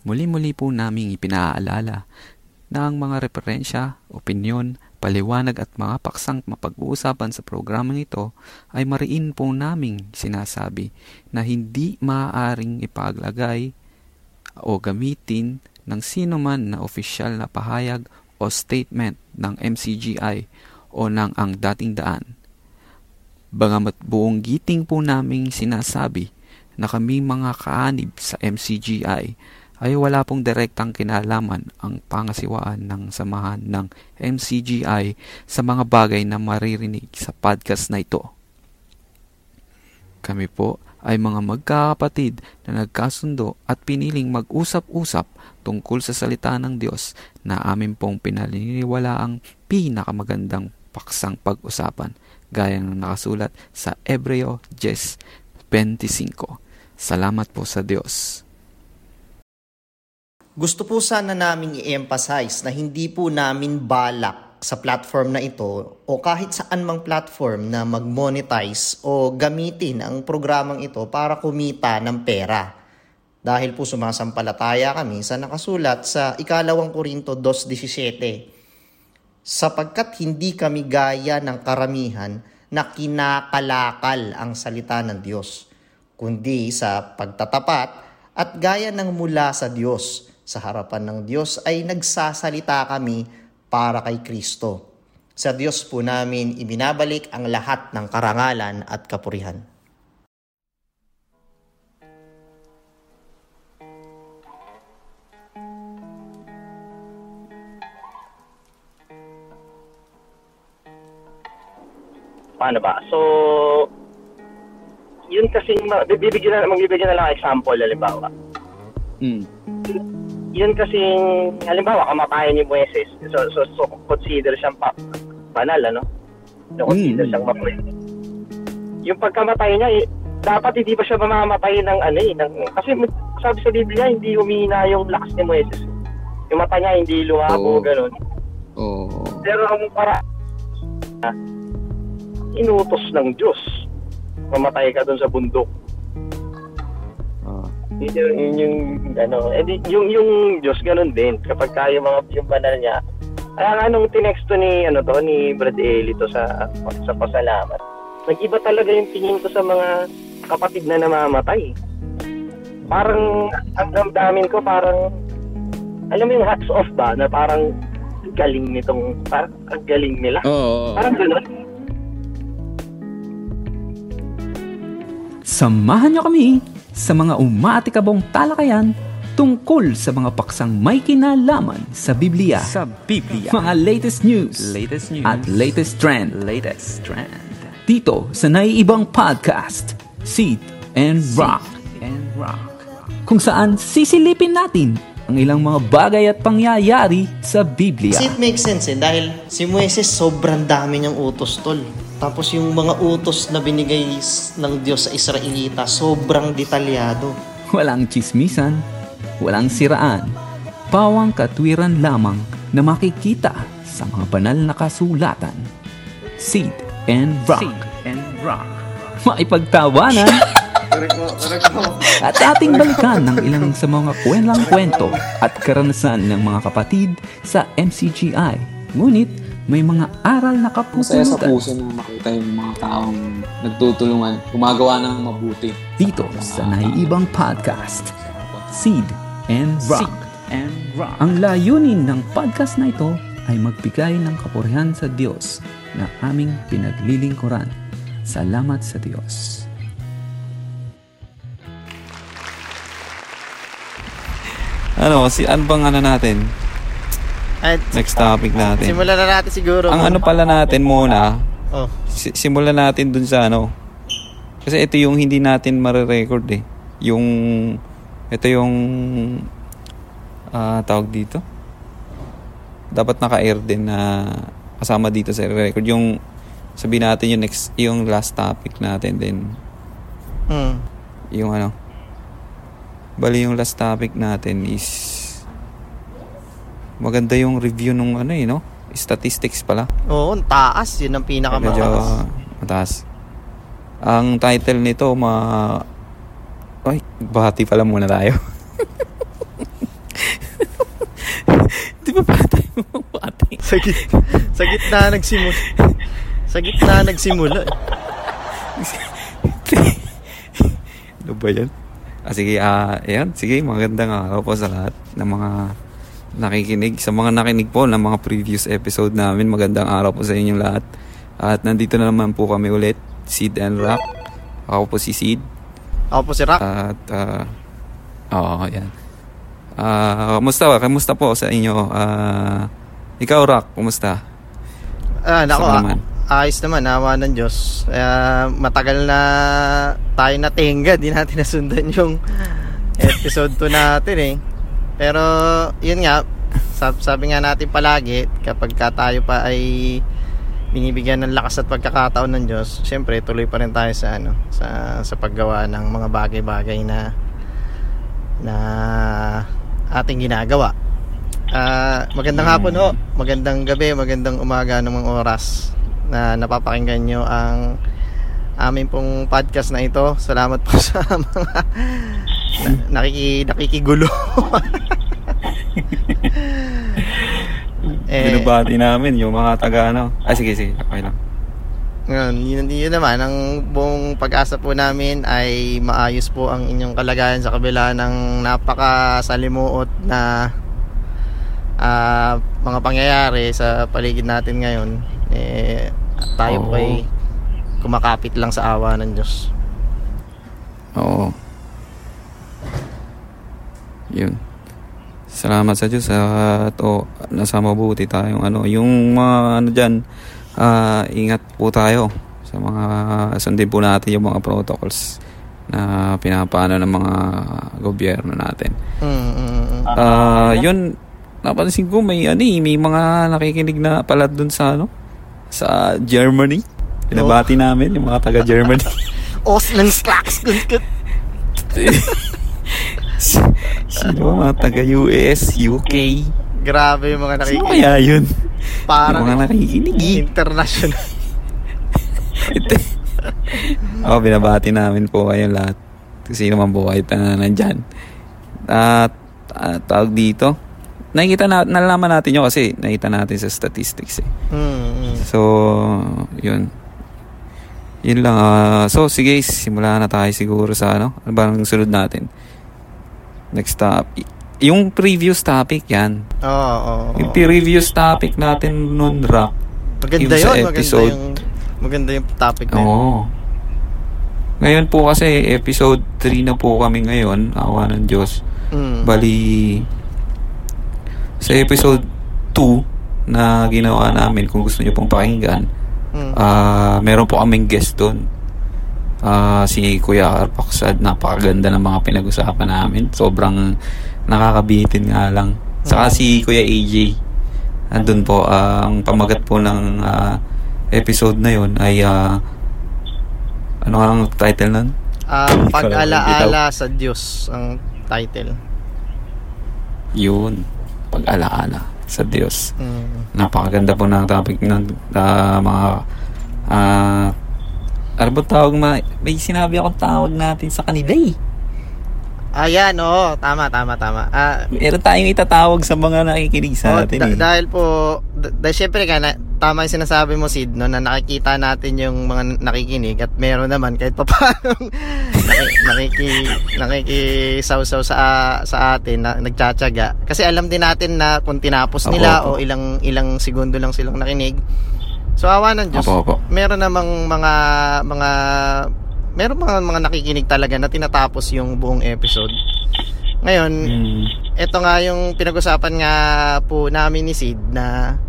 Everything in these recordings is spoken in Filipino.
Muli-muli po naming ipinaalala na ang mga referensya, opinyon, paliwanag at mga paksang mapag-uusapan sa programang ito ay mariin po naming sinasabi na hindi maaaring ipaglagay o gamitin ng sino man na opisyal na pahayag o statement ng MCGI o ng ang dating daan. Bagamat buong giting po naming sinasabi na kami mga kaanib sa MCGI ay wala pong direktang kinalaman ang pangasiwaan ng samahan ng MCGI sa mga bagay na maririnig sa podcast na ito. Kami po ay mga magkakapatid na nagkasundo at piniling mag-usap-usap tungkol sa salita ng Diyos na amin pong pinaniniwala ang pinakamagandang paksang pag-usapan gaya ng nakasulat sa Ebreo 10.25. Salamat po sa Diyos. Gusto po sana naming i-emphasize na hindi po namin balak sa platform na ito o kahit saan mang platform na mag-monetize o gamitin ang programang ito para kumita ng pera. Dahil po sumasampalataya kami sa nakasulat sa ikalawang Korinto 2.17 sapagkat hindi kami gaya ng karamihan na kinakalakal ang salita ng Diyos, kundi sa pagtatapat at gaya ng mula sa Diyos sa harapan ng Diyos ay nagsasalita kami para kay Kristo. Sa Diyos po namin ibinabalik ang lahat ng karangalan at kapurihan. Paano ba? So, yun kasi, bibigyan na, magbibigyan na lang example, halimbawa. Mm yun kasi, halimbawa, kamatayan ni Moises. So, so, so consider siyang pa, banal, ano? So, consider mm. siyang mamatay. Yung pagkamatay niya, eh, dapat hindi pa siya mamamatay ng ano eh. Ng, kasi sabi sa Biblia, hindi humina yung lakas ni Moises. Yung mata niya hindi lumabo, oh. ganun. Oh. Pero ang para inutos ng Diyos. Mamatay ka doon sa bundok yun yung, yun yung ano, edi, yung, yung Diyos ganun din. Kapag kaya mga yung banal niya, kaya nga nung tinexto ni, ano to, ni Brad Eli to sa, sa pasalamat, nag-iba talaga yung tingin ko sa mga kapatid na namamatay. Parang, ang damdamin ko, parang, alam mo yung hats off ba, na parang galing nitong, parang ang galing nila. Oo. Oh, oh. Parang ganun. Samahan niyo kami sa mga umatikabong talakayan tungkol sa mga paksang may kinalaman sa Biblia. Sa Biblia. Mga latest news. Latest news. At latest trend. Latest trend. Dito sa naiibang podcast, Seed and Rock. Seed and Rock. Kung saan sisilipin natin ang ilang mga bagay at pangyayari sa Biblia. Kasi it makes sense eh, dahil si Moises sobrang dami niyang utos tol. Tapos yung mga utos na binigay ng Diyos sa Israelita, sobrang detalyado. Walang chismisan, walang siraan, pawang katwiran lamang na makikita sa mga banal na kasulatan. Seed and Rock. Seed and Rock. Maipagtawanan at ating balikan ng ilang sa mga kwenlang kwento at karanasan ng mga kapatid sa MCGI. Ngunit may mga aral na kapusulutan. Masaya sa puso na makita yung mga taong nagtutulungan, gumagawa ng mabuti. Dito sa Naiibang Podcast, Seed and Rock. Seed and Rock. Ang layunin ng podcast na ito ay magbigay ng kapurihan sa Diyos na aming pinaglilingkuran. Salamat sa Diyos. Ano, si ano bang ano natin? At, Next topic natin. Simulan na natin siguro. Ang ano pala natin muna, oh. si- simulan natin dun sa ano. Kasi ito yung hindi natin mare-record eh. Yung, ito yung, ah tawag dito. Dapat naka-air din na kasama dito sa record. Yung, sabihin natin yung next, yung last topic natin din. Hmm. Yung ano, Bali yung last topic natin is maganda yung review nung ano eh, no? Statistics pala. Oo, ang taas. Yun ang pinakamataas. Medyo mataas. Ang title nito, ma... Ay, bahati pala muna tayo. ba pala tayo bumabati? Sa, git- sa gitna nagsimula. Sa gitna nagsimula. ano ba yan? Ah, sige, ah, ayan, sige, magandang araw po sa lahat ng mga nakikinig. Sa mga nakinig po ng mga previous episode namin, magandang araw po sa inyong lahat. At nandito na naman po kami ulit, Sid and Rock. Ako po si Sid. Ako po si Rock. At, ah, oo, ayan. Ah, kamusta ba? Kamusta po sa inyo? Ah, ikaw, Rock, kumusta? Ah, nako, naman? ayos naman, awa ng Diyos. Kaya matagal na tayo natingga, di natin nasundan yung episode 2 natin eh. Pero, yun nga, sab- sabi nga natin palagi, kapag ka tayo pa ay binibigyan ng lakas at pagkakataon ng Diyos, syempre tuloy pa rin tayo sa ano, sa sa paggawa ng mga bagay-bagay na na ating ginagawa. Ah, magandang hapon ho, magandang gabi, magandang umaga ng mga oras na napapakinggan nyo ang amin pong podcast na ito. Salamat po sa mga nakiki, nakikigulo. eh, Binabati namin yung mga taga ano. Ah, sige, sige. Okay lang. Ngayon, yun, yun naman, ang buong pag-asa po namin ay maayos po ang inyong kalagayan sa kabila ng napakasalimuot na ah, mga pangyayari sa paligid natin ngayon. Eh, tayo po Oo. ay kumakapit lang sa awa ng Diyos. Oo. Yun. Salamat sa Diyos at oh, nasa mabuti tayong ano. Yung mga ano dyan, ah, ingat po tayo sa mga sundin po natin yung mga protocols na pinapaano ng mga gobyerno natin. Mm, mm, mm. Ah, yun, napansin ko may ano eh, may mga nakikinig na pala dun sa ano, sa Germany. Pinabati namin yung mga taga Germany. Oslan Slacks Sino mga taga US, UK? Grabe yung mga Sino nakikinig. kaya yun? Parang yung mga nakikinig international. Ito. Oo, binabati namin po kayo lahat. Kung sino man po kayo na nandyan. At, ah, tawag dito. Nakikita na, nalaman natin yun kasi nakita natin sa statistics eh. Mm, mm. So, yun. Yun lang. ah. so, sige, simulan na tayo siguro sa ano. Ano ba ang sunod natin? Next topic. Yung previous topic yan. Oo, oo, oo. Yung previous topic natin nun, Rock. Maganda yung sa yun, maganda episode. yung maganda yung topic na. Oo. Ngayon po kasi episode 3 na po kami ngayon, awa ng Diyos. Mm. Bali sa episode 2 na ginawa namin kung gusto niyo pong pakinggan, Mm. ah meron po kaming guest doon. Ah si Kuya Arpaksad, napakaganda ng mga pinag-usapan namin. Sobrang nakakabitin nga lang. Saka si Kuya AJ. Andun po, ah, ang pamagat po ng ah, episode na yon ay ah, ano ang title nun? Ah, alam, pag-alaala sa Diyos ang title. Yun. Pag-alaala sa Diyos. Mm. Napakaganda po ng topic ng ah, mga ah ano ba tawag ma may sinabi akong tawag natin sa kanila eh. Ayan, oo. Tama, tama, tama. Ah, Meron tayong itatawag sa mga nakikinig oh, sa atin da- eh. dahil po, da- dahil syempre ka, na, tama yung sinasabi mo, Sid, no, na nakikita natin yung mga nakikinig at meron naman kahit pa paano naki, nakiki, nakikisaw-saw sa, sa atin na nagtsatsaga. Kasi alam din natin na kung tinapos nila opo. o ilang ilang segundo lang silang nakinig. So awa ng Diyos. Opo, opo. meron namang mga mga meron mga mga nakikinig talaga na tinatapos yung buong episode. Ngayon, Mm. ito nga yung pinag-usapan nga po namin ni Sid na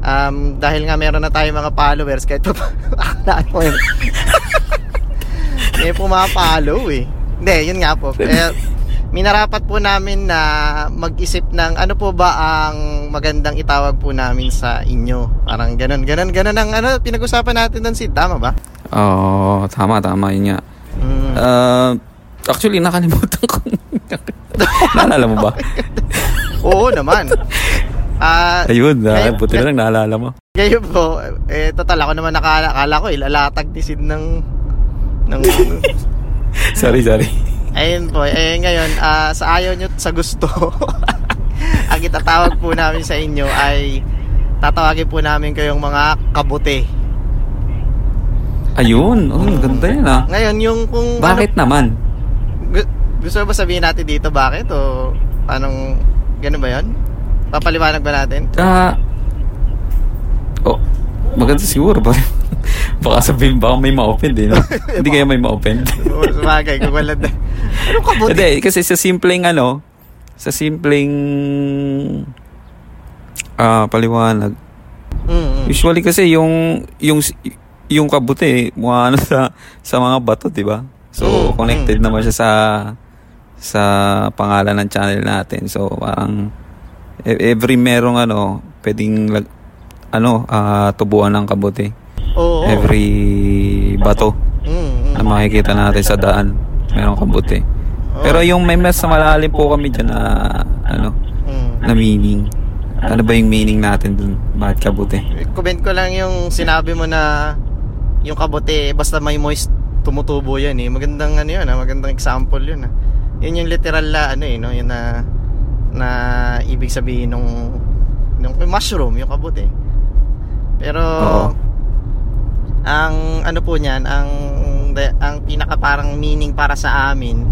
um, dahil nga meron na tayo mga followers kahit pa aklaan mo yun. May pumapollow eh. Hindi, yun nga po. Kaya, minarapat po namin na mag-isip ng ano po ba ang magandang itawag po namin sa inyo. Parang ganun, ganun, ganun ang ano, pinag-usapan natin doon, Sid. Tama ba? Oo, tama, tama. Yun nga. Mm. Ah, actually, nakalimutan ko. Naalala mo ba? Oo naman. Ah, Ayun, ah, Ngayon- buti na lang naalala mo. Ngayon po, eh, total ako naman nakala, akala ko ilalatag ni Sid ng, ng, sorry, sorry. Ayun po, eh, ngayon, ah, sa ayaw nyo, sa gusto, ang itatawag po namin sa inyo ay tatawagin po namin kayong mga kabute. Ayun, oh, ang ganda yan ah. Ngayon, yung kung Bakit naman? ano, gu- gusto ba sabihin natin dito bakit o anong ganun ba 'yon? Papaliwanag ba natin? Ah, oh, maganda siguro ba? Baka sabihin, baka may ma-open din. No? Hindi kaya may ma-open. Oo, Sabagay, kung wala na. Anong kabute? Hindi, kasi sa simpleng ano, sa simpleng ah paliwanag. Mm, mm. Usually kasi yung yung yung kabute mukha ano sa sa mga bato, 'di ba? So Mm, connected naman siya sa sa pangalan ng channel natin. So parang e- every merong ano, pwedeng lag, ano, ah, tubuan ng kabute. Oo. Every bato Mm, mm. na makikita natin sa daan, merong kabute. Oo. Pero yung may mas malalim po kami dyan na ano, Mm. na meaning. Ano ba yung meaning natin dun? Bakit kabute? Comment ko lang yung sinabi mo na yung kabote, basta may moist, tumutubo yan eh. Magandang ano yun, ah, magandang example yun. Ah. Yun yung literal na ano eh, no? Yun na, na ibig sabihin nung, nung mushroom, yung kabote. Pero, Oo. Ang ano po niyan, ang, ang pinaka parang meaning para sa amin,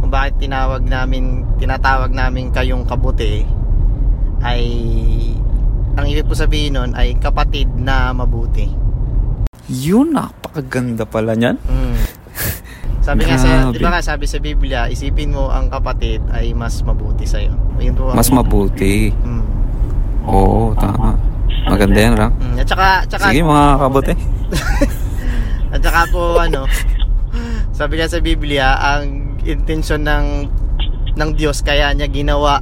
kung bakit tinawag namin, tinatawag namin kayong kabote, ay ang ibig po sabihin nun ay kapatid na mabuti. Yun, napakaganda pala niyan. Mm. Sabi nga sa, di ba nga sabi sa Biblia, isipin mo ang kapatid ay mas mabuti sa iyo. Yun po ang- Mas mabuti. Mm. Oo, tama. Maganda yan, Rak. Mm. At saka, tsaka, Sige, mga kabute. at saka po ano, sabi nga sa Biblia, ang intensyon ng ng Diyos kaya niya ginawa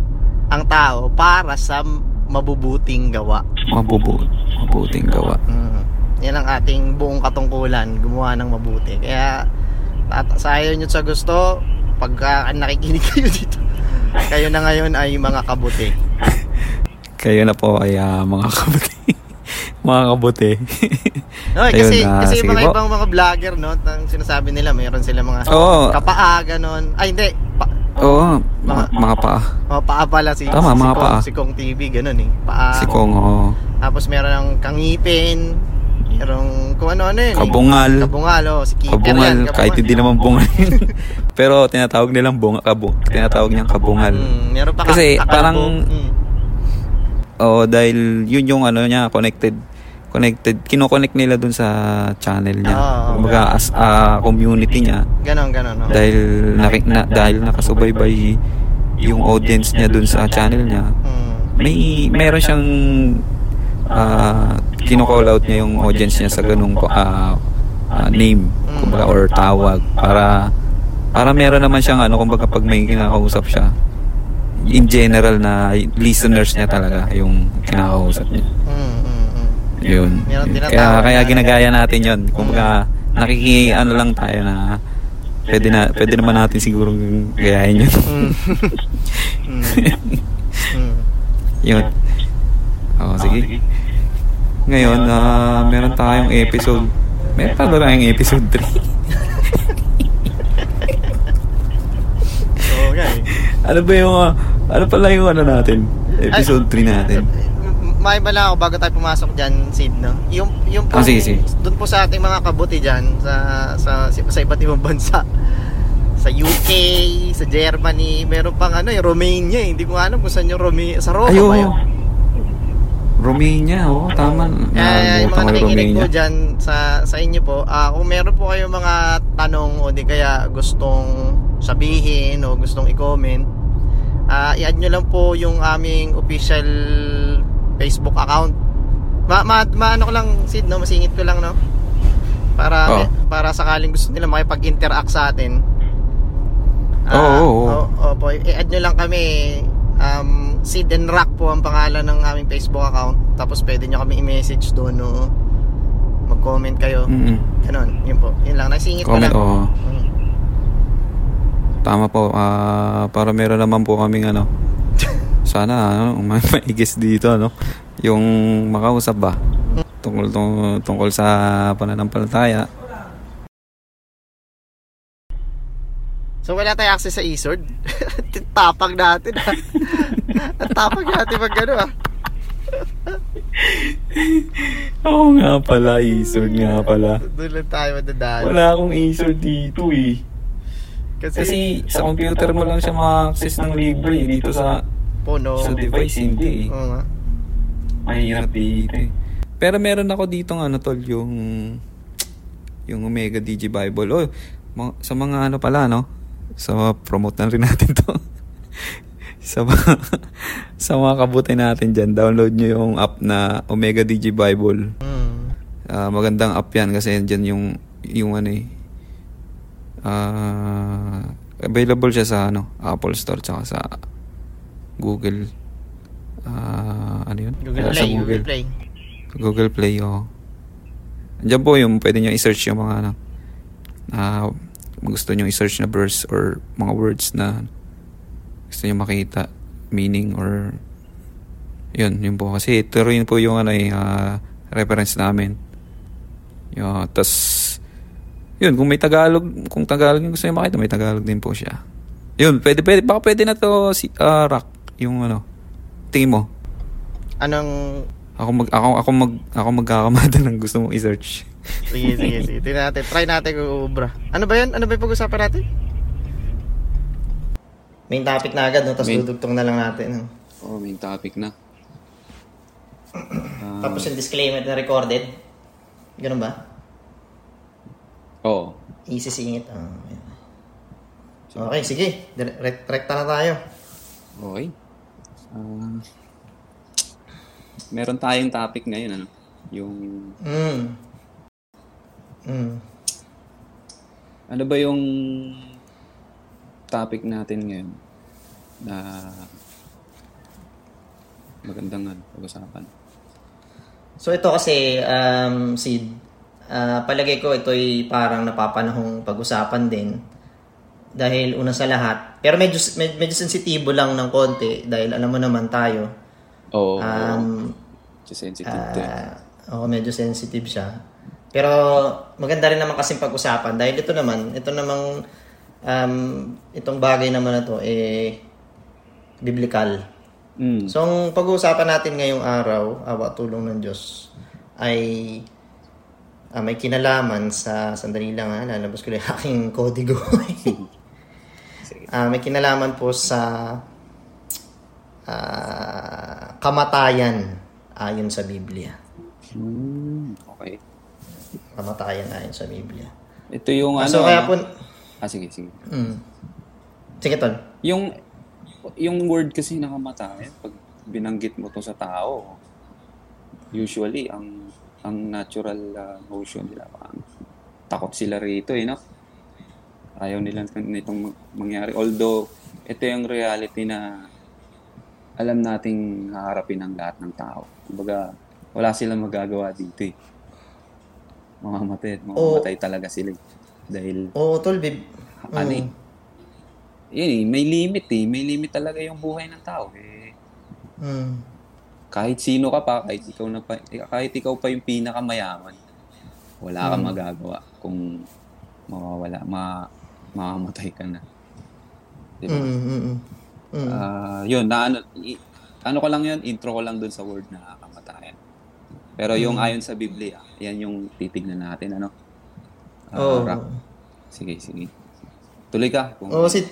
ang tao para sa mabubuting gawa. Mabubu mabuting gawa. Mm. Yan ang ating buong katungkulan, gumawa ng mabuti. Kaya tat- sa ayaw nyo sa gusto, pagka nakikinig kayo dito, kayo na ngayon ay mga kabuti. Kayo na po ay ah, mga kabute. Mga. Okay, Ayun, kasi, ah, kasi sige mga po. ibang mga vlogger, no, ang sinasabi nila, mayroon sila mga Oo. kapaa, ganon. Ay, hindi. Pa, Oo, mga, mga paa. oh, paa pala si, Tama, si, mga Kong, paa. si Kong TV, ganon eh. Paa. Si Kong, oo. Tapos meron ng kangipin, merong kung ano-ano yun. eh. Kabungal. Kabungal, oh, si Keeper Kabungal, yan. kahit hindi naman bungal. Pero tinatawag nilang bunga, kabung, tinatawag niyang kabungal. Mm, meron pa ka- Kasi kakalbo. parang Mm. Oo, dahil yun yung ano niya, connected connected, kino-connect nila dun sa channel niya. Oo. Kumbaga as a community niya Ganon, ganon. No? dahil naki, na, dahil nakasubaybay yung audience niya dun sa channel niya. Mm. May meron siyang uh, kino-call out niya yung audience niya sa ganung ah, ah, name kumbaga or tawag para para meron naman siyang ano kumbaga pag may kinakausap siya in general na listeners niya talaga yung kinakausap niya. Mm, mm, mm. Yun. Kaya, kaya na- ginagaya natin yun. Kumbaga, nakiki, ano lang tayo na pwede na pwede naman natin siguro gayahin yun. Mm. Mm. Yun. Oh, sige. Ngayon, ah, meron tayong episode. Meron pa ba tayong episode 3? Oo nga eh. ano ba yung, ah, ano pala yung ano natin? Episode 3 natin. May ba lang ako bago tayo pumasok dyan, Sid, no? Yung, yung po, Ah, sige, sige. doon po sa ating mga kabuti dyan, sa, sa, sa iba't ibang bansa. Sa UK, sa Germany, meron pang ano, yung Romania, eh. hindi ko alam kung saan yung Romania, sa Roma Ayo. ba yun? Romania, oh, tama. Kaya yung mga nakikinig po dyan sa, sa inyo po, ah, kung meron po kayong mga tanong o di kaya gustong sabihin o gustong i-comment, ah, i-add nyo lang po yung aming official Facebook account. Ma, ma, maano ko lang, Sid, no? Masingit ko lang, no? Para, Oo. para sakaling gusto nila makipag-interact sa atin. Oo, oo, oo. oo, opo. I-add nyo lang kami. Um, Sid and Rock po ang pangalan ng aming Facebook account. Tapos pwede nyo kami i-message doon, no? Mag-comment kayo. Mm-mm. Ganon, yun po. Yun lang, nasingit ko Comment, lang. oo. Mm. Tama po, ah para meron naman po kaming ano, sana ano, may maigis dito ano, yung makausap ba tungkol tungkol, tungkol sa pananampalataya. So wala tayong access sa eSword. Tapang natin ha. Ang tapag natin mag ano ah. Oo nga pala, Isord nga pala. Doon lang tayo madadaan. Wala akong Isord dito eh. Kasi, Kasi sa computer mo lang siya ma-access ng libre. eh. Dito sa puno. sa device hindi eh. Oo nga. Mahirap dito eh. Pero meron ako dito ng ano tol, yung yung Omega DG Bible. Oh, ma- sa mga ano pala no. Sa promote na rin natin to. sa mga, sa mga kabuti natin dyan, download nyo yung app na Omega DG Bible. Mm. Ah, magandang app yan kasi dyan yung yung ano eh. Ah, available siya sa ano, Apple Store tsaka sa Google ah, ano yun? Google Ah, sa Play, Google Play. Google Play, oh. Andiyan po yung pwede nyo i-search yung mga ano, na gusto nyo i-search na verse or mga words na gusto nyo makita meaning or yun, yun po. Kasi ito rin po yung ano, eh, ah, reference namin. Yun, tas yun, kung may Tagalog, kung Tagalog yung gusto nyo makita, may Tagalog din po siya. Yun, pwede, pwede, baka pwede na to si, ah, rock, yung ano, tingin mo. Anong... Ako mag ako ako mag ako magkakamada ng gusto mong i-search. Sige, sige, sige. Tingnan natin. Try natin kung ubra. Ano ba yan? Ano ba yung pag-usapan natin? Main topic na agad, no? Tapos Main- dudugtong na lang natin. No? Oh, main topic na. Tapos yung disclaimer na recorded. Ganun ba? Oo. Easy singit. Ah, ayan. okay, sige. Dire- re- Rekta na tayo. Okay. Ah, meron tayong topic ngayon ano, yung Mm. Mm. ano ba yung topic natin ngayon na magandang ano, pag-usapan. So ito kasi, um, Sid, ah, palagay ko ito'y parang napapanahong pag-usapan din. Dahil una sa lahat, pero medyo, med- medyo sensitibo lang ng konti dahil alam mo naman tayo, Oo. um, oh, sensitive to. eh. oo, medyo sensitive siya. Pero maganda rin naman kasi pag-usapan dahil ito naman, ito namang, um, itong bagay naman na to, eh, biblical. Mm. So, ang pag-uusapan natin ngayong araw, awa tulong ng Diyos, ay ah, may kinalaman sa, sandali lang ha, lalabas ko lang yung aking kodigo. Ah, may kinalaman po sa ah, kamatayan ayon sa Biblia. Mm, okay. Kamatayan ayon sa Biblia. Ito yung ano. so, kaya po, Ah, sige, sige. mm. sige tol. Yung yung word kasi na kamatayan, pag binanggit mo to sa tao, usually ang ang natural uh, motion nila parang takot sila rito eh, no? Ayaw nila nitong mangyari. Although, ito yung reality na alam nating haharapin ang lahat ng tao. Kumbaga, wala silang magagawa dito eh. Mamamatay, mamamatay talaga sila eh. Dahil Oo, tol, bib. ano eh. Yun eh, may limit eh. May limit talaga yung buhay ng tao eh. Mm. Kahit sino ka pa, kahit ikaw na pa, kahit ikaw pa yung pinakamayaman, wala kang magagawa kung mawawala, ma, mamamatay ka na. Di ba? Mm, mm, mm. Mm. Ah, yun, na ano, i- ano ko lang yun, intro ko lang dun sa word na kamatayan. Pero yung ayon sa Biblia, yan yung titignan natin, ano? Ah, Oo. Rock. Sige, sige. Tuloy ka. Kung, Oo, kasi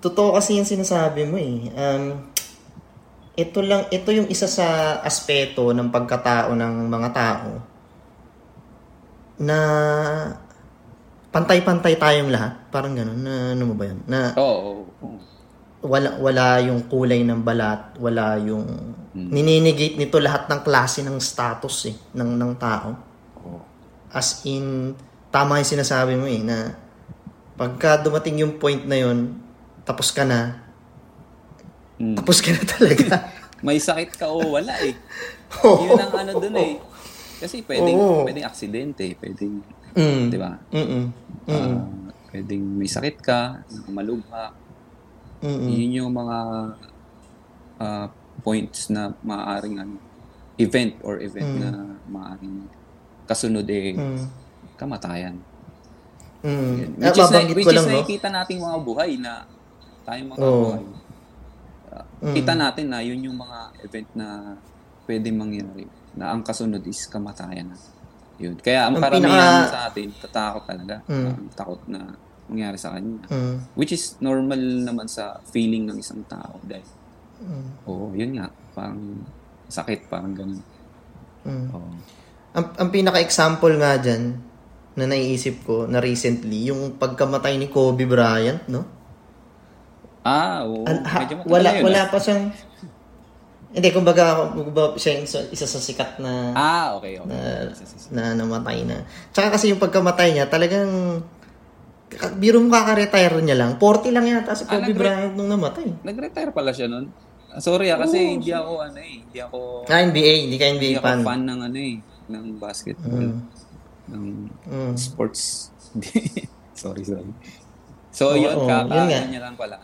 totoo kasi yung sinasabi mo eh. Um, ito lang, ito yung isa sa aspeto ng pagkatao ng mga tao na pantay-pantay tayong lahat. Parang gano'n. Na, ano mo ba yun? Na Oo, oo. wala, wala yung kulay ng balat, wala yung... Nininigate nito lahat ng klase ng status eh, ng, ng tao. Oo. As in, tama yung sinasabi mo eh, na pagka dumating yung point na yun, tapos ka na, Mm. tapos ka na talaga. May sakit ka o wala eh. Oo. Yun ang ano dun eh. Kasi pwedeng, Oo. pwedeng aksidente, pwedeng, mm. di ba? Mm-mm. Mm-mm. Ah, pwedeng may sakit ka, malubha. Mm-mm. Yun yung mga ah, points na maaaring ano, event or event Mm. na maaaring kasunod eh, Mm. kamatayan. Mm. Which Ah, is, na, which is lang, no? nakikita nating mga buhay na tayong mga Oo. buhay. Mm. kita natin na yun yung mga event na pwede mangyari na ang kasunod is kamatayan na. Yun. Kaya ang Ang karamihan pinaka- sa atin, tatakot talaga. Mm. Ang takot na mangyari sa kanya. Mm. Which is normal naman sa feeling ng isang tao. Dahil, Mm. oo, yun nga. Parang sakit, parang ganun. Mm. Oo. Ang, ang pinaka-example nga dyan na naiisip ko na recently, yung pagkamatay ni Kobe Bryant, no? Ah, oo. An- ha- Medyo wala, yun, wala ah. pa siyang... Hindi, kumbaga, kumbaga siya yung isa, sa sikat na, Ah, okay, okay. na, na namatay na. Tsaka kasi yung pagkamatay niya, talagang... Biro mo kaka-retire niya lang. 40 lang yata si Ah, Kobe nagre- Bryant nung namatay. Nag-retire pala siya nun. Ah, sorry ah, kasi Oo, hindi ako ano eh. Hindi ako, Ah, NBA. Hindi ka hindi NBA ako fan. fan ng ano eh. Ng basketball. Mm. Ng Mm. sports. sorry, sorry. So, Oo, yun, oo, kaka, yun ano niya lang pala.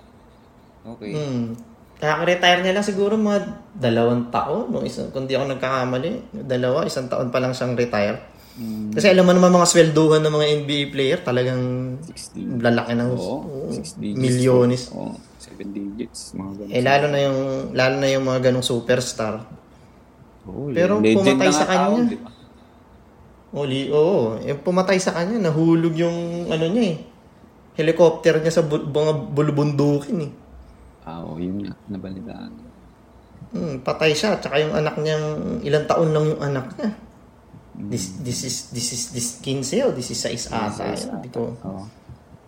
Okay. Mm. Kaka-retire niya lang siguro mga dalawang taon. No? Isang, kung di ako nagkakamali, dalawa, isang taon pa lang siyang retire. Mm, Kasi alam mo naman mga swelduhan ng mga NBA player, talagang 16. lalaki ng Oo, oo, 6 digits. milyones. Oo, 7 digits. Mga ganun. Eh lalo na yung lalo na yung mga ganong superstar. Oo, pero legend pumatay na sa nga tao, kanya. di ba? Oli, oo, eh, pumatay sa kanya, nahulog yung ano niya eh. Helicopter niya sa bu- mga bulubundukin eh. Ah, oo, yun nga. Nabalitaan. Hmm, patay siya, tsaka yung anak niyang ilang taon lang yung anak niya. This this is this is this 15 o this is 6 ata. Hindi ko. Oo.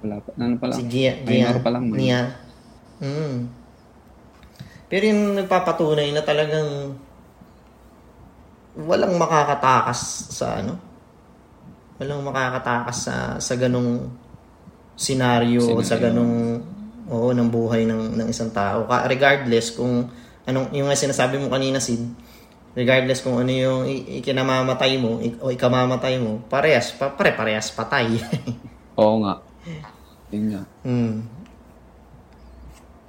Wala pa. Ano pa lang? Si Gia, Gia, pa lang. minor. Nia. Mm. Pero yung nagpapatunay na talagang walang makakatakas sa ano? Walang makakatakas sa sa ganong senaryo o sa Senaryo. ganong oo ng buhay ng ng isang tao. Ka- Regardless kung anong yung sinasabi mo kanina Sid, regardless kung ano yung i- ikinamamatay mo i- o ikamamatay mo, parehas pa, pare-parehas patay. Oo nga. Yun nga. mm.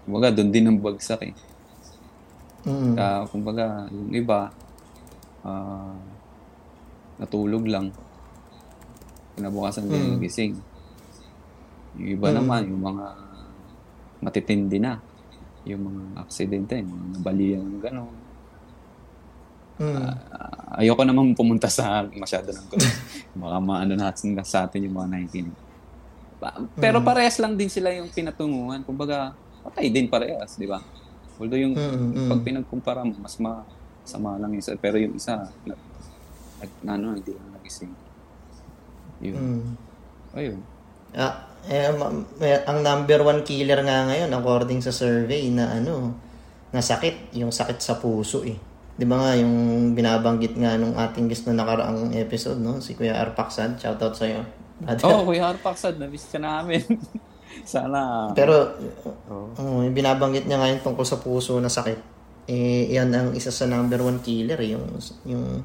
Kumbaga, doon din ang bagsak eh. Mm. Kaya, kumbaga, yung iba, ah, natulog lang. Kinabukasan din Mm. nagising. Yung iba Mm. naman, yung mga matitindi na. Yung mga aksidente, yung mga nabalian ng gano'n. Mm. Ah, ayoko naman pumunta sa masyado ng gulo. Baka maano natin sa atin yung mga nakikinig. Pero parehas lang din sila yung pinatunguhan. Kumbaga, patay din parehas, di ba? Although yung Mm, mm. pag pinagkumpara mo, mas masama lang yung isa. Pero yung isa, na, nag, na, ano, hindi lang nagising. Yun. Mm. Ayun. Ah, eh, eh, ang number one killer nga ngayon according sa survey na ano, na sakit, yung sakit sa puso eh. 'Di ba nga yung binabanggit nga nung ating guest na nakaraang episode, no? Si Kuya Arpaksad, shoutout sa iyo. Oh, Kuya Harpaksad, na-miss ka namin. Sana. Pero Oo. oh, yung binabanggit niya ngayon tungkol sa puso na sakit. Eh, yan ang isa sa number one killer, eh, yung yung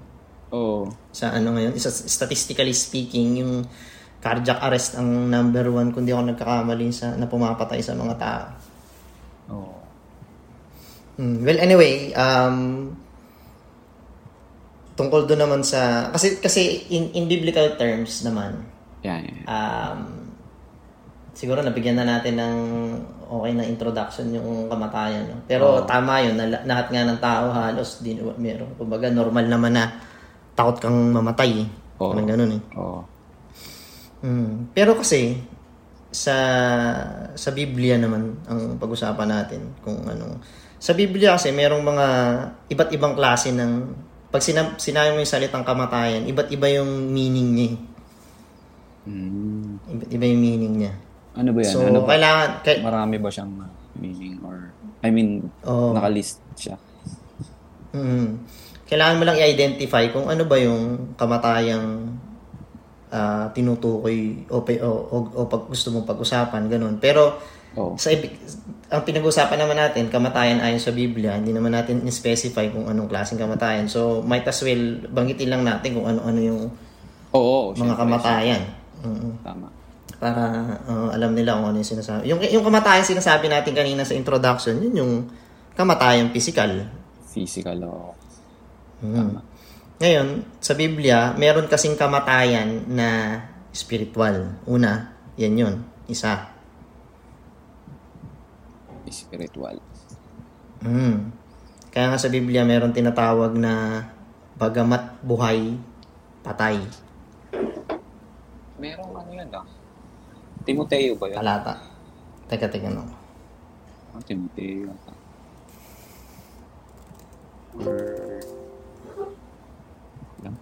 Oo. sa ano ngayon, isa statistically speaking, yung cardiac arrest ang number one kung di ako nagkakamali sa na pumapatay sa mga tao. Oo. Hmm, Well, anyway, um, tungkol doon naman sa, kasi, kasi in, in biblical terms naman, Yan, yan. um, siguro nabigyan na natin ng okay na introduction yung kamatayan. No? Pero Oo. tama yun, na, lahat nga ng tao halos din meron. Kumbaga normal naman na takot kang mamatay. eh. Oo. Parang ganun eh. Oo. Mm. Pero kasi sa sa Biblia naman ang pag-usapan natin kung ano. Sa Biblia kasi merong mga iba't ibang klase ng pag sinab- sinabi mo yung salitang kamatayan, iba't iba yung meaning niya. Mm. Iba't iba yung meaning niya. Ano ba yan? So, ano ba? kailangan kay, Marami ba siyang meaning or I mean, Oo. nakalist siya. Mm. Kailangan mo lang i-identify kung ano ba yung kamatayang ah, tinutukoy o, o, o, o pag gusto mong pag-usapan, ganun. Pero Oo. sa ang pinag-usapan naman natin, kamatayan ayon sa Biblia, hindi naman natin in-specify kung anong klaseng kamatayan. So, might as well banggitin lang natin kung ano-ano yung Oo, mga syempre, kamatayan. Mm-mm. Tama. Para uh, alam nila kung ano yung sinasabi. Yung, yung kamatayan sinasabi natin kanina sa introduction, yun yung kamatayan physical. Physical, oo. Mm. Ngayon, sa Biblia, meron kasing kamatayan na spiritual. Una, yan yun. Isa. Spiritual. Mm. Kaya nga sa Biblia meron tinatawag na bagamat buhay, patay. Merong ano yan ah. Timoteo ba yun? Talata. Teka, teka, no. Ah, Timoteo. Or... Lang.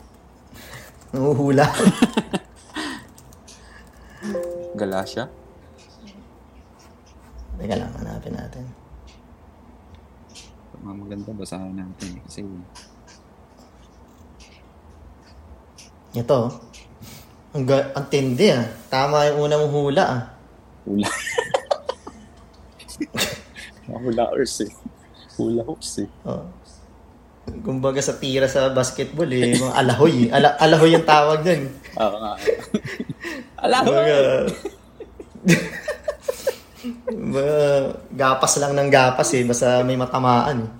Nanguhula. Galatia? teka lang, hanapin natin. Mga maganda basahin natin. Kasi Ito. Ang, ga- ang tindi ah. Tama yung unang hula ah. hula. Hula horse eh. Hula horse eh. Oh. Kumbaga sa tira sa basketball eh, mga alahoy. eh. Ala, alahoy yung tawag dyan. Oo nga. Alam mo! Kumbaga, kumbaga, gapas lang ng gapas eh, basta may matamaan eh.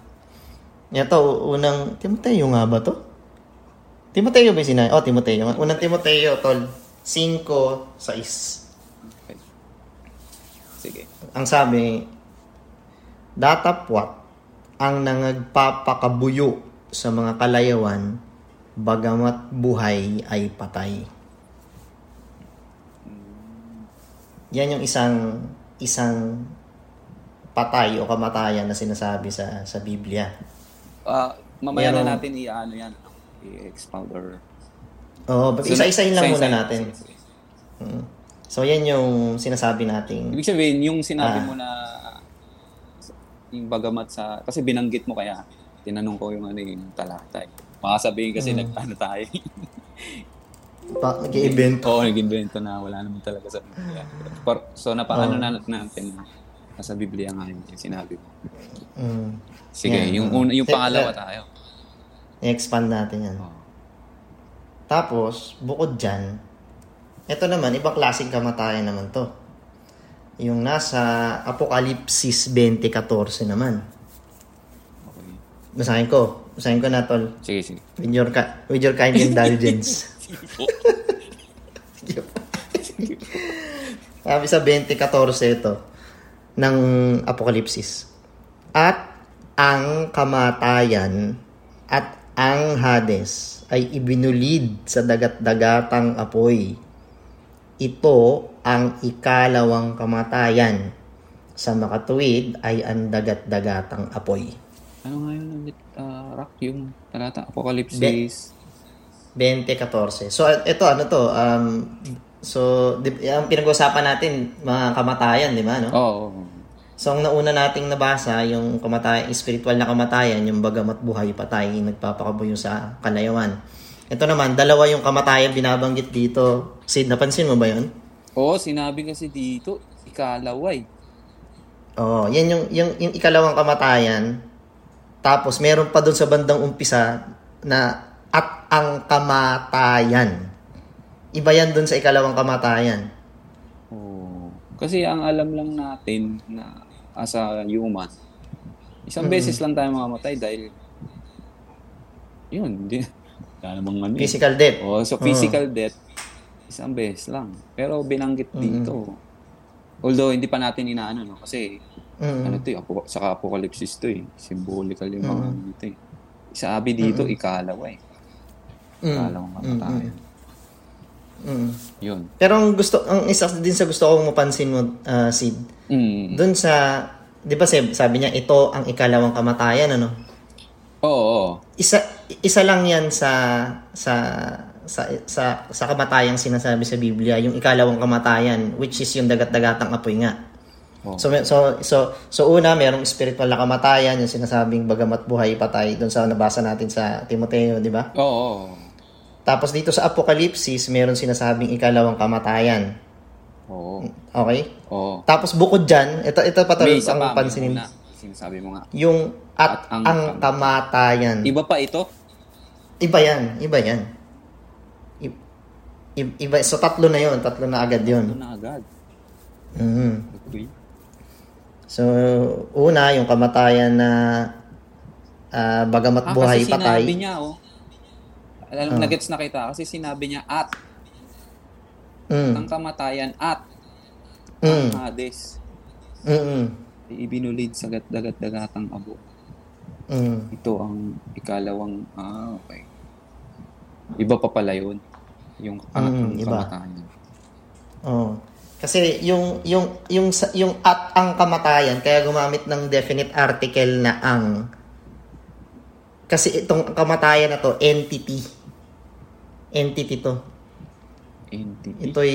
Ito, unang, Timoteo nga ba to? Timoteo ba yung sinabi? Oh, Timoteo. Unang Timoteo, tol. 5, 6. Okay. Sige. Ang sabi, datapwat ang nangagpapakabuyo sa mga kalayawan, bagamat buhay ay patay. Yan yung isang isang patay o kamatayan na sinasabi sa sa Biblia. Ah, mamaya Meron- na natin i-ano yan. I-expound or... Oo, so, isa-isahin lang muna isa-isa- natin. sige. Mm. So yan yung sinasabi nating Ibig sabihin, yung sinabi Ah. mo na yung bagamat sa... Kasi binanggit mo kaya, tinanong ko yung ano yung talata eh. Baka sabihin kasi Mm. nagtano tayo. pa, nag-event. Oo, nag-invento na wala naman talaga sa Biblia. Par- so, napaano Oo. na natin na nasa Biblia nga yun, yung sinabi mo. Mm. Sige, Yan, yung, una, yung pangalawa tayo. I-expand natin yan. Oo. Tapos, bukod dyan, ito naman, ibang klaseng kamatayan naman to. Yung nasa Apokalipsis 20.14 naman. Okay. Basahin ko. Basahin ko na, tol. Sige, sige. With your, ki- with your kind indulgence. Sabi sa 20.14 ito ng Apokalipsis. At ang kamatayan at ang Hades ay ibinulid sa dagat-dagatang apoy. Ito ang ikalawang kamatayan. Sa makatuwid ay ang dagat-dagatang apoy. Ano nga yun ulit, ah, Rock, yung talata? Apocalypse 2014. So ito ano to um so di, ang pinag-usapan natin mga kamatayan, di ba no? Oo. Oh, So ang nauna nating nabasa yung kamatayan, spiritual na kamatayan, yung bagamat buhay patay, nagpapakabuyo sa kalayawan. Ito naman, dalawa yung kamatayan binabanggit dito. Sid, napansin mo ba yun? Oo, sinabi kasi dito, ikalaway. Oo, yan yung, yung, yung ikalawang kamatayan. Tapos meron pa doon sa bandang umpisa na at ang kamatayan. Iba yan doon sa ikalawang kamatayan. Oo. Kasi ang alam lang natin na as a human, isang beses lang tayo mamamatay dahil yun, di, wala namang ano. eh. Physical death. Oo, so physical death, isang beses lang. Pero binanggit dito. Although hindi pa natin inaano, no? Kasi Mm. ano to eh, apo, saka apocalypse to eh. Symbolical yung mga ano dito eh. Sabi dito, ikalawa eh. Mm. Ikalawang kamatayan. Mm. Yun. Pero ang gusto, ang isa din sa gusto kong mapansin mo, ah, Sid, Mm. doon sa, di ba sabi, sabi niya, ito ang ikalawang kamatayan, ano? Oo, oo. Isa, isa lang yan sa, sa, sa, sa, sa kamatayang sinasabi sa Biblia, yung ikalawang kamatayan, which is yung dagat-dagatang apoy nga. Oo. So, may- so, so, so una, merong spiritual na kamatayan, yung sinasabing bagamat buhay, patay, doon sa nabasa natin sa Timoteo, di ba? Oo, oo. Tapos dito sa Apokalipsis, meron sinasabing ikalawang kamatayan. Oo. Okay? Oo. Tapos bukod dyan, ito, ito pa May talaga isa ang pa, may pansinin. una. Sinasabi mo nga. Yung at, At ang- ang, kamatayan. Iba pa ito? Iba yan, iba yan. Iba, so tatlo na yon tatlo na agad yon na agad. Mhm. Okay. So, una, yung kamatayan na ah, bagamat Ah, buhay kasi patay. sinabi niya, oh. Alam, Ah. nagets na kita kasi sinabi niya at Mm. ang kamatayan at Mm. ang Hades. Mm. ay ibinulid sa gat- dagat-dagatang abo. Mm. Ito ang ikalawang, ah, okay. Iba pa pala yun. Yung, ah, Mm, iba. kamatayan. Oh. Kasi yung yung yung yung at ang kamatayan kaya gumamit ng definite article na ang kasi itong kamatayan na to entity. Entity to. Entity. Ito'y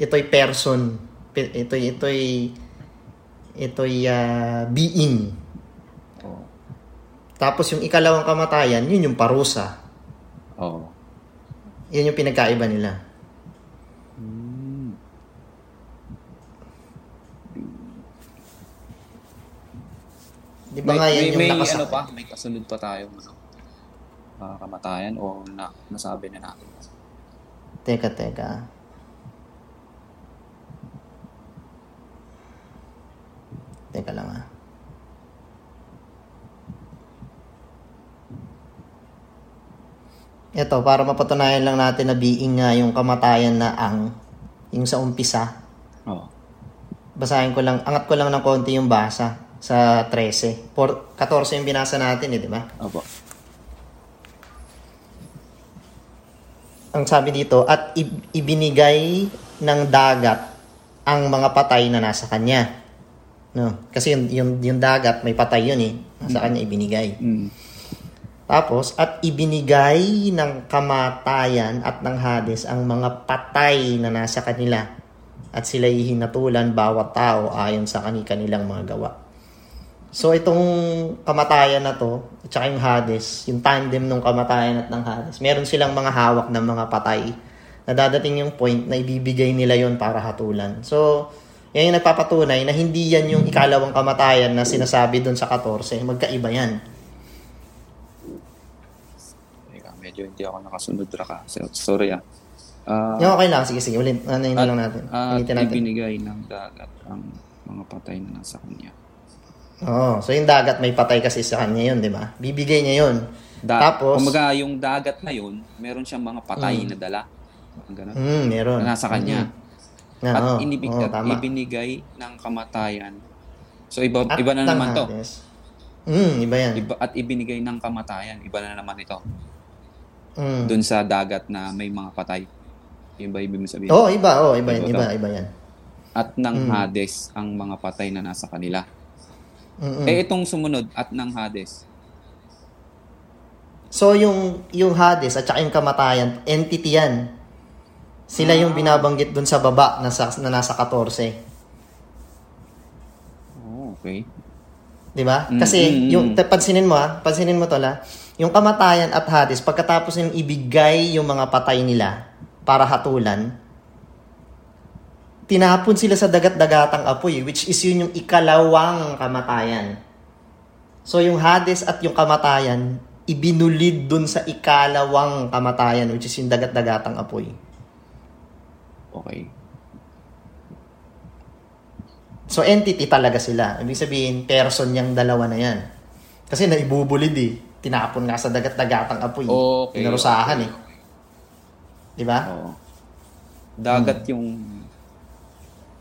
ito'y person. Pe- Ito'y ito'y ito'y ah, being. Oo. Tapos yung ikalawang kamatayan, yun yung parusa. Oo. Yun yung pinagkaiba nila. Di ba May, nga yan may, yung may nakasak- ano pa? May kasunod pa tayo? Ah, kamatayan o na, nasabi na natin? Teka, teka. Teka lang ah. Ito, para mapatunayan lang natin na being nga yung kamatayan na ang, yung sa umpisa. Oo. Basahin ko lang, angat ko lang ng konti yung basa sa 13. Por, 14 yung binasa natin eh, di ba? Opo. ang sabi dito, at ibinigay ng dagat ang mga patay na nasa kanya. No? Kasi yung, yung, yung dagat, may patay yun eh. Nasa kanya ibinigay. Mm. Tapos, at ibinigay ng kamatayan at ng Hades ang mga patay na nasa kanila at sila'y hinatulan bawat tao ayon sa kani-kanilang mga gawa. So, itong kamatayan na to, at saka yung Hades, yung tandem ng kamatayan at ng Hades, meron silang mga hawak ng mga patay na dadating yung point na ibibigay nila yon para hatulan. So, yan yung nagpapatunay na hindi yan yung ikalawang kamatayan na sinasabi doon sa 14. Magkaiba yan. Teka, medyo hindi ako nakasunod raka. So, sorry ah. Ah, Yung okay lang. Sige, sige. Ulit. Ano yun lang natin. at Ulitin natin. ibinigay ng dagat ang mga patay na nasa kanya. Oo. So, yung dagat may patay kasi sa kanya yun, di ba? Bibigay niya yun. Da- Tapos, Kumbaga, yung dagat na yun, meron siyang mga patay na dala. Ang ganun. hmm, meron. Na nasa kanya. Na, At oo. inibig, tama. ibinigay ng kamatayan. So, iba, At iba na naman to. Hmm, iba yan. Iba, at ibinigay ng kamatayan. Iba na naman ito. Hmm. Doon sa dagat na may mga patay. Yung ba ibig mo sabihin? Oo, iba. Oo, iba yan. Iba Iba, to. iba yan. At ng Mm. Hades ang mga patay na nasa kanila. Mm-mm. Eh, itong sumunod, at ng Hades. So, yung, yung Hades at saka yung kamatayan, entity yan. Sila yung Ah. binabanggit dun sa baba na, sa, na nasa 14. Oh, okay. Di ba? Mm, Kasi, mm, mm. yung, pansinin mo ha, pansinin mo to la, yung kamatayan at Hades, pagkatapos yung ibigay yung mga patay nila para hatulan, tinapon sila sa dagat-dagatang apoy, which is yun yung ikalawang kamatayan. So, yung Hades at yung kamatayan, ibinulid dun sa ikalawang kamatayan, which is yung dagat-dagatang apoy. Okay. So, entity talaga sila. Ibig sabihin, person yung dalawa na yan. Kasi naibubulid eh. Tinapon nga sa dagat-dagatang apoy. Okay, Pinarusahan okay, eh. Di ba? Oo. Dagat yung...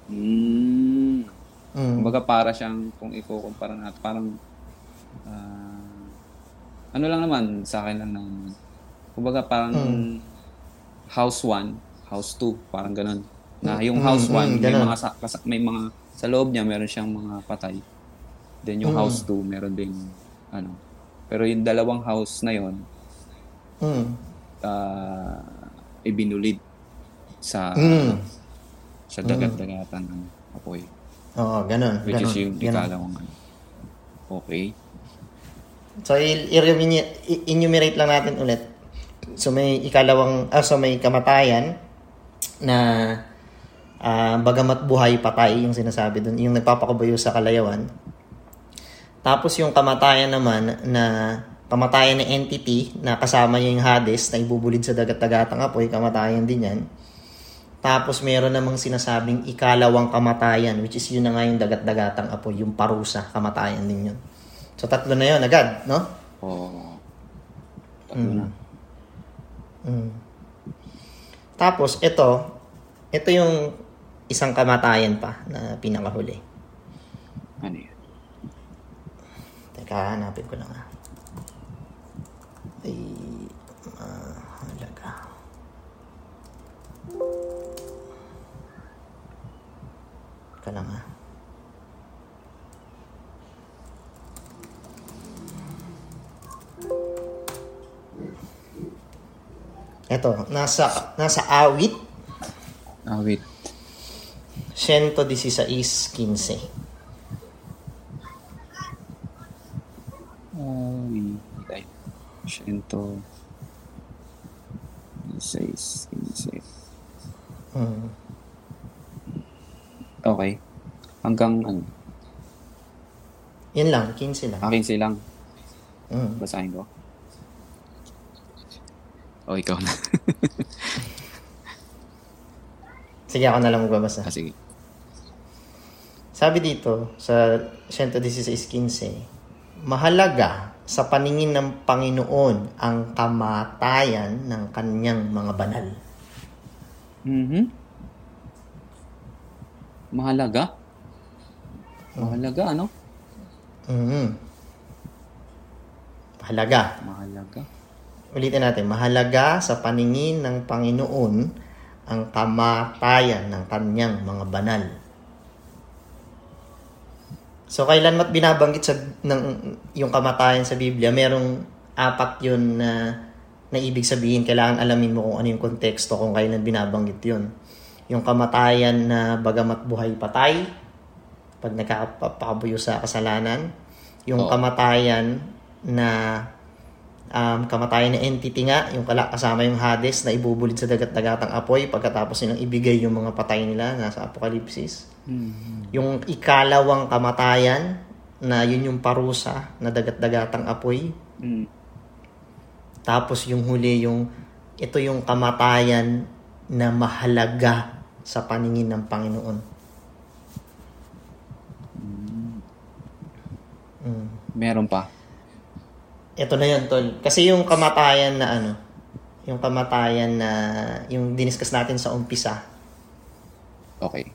Mm. Mm. Kumbaga para siyang, kung ikukumpara natin, parang... ah, ano lang naman, sa akin lang naman. Kumbaga parang Mm. house 1, house 2, parang ganun. Na yung Mm, house mm, 1, may mga, may mga, sa loob niya, meron siyang mga patay. Then yung Mm. house 2, meron din, ano. Pero yung dalawang house na yon Mm. uh, ibinulid sa Mm. sa dagat-dagatan ng apoy. Oo, ganun. Which ganun, is yung ganun. ikalawang ano. Okay. So, i- i- i- enumerate lang natin ulit. So, may ikalawang, ah, so may kamatayan na ah, bagamat buhay patay yung sinasabi doon, yung nagpapakabayo sa kalayawan. Tapos yung kamatayan naman na kamatayan ng entity na kasama yung Hades na ibubulid sa dagat-dagatang apoy, kamatayan din yan. Tapos meron namang sinasabing ikalawang kamatayan, which is yun na nga yung dagat-dagatang apoy, yung parusa, kamatayan din yun. So tatlo na yun agad, no? Oh. Tatlo na. Mm. Tapos ito, ito yung isang kamatayan pa na pinakahuli. Ano yan? Teka, hanapin ko lang ah. Ay, mahalaga. Teka lang ah. Ito, nasa nasa awit wait. 116.15. Ah, wait. Ay, Siento. Seis, quince. Hmm. Okay. Hanggang ano? Yan lang, 15 lang. Aking silang. Mm. Basahin ko. O, ikaw na. Sige, ako na lang magbabasa. ah, sige. Sabi dito sa 116.15, mahalaga sa paningin ng Panginoon ang kamatayan ng kanyang mga banal. Mhm. Mahalaga? Mahalaga, ano? Mhm. Mahalaga. Mahalaga. Ulitin natin, mahalaga sa paningin ng Panginoon ang kamatayan ng kanyang mga banal. So, kailan mat binabanggit sa ng, yung kamatayan sa Biblia, merong apat yun na, na ibig sabihin. Kailangan alamin mo kung ano yung konteksto kung kailan binabanggit yun. Yung kamatayan na bagamat buhay patay, pag nakakapabuyo sa kasalanan. Yung Oo. kamatayan na um, kamatayan na entity nga, yung kala, kasama yung Hades na ibubulid sa dagat-dagatang apoy pagkatapos nilang ibigay yung mga patay nila nasa Apokalipsis. Mhm. Yung ikalawang kamatayan na yun yung parusa na dagat-dagatang apoy. Mm. Tapos yung huli yung ito yung kamatayan na mahalaga sa paningin ng Panginoon. Mm. Meron pa. Ito na yun, Tol. Kasi yung kamatayan na ano, yung kamatayan na, yung diniscuss natin sa umpisa, Okay.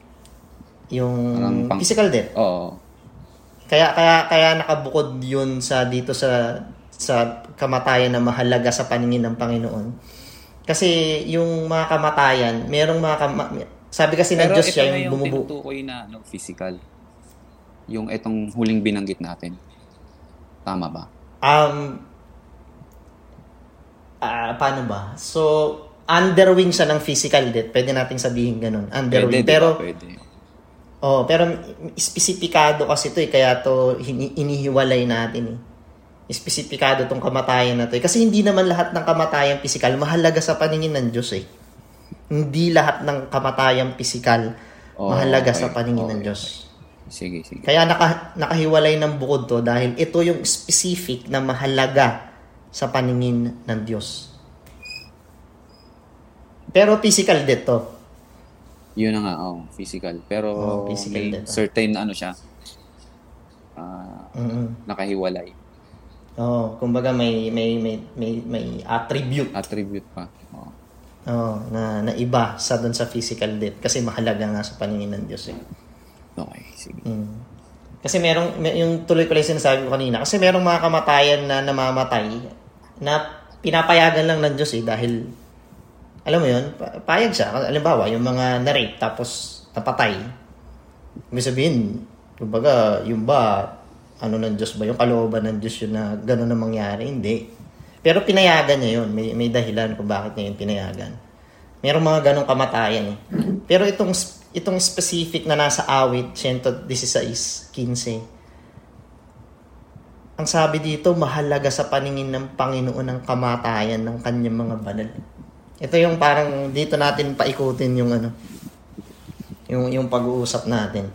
yung pang- physical death. Oo. Kaya, kaya, kaya nakabukod yun sa dito sa, sa kamatayan na mahalaga sa paningin ng Panginoon. Kasi yung mga kamatayan, merong mga kama- sabi kasi ng Pero Diyos ito siya na yung yung bumubu. tinutukoy na ano, physical. Yung itong huling binanggit natin. Tama ba? Um, ah paano ba? So, underwing siya ng physical death. Pwede nating sabihin ganun. Underwing. Pwede, Pero? Pwede. oh, pero spesipikado kasi to eh. Kaya to inihiwalay natin eh. Spesipikado tong kamatayan na to eh. Kasi hindi naman lahat ng kamatayan physical mahalaga sa paningin ng Diyos eh. Hindi lahat ng kamatayan physical Oh, mahalaga okay. sa paningin ng Okay, Diyos. Sige, sige. Kaya naka, nakahiwalay ng bukod to dahil ito yung specific na mahalaga sa paningin ng Diyos. Pero physical death to. Yun na nga, oh, physical. Pero Oh, physical may din, ah. certain ano siya, ah, mm nakahiwalay. Oh, kumbaga may may may may, may attribute Attribute pa. Oh. oh, na na iba sa doon sa physical death kasi mahalaga nga sa paningin ng Diyos eh. Okay, sige. Mm. Kasi merong yung tuloy ko lang sinasabi ko kanina kasi merong mga kamatayan na namamatay na pinapayagan lang ng Diyos eh dahil alam mo yun, pa- payag siya. Halimbawa, yung mga na-rape tapos napatay. Ibig sabihin, kumbaga, yung ba, ano ng Diyos ba? Yung kalooban ng Diyos yun na gano'n na mangyari? Hindi. Pero pinayagan niya yun. May, may dahilan kung bakit niya yun pinayagan. Merong mga ganong kamatayan eh. Pero itong itong specific na nasa awit, 116, 15, ang sabi dito, mahalaga sa paningin ng Panginoon ang kamatayan ng kanyang mga banal. Ito yung parang dito natin paikutin yung ano, yung, yung pag-uusap natin.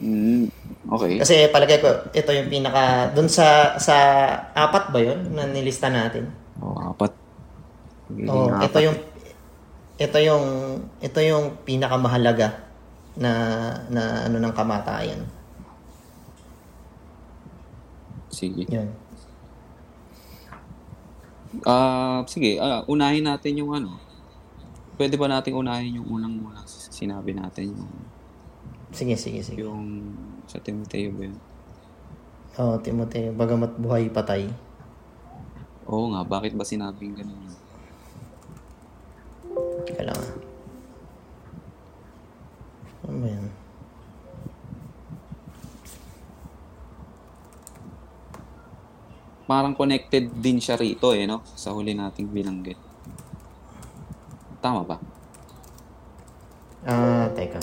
Mm, okay. Kasi palagay ko, ito yung pinaka, dun sa, sa apat ba yun na nilista natin? Oh, apat. Oh, ito yung ito yung ito yung pinakamahalaga na na ano ng kamatayan. Sige. Yun. Ah, sige, ah, unahin natin yung ano. Pwede ba nating unahin yung unang-unang sinabi natin yung Sige, sige, sige. yung sa Timoteo ba yun? Oh, Timoteo, bagamat buhay patay. Oo nga, bakit ba sinabing ganun? Teka lang ah. Ano ba yan? Parang connected din siya rito eh, no? Sa huli nating binanggit. Tama ba? Ah, teka.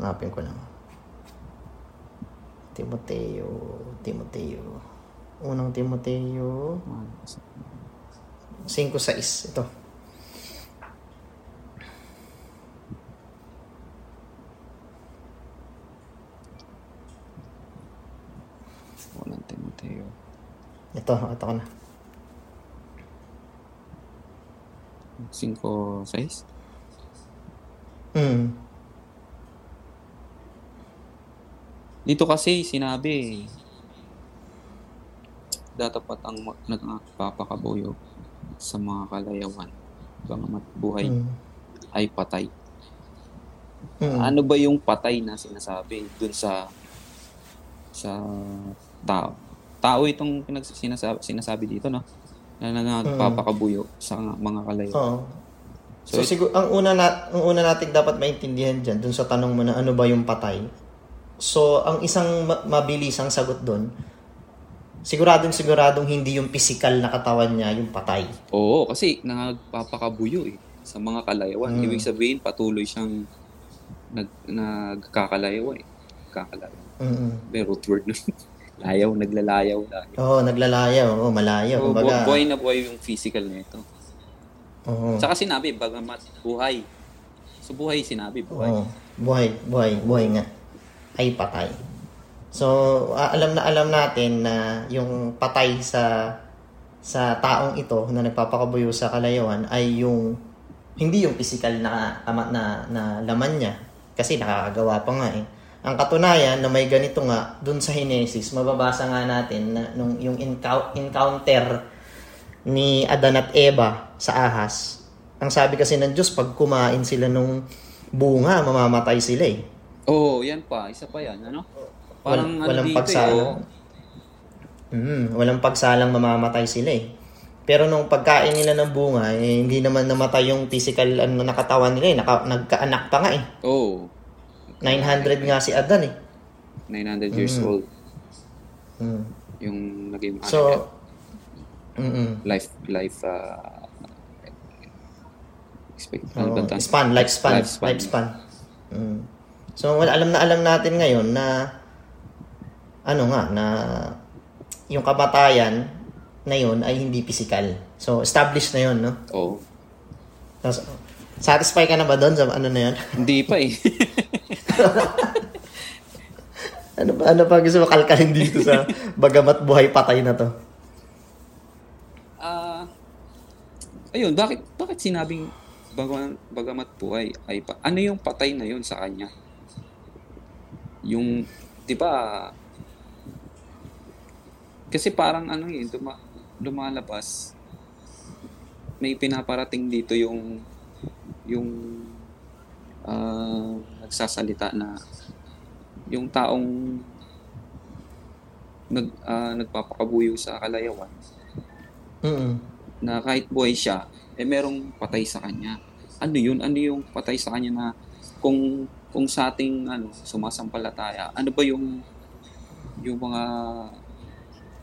Hanapin ko lang. Timoteo, Timoteo. Unang Timoteo, 5.6. Ito. Walang Timoteo. Ito, ito ko na. 5, 6? Hmm. Dito kasi sinabi, datapat ang nagpapakabuyo sa mga kalayawan, bagamat buhay Hmm. ay patay. Hmm. Ano ba yung patay na sinasabi dun sa sa tao? Tao itong pinags- sinasabi, sinasabi dito, no? Na nagpapakabuyo sa mga kalayawan. Oo. So, So, it- siguro ang una na ang una nating dapat maintindihan diyan dun sa tanong mo na ano ba yung patay. So, ang isang ma- mabilisang sagot doon, siguradong siguradong hindi yung physical na katawan niya yung patay. Oo, kasi nagpapakabuyo eh sa mga kalayawan. Mm. Ibig sabihin, patuloy siyang nag, nagkakalayaw eh. Kakalayaw. Mm. May root word nun. Layaw, naglalayaw. Layaw. Oo, naglalayaw, oo, malayaw. So, Kumbaga, bu- buhay na buhay yung physical nito. oo. Saka sinabi, bagamat buhay. So, buhay sinabi, buhay. Oo. buhay, buhay, buhay nga. Ay patay. So, alam na alam natin na yung patay sa sa taong ito na nagpapakabuyo sa kalayawan ay yung hindi yung physical na ama- na, na laman niya kasi nakakagawa pa nga eh. Ang katunayan na may ganito nga dun sa Genesis, mababasa nga natin na nung yung encou- encounter ni Adan at Eva sa ahas. Ang sabi kasi ng Diyos, pag kumain sila nung bunga, mamamatay sila eh. Oo, oh, yan pa. Isa pa yan, ano? Parang Wal- walang ano dito pagsalang. eh. oh. Mm, walang pagsalang mamamatay sila eh. Pero nung pagkain nila ng bunga, eh, hindi naman namatay yung physical ano, nakatawan nila eh. Naka, nagkaanak pa nga eh. Oo. 900 nga si Adan eh. 900 years Mm. old. Mm. Yung naging ano, So, mm life, life, uh, expect, ano ba Oo, ta? span. Lifespan. Lifespan. Mm. So, wala, alam na alam natin ngayon na ano nga, na yung kamatayan na yun ay hindi physical. So, established na yun, no? Oo. Tapos, satisfy ka na ba doon sa ano na yun? Hindi pa eh. ano pa, ano pa gusto mo kalkalin dito sa bagamat buhay patay na to? Ah, ayun, bakit bakit sinabing bagamat, bagamat buhay ay pa, ano yung patay na yun sa kanya? Yung, di ba, kasi parang ano eh, duma, lumalabas, may pinaparating dito yung, yung, ah, nagsasalita na, yung taong nag, ah, nagpapakabuyo sa kalayawan, Mm. na kahit buhay siya, eh merong patay sa kanya. Ano yun? Ano yung patay sa kanya na kung kung sa ating ano, sumasampalataya, ano ba yung yung mga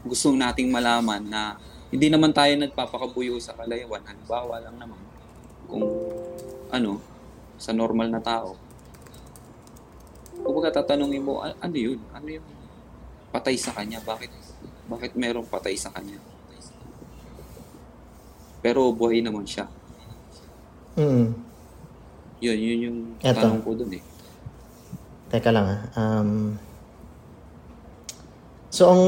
gusto nating malaman na hindi naman tayo nagpapakabuyo sa kalayawan. Halimbawa lang naman kung ano, sa normal na tao. Kung baga tatanungin mo, "A- ano yun? Ano yung patay sa kanya? Bakit bakit merong patay sa kanya? Pero buhay naman siya. Mm. Yun, yun yung Eto. tanong ko dun eh. Teka lang ah. Um, so ang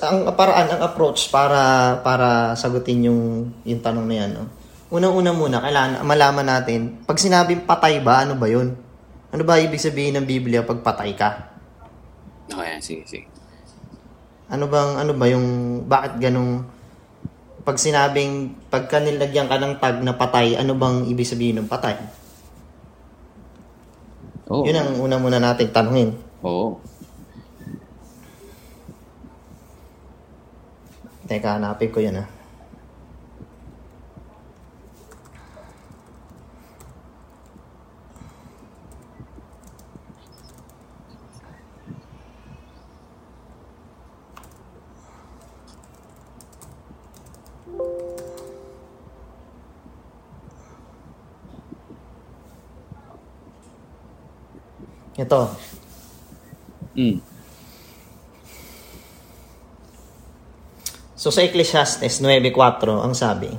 ang paraan, ang approach para para sagutin yung yung tanong na yan, no? Unang-una muna, kailangan malaman natin, pag sinabing patay ba, ano ba yun? Ano ba ibig sabihin ng Biblia pag patay ka? Okay, sige, sige. Ano bang ano ba yung bakit ganong pag sinabing pagka nilagyan ka ng tag na patay, ano bang ibig sabihin ng patay? Oo. Yun ang una muna nating tanungin. Oo. Teka, hanapin ko yan ah. Ito. Mm. So sa Ecclesiastes 9.4, ang sabi,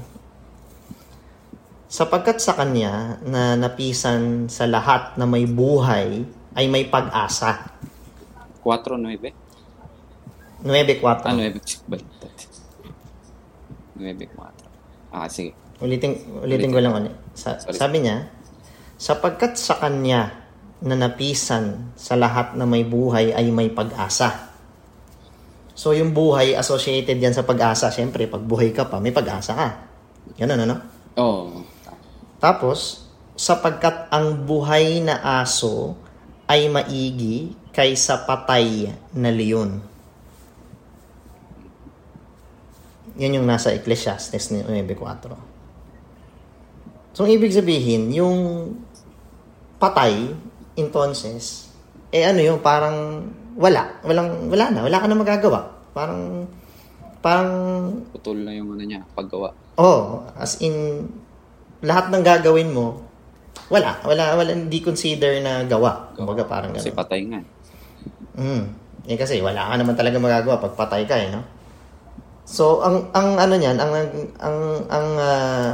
Sapagkat sa kanya na napisan sa lahat na may buhay ay may pag-asa. 4-9? 9.4. Ah, 9. Baliktad. 9-4. Ah, sige. Ulitin, ulitin ko lang ulit. Sa, Sorry. sabi niya, sapagkat sa kanya na napisan sa lahat na may buhay ay may pag-asa. So yung buhay associated yan sa pag-asa. Siyempre, pag buhay ka pa, may pag-asa ka. Ganun, ano? Oo. Oh. Tapos, sapagkat ang buhay na aso ay maigi kaysa patay na leon. Yan yung nasa Ecclesiastes 9.4. So, ibig sabihin, yung patay, entonces, eh ano yung parang wala. Walang, wala na. Wala ka na magagawa. Parang, parang Putol na yung ano niya, paggawa. Oh, as in lahat ng gagawin mo wala, wala, wala hindi consider na gawa. Kumbaga parang Kasi gano'n. patay nga. Mm. Eh kasi wala ka naman talaga magagawa pag patay ka eh, no? So ang ang ano niyan, ang ang ang ah,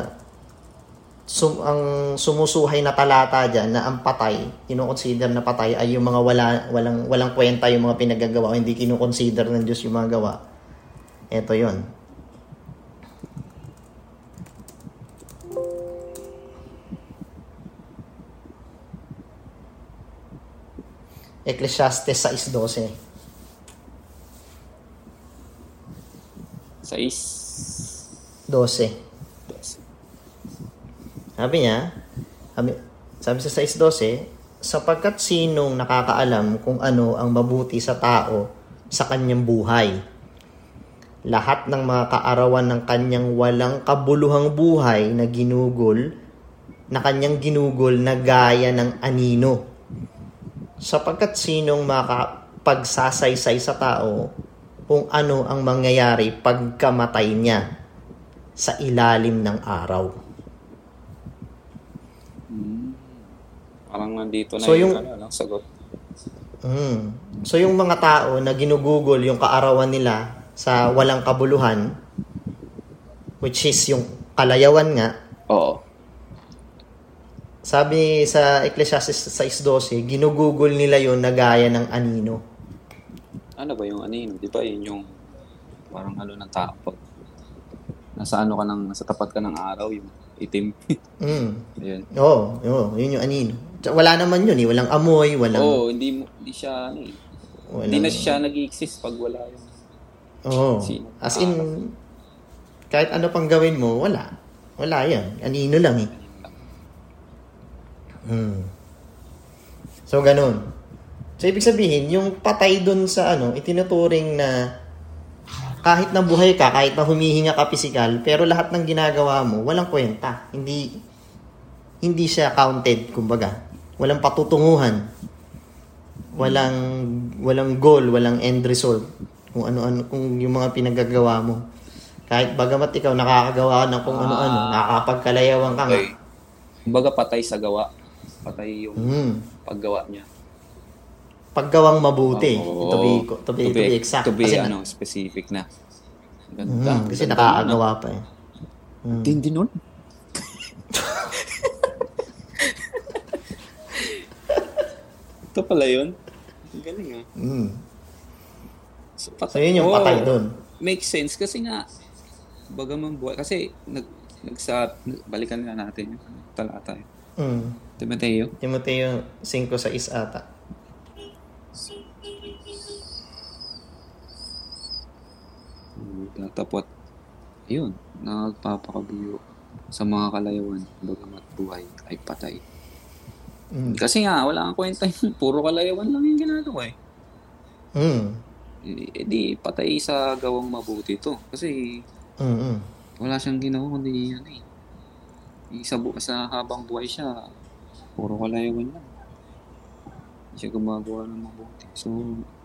sum, ang sumusuhay na talata diyan na ang patay, kino-consider na patay ay yung mga wala walang walang kwenta yung mga pinagagawa, hindi kino-consider ng Diyos yung mga gawa. Ito 'yon. Ecclesiastes 6.12. 6. 12. Sabi niya, sabi, sabi sa 6.12, sapagkat sinong nakakaalam kung ano ang mabuti sa tao sa kanyang buhay. Lahat ng mga kaarawan ng kanyang walang kabuluhang buhay na ginugol, na kanyang ginugol na gaya ng anino. Sapagkat sinong makapagsasaysay sa tao kung ano ang mangyayari pagkamatay niya sa ilalim ng araw. Parang nandito na So, yung, yung- ano, ano, sagot. Mm. So yung mga tao na ginugugol yung kaarawan nila sa walang kabuluhan, which is yung kalayawan nga, Oo. sabi sa Ecclesiastes 6.12, ginugugol nila yon na gaya ng anino. Ano ba yung anino? Di ba yun yung parang ano ng tao pag nasa ano ka ng, nasa tapat ka ng araw, yung itim. Mm. Ayun. Oo, oh, yun yung anino. Wala naman yun eh, walang amoy, walang... Oo, hindi mo, hindi siya, ano eh. walang Hindi na siya nag-exist pag wala yung Oo. Sino? As in, kahit ano pang gawin mo, wala. Wala yan. Anino lang eh. Hmm. So, ganun. So, ibig sabihin, yung patay dun sa ano, itinuturing na kahit na buhay ka, kahit na humihinga ka physical, pero lahat ng ginagawa mo, walang kwenta. Hindi, hindi siya counted, kumbaga. Walang patutunguhan. Walang, walang goal, walang end result. Kung ano-ano, kung yung mga pinagagawa mo. Kahit bagamat ikaw nakakagawa ng kung ano-ano, nakakapagkalayawan ka nga. Okay. Kumbaga patay sa gawa. Patay yung Hmm. paggawa niya. Paggawang mabuti. Oo. to, be, to, be, to, be, exact. To be, kasi, ano, specific na. Ganda. Hmm, kasi Ganda, nakakagawa pa eh. ano. Tindi nun. Ito pala yun. Ang galing ah. Hmm. So, So, yun yung patay dun. Makes sense kasi nga, bagaman buhay. Kasi, nag, nagsa, balikan na natin yung talata. eh. Hmm. Timoteo. Timoteo 5 sa is ata. Tapot, yun, nagpapakabuyo sa mga kalayawan, bagamat buhay ay patay. Hmm. Kasi nga, wala kang kwenta yun. Puro kalayawan lang yung ginagawa eh. Hmm. eh, di patay sa gawang mabuti to. Kasi Mm-mm. wala siyang ginawa kundi ano eh. Eh, Sa, bu- sa habang buhay siya, puro kalayawan lang. Hindi siya gumagawa ng mabuti. So,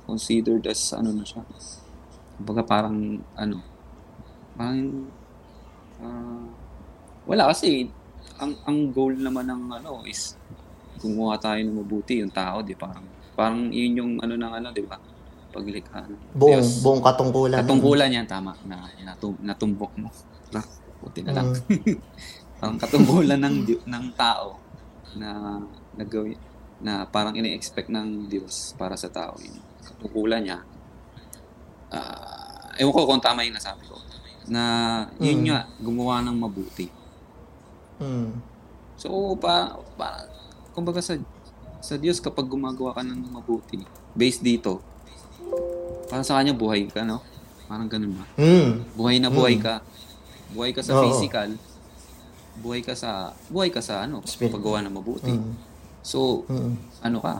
considered as ano na siya. Kumbaga parang ano, parang ah, wala kasi ang ang goal naman ng ano is gumawa tayo ng mabuti yung tao, di parang parang yun yung ano ng ano, di ba? Paglikha ng Buong, Diyos. buong katungkulan. Katungkulan yan, tama. Na, natum, natumbok mo. Na, buti na lang. Mm. Ang katungkulan ng, ng tao na nagawin na parang ini-expect ng Diyos para sa tao. Yung katungkulan niya, ah ewan ko kung tama yung nasabi ko, na yun Mm. nga, gumawa ng mabuti. Mm. So, pa, pa, kumbaga sa, sa Diyos, kapag gumagawa ka ng mabuti, based dito, para sa kanya buhay ka, no? Parang ganun ba? Mm. Buhay na buhay Mm. ka. Buhay ka sa Oo. physical. Buhay ka sa buhay ka sa ano, Spirit. paggawa ng mabuti. Mm. So, Mm. ano ka?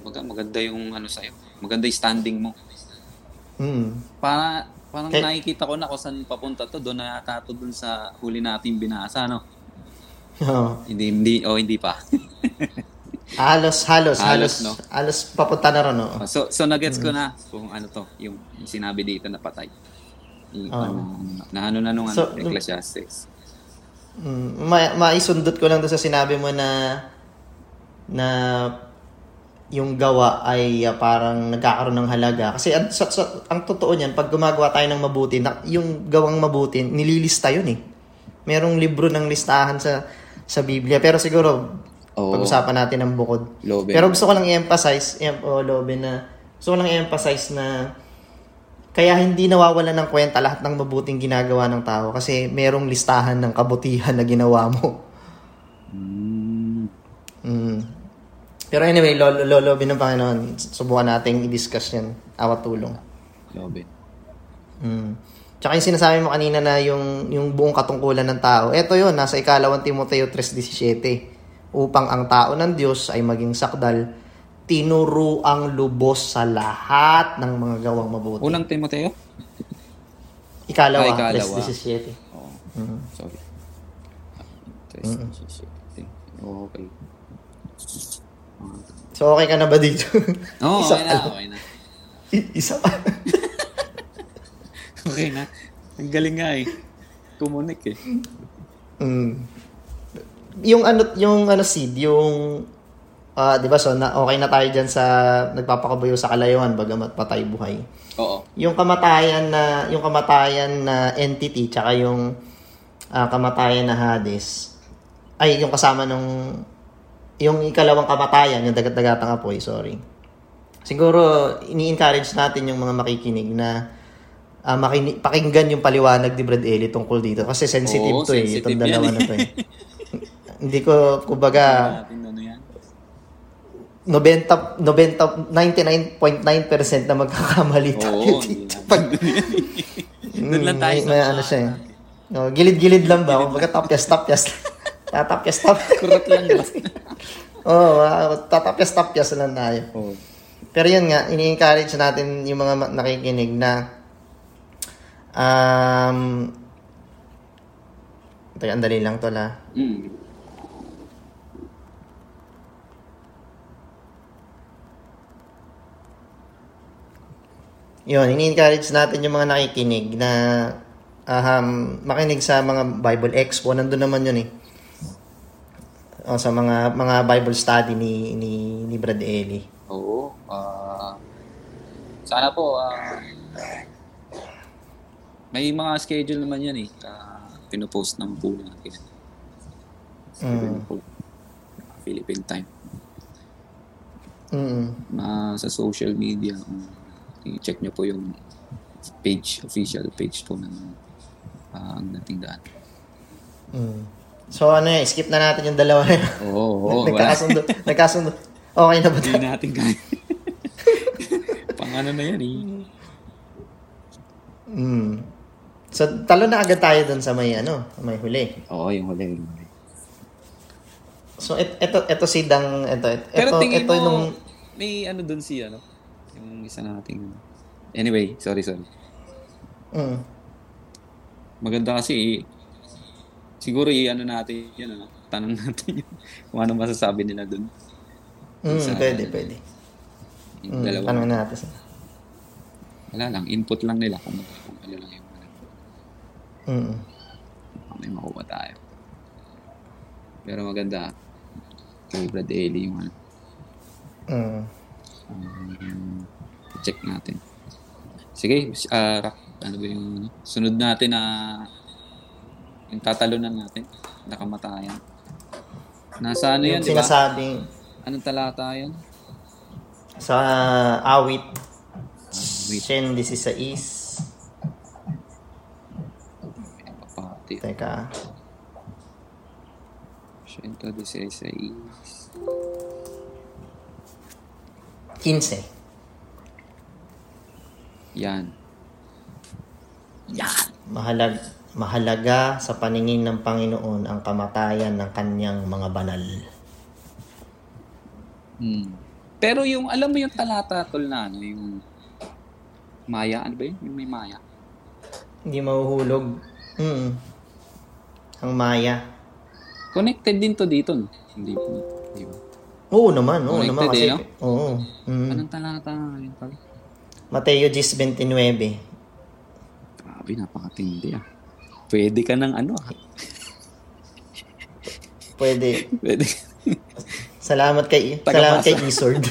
Maganda, maganda yung ano sa'yo. Maganda yung standing mo. Mm. Para parang Kay- nakikita ko na kung saan papunta to, doon na yata to doon sa huli nating binasa, no? Oo. Hindi, hindi, o hindi pa. Halos, halos, halos, Halos, no? halos papunta na ron, no? so, so nagets ko na kung ano to, yung, sinabi dito na patay. Oo. ano, na ano na nung ano, So, Ecclesiastes. Mm, ma- maisundot ko lang doon sa sinabi mo na na yung gawa ay ah, parang nagkakaroon ng halaga. Kasi ang, sa, sa- ang totoo niyan, pag gumagawa tayo ng mabuti, na, yung gawang mabuti, nililista yun eh. Merong libro ng listahan sa sa Biblia. Pero siguro, Oo. pag-usapan natin ng bukod. Lobe. Pero gusto ko lang i-emphasize, em, oh, Lobe, na gusto ko lang i-emphasize na kaya hindi nawawala ng kwenta lahat ng mabuting ginagawa ng tao kasi merong listahan ng kabutihan na ginawa mo. Mm. Mm. Pero anyway, lolo, lolo, ng Panginoon, subukan nating i-discuss yan. Awat tulong. Lobe. Mm. Tsaka yung sinasabi mo kanina na yung, yung buong katungkulan ng tao, eto yun, nasa ikalawang Timoteo 3.17. Upang ang tao ng Diyos ay maging sakdal, tinuruang lubos sa lahat ng mga gawang mabuti. Unang Timoteo? Ikalawa, Ah, ikalawa. 3.17. Oo. Mm. Sorry. Test. Okay. Ah. So, okay ka na ba dito? Oo, Isa okay na, okay na. Isa pa. Okay na. Ang galing nga eh. Kumunik eh. Mm. Yung ano yung ano seed, yung ah 'di ba so na okay na tayo diyan sa nagpapakabuyo sa kalayuan bagamat patay buhay. Oo. Yung kamatayan na yung kamatayan na entity tsaka yung ah, kamatayan na Hades ay yung kasama nung yung ikalawang kamatayan, yung dagat-dagatang apoy, sorry. Siguro ini-encourage natin yung mga makikinig na ah, makini- pakinggan yung paliwanag ni Brad Ellie tungkol dito kasi sensitive Oo, to eh, sensitive itong dalawa na to eh. Hindi ko kumbaga ano yan. 90 90 99.9% na magkakamali tayo Oo. dito. Pag, Doon lang tayo may, sa may ano siya eh. No, gilid-gilid lang ba? Kumbaga tapyas, tapyas. tatapyas, tapyas. Kurot lang ba? Oo, oh, tatapyas, tapyas lang tayo. Oo. Pero yun nga, ini-encourage natin yung mga nakikinig na um, Teka, andali lang to la. Mm. Yun, ini-encourage natin yung mga nakikinig na um, makinig sa mga Bible Expo. Nandun naman yun eh. O, sa mga mga Bible study ni ni, ni Brad Eli. Oo. ah, sana po, ah, may mga schedule naman yan eh. Uh, pinopost ng po natin. Mm. Philippine time. Mm. Ma sa social media, um, i-check nyo po yung page, official page po ng uh, ang nating daan. Mm. So ano eh, skip na natin yung dalawa na. Oo, wala. nagkakasundo. nagkasundo. Okay na ba Hindi natin kaya. Pang ano na yan eh. Mm. So talo na agad tayo dun sa may ano, may huli. Oo, yung huli. Yung huli. So et, eto eto si Dang eto et- Pero eto tingin eto mo, nung may ano dun si ano? Yung isa nating... Anyway, sorry, sorry. Mm. Maganda kasi, siguro i-ano natin yun, ano, tanong natin yun, kung ano masasabi nila dun. Mm, Sa- pwede, pwede. Yung Mm, dalawa. tanong natin. Wala lang, input lang nila kung, Mm. May makuha tayo. Pero maganda. Kay Brad Ailey yung ano. Mm. Um, check natin. Sige, uh, ano ba yung sunod natin na uh, yung tatalunan natin, nakamatayan. Nasa ano yun, yung sinasabing, diba? Anong talata yun? Sa uh, awit, awit. 116 Teka. 116. 15. Yan. Mahalag, mahalaga sa paningin ng Panginoon ang kamatayan ng kanyang mga banal. Hmm. Pero yung, alam mo yung talata tol na ano, yung Maya, ano ba yun? Yung may Maya. Hindi mahuhulog. Mm. Ang maya. Connected din to dito, no? Hindi po. Di ba? Oo naman, oo Connected naman kasi. eh, no? Oo. Mm. Anong talata yun tol? Mateo 10.29. Grabe, napakatindi ah. Pwede ka ng ano ah. Pwede. Pwede, Salamat kay Tagabasa. salamat kay Isord.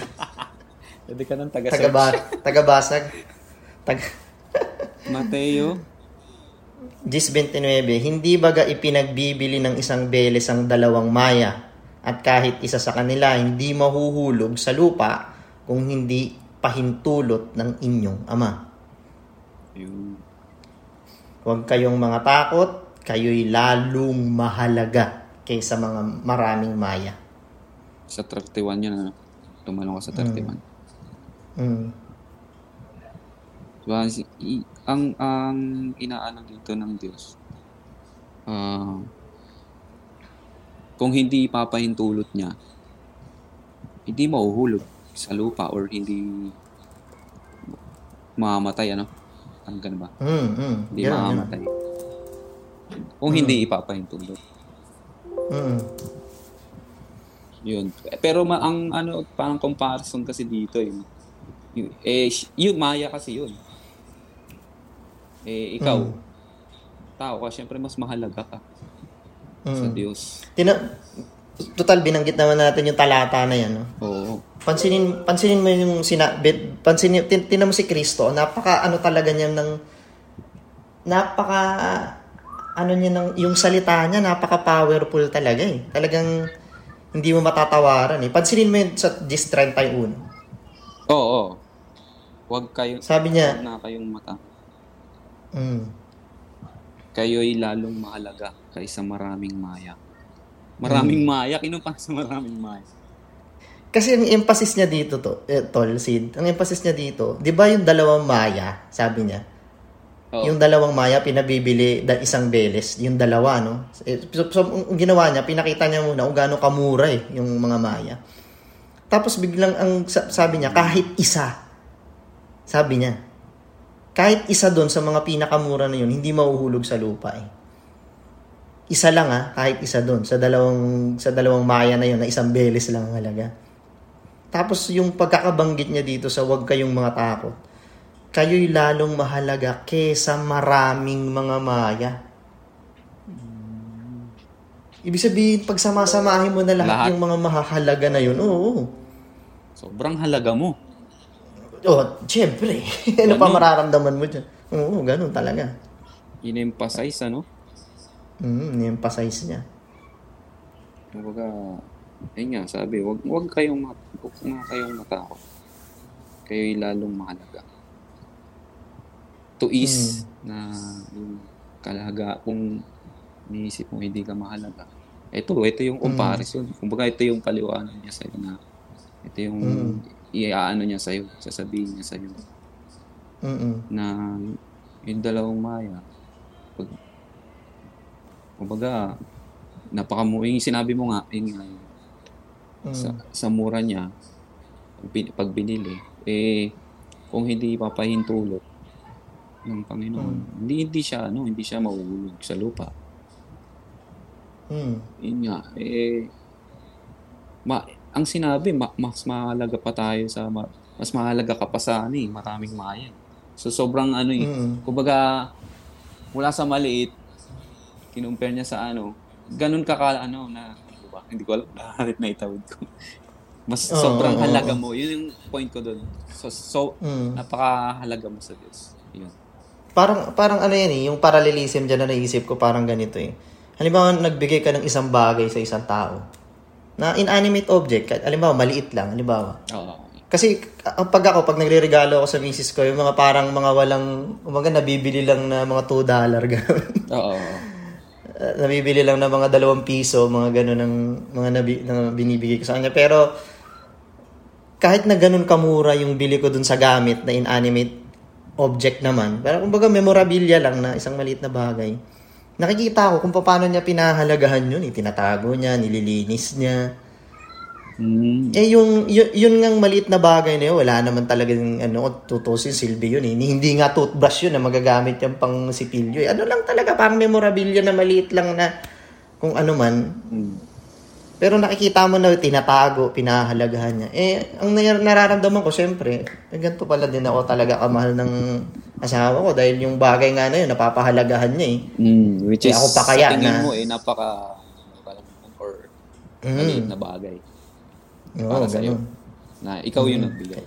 pwede ka ng taga Tagaba, tagabasag. Tag Mateo 10.29. Hindi baga ipinagbibili ng isang beles ang dalawang maya at kahit isa sa kanila hindi mahuhulog sa lupa kung hindi pahintulot ng inyong ama. Huwag kayong mga takot, kayo'y lalong mahalaga kaysa mga maraming maya. sa 31 yan ano. Tumalong ka sa 31. Mm. Diba? Ang ang inaano dito ng Diyos. ah kung hindi ipapahintulot niya, hindi mauhulog sa lupa or hindi mamamatay ano? Ano ganun ba? Mm, mm. Hindi ganun. mamamatay. Kung hindi ipapahintulot. Mm. Yun. Pero ma- ang ano, parang comparison kasi dito eh, sh- yung Maya kasi yun. Eh, ikaw, Mm. tao ka, syempre mas mahalaga ka sa Mm. Diyos. Tina- Total, binanggit naman natin yung talata na yan. No? Oo. Pansinin, pansinin mo yung sina, bit- pansinin, tin, tinan mo si Kristo, napaka ano talaga niya ng, napaka, ano niya ng, yung salita niya, napaka powerful talaga eh. Talagang, hindi mo matatawaran eh. Pansinin mo yun sa 10.31. Oo. oo. Huwag kayo, Sabi niya, na kayong mata. Mm, Kayo'y lalong mahalaga kaysa maraming maya. Maraming maya, kinupa sa maraming maya. Kasi ang emphasis niya dito to, eh, tol, Sid, ang emphasis niya dito, 'di ba yung dalawang maya, sabi niya. Oo. Yung dalawang maya pinabibili da isang beles, yung dalawa no. Eh, So, so ang ginawa niya, pinakita niya muna kung gaano kamura eh yung mga maya. Tapos biglang ang sa- sabi niya kahit isa. Sabi niya. Kahit isa doon sa mga pinakamura na yun, hindi mahuhulog sa lupa eh. Isa lang ah, kahit isa doon sa dalawang sa dalawang maya na yun na isang beles lang ang halaga. Tapos yung pagkakabanggit niya dito sa wag kayong mga takot. Kayo'y lalong mahalaga kesa maraming mga maya. Ibig sabihin, pag samasamahin mo na lahat, Lahat. yung mga mahahalaga na yun, oo. Sobrang halaga mo. Oh, syempre. ano pa Ganun. mararamdaman mo dyan? Oo, ganun talaga. In-emphasize, ano? Mm, ni-emphasize niya. Kumbaga, ayun nga, sabi, wag, wag kayong, mat, wag nga kayong matakot. Kayo'y lalong mahalaga. Tuis na yung kalaga, kung niisip mo hindi ka mahalaga. Ito, ito yung comparison. Kumbaga, ito yung paliwanag niya sa'yo na ito yung Mm. Iaano niya sa'yo, sasabihin niya sa'yo Mm-mm. na yung dalawang maya, pag, kumbaga, napakamu, yung sinabi mo nga, yun nga, yung Mm. sa, sa mura niya, pag bin- pag binili, eh, kung hindi papahintulot ng Panginoon, Hmm. hindi hindi siya ano, hindi siya mahuhulog sa lupa. Hmm. Yun nga, eh, ma, ang sinabi, ma, mas mahalaga pa tayo sa, ma, mas mahalaga ka pa sa ano eh, maraming mayan. So, sobrang ano eh, Mm. kumbaga, mula sa maliit, kinumpare niya sa ano, ganun ka ka, ano, na, di ba? Hindi ko alam, nakarit na itawid ko. Mas Oo, sobrang oo, halaga mo. Yun yung point ko doon. So, so Hmm. napakahalaga mo sa Diyos. Yun. Parang, parang ano yan eh, yung parallelism dyan na naisip ko parang ganito eh. Halimbawa, nagbigay ka ng isang bagay sa isang tao na inanimate object, kahit- halimbawa, maliit lang, halimbawa. Oo. Kasi ang pag ako, pag nagre-regalo ako sa misis ko, yung mga parang mga walang, umaga nabibili lang na mga 2 dollar, gano'n. Oo. Uh, nabibili lang na mga dalawang piso, mga gano'n ng mga nabi, na binibigay ko sa kanya. Pero kahit na ganun kamura yung bili ko dun sa gamit na inanimate object naman, parang kumbaga memorabilia lang na isang maliit na bagay. Nakikita ko kung paano niya pinahalagahan yun. Eh. Tinatago niya, nililinis niya. Mm. Eh yung yun, yun ngang maliit na bagay na yun, wala naman talagang ano, tutusin silbi yun eh. Hindi nga toothbrush yun na magagamit yung pang sipilyo eh. Ano lang talaga, parang memorabilia na maliit lang na kung ano man. Mm. Pero nakikita mo na tinatago, pinahalagahan niya. Eh, ang nar- nararamdaman ko, syempre, eh, ganito pala din ako talaga kamahal ng asawa ko dahil yung bagay nga na yun, napapahalagahan niya eh. Mm. Which Eh, is, ako pa kaya sa tingin na- mo eh, napaka, napaka or Mm. maliit na bagay. Oo, para sa'yo. Na ikaw yun nagbigay.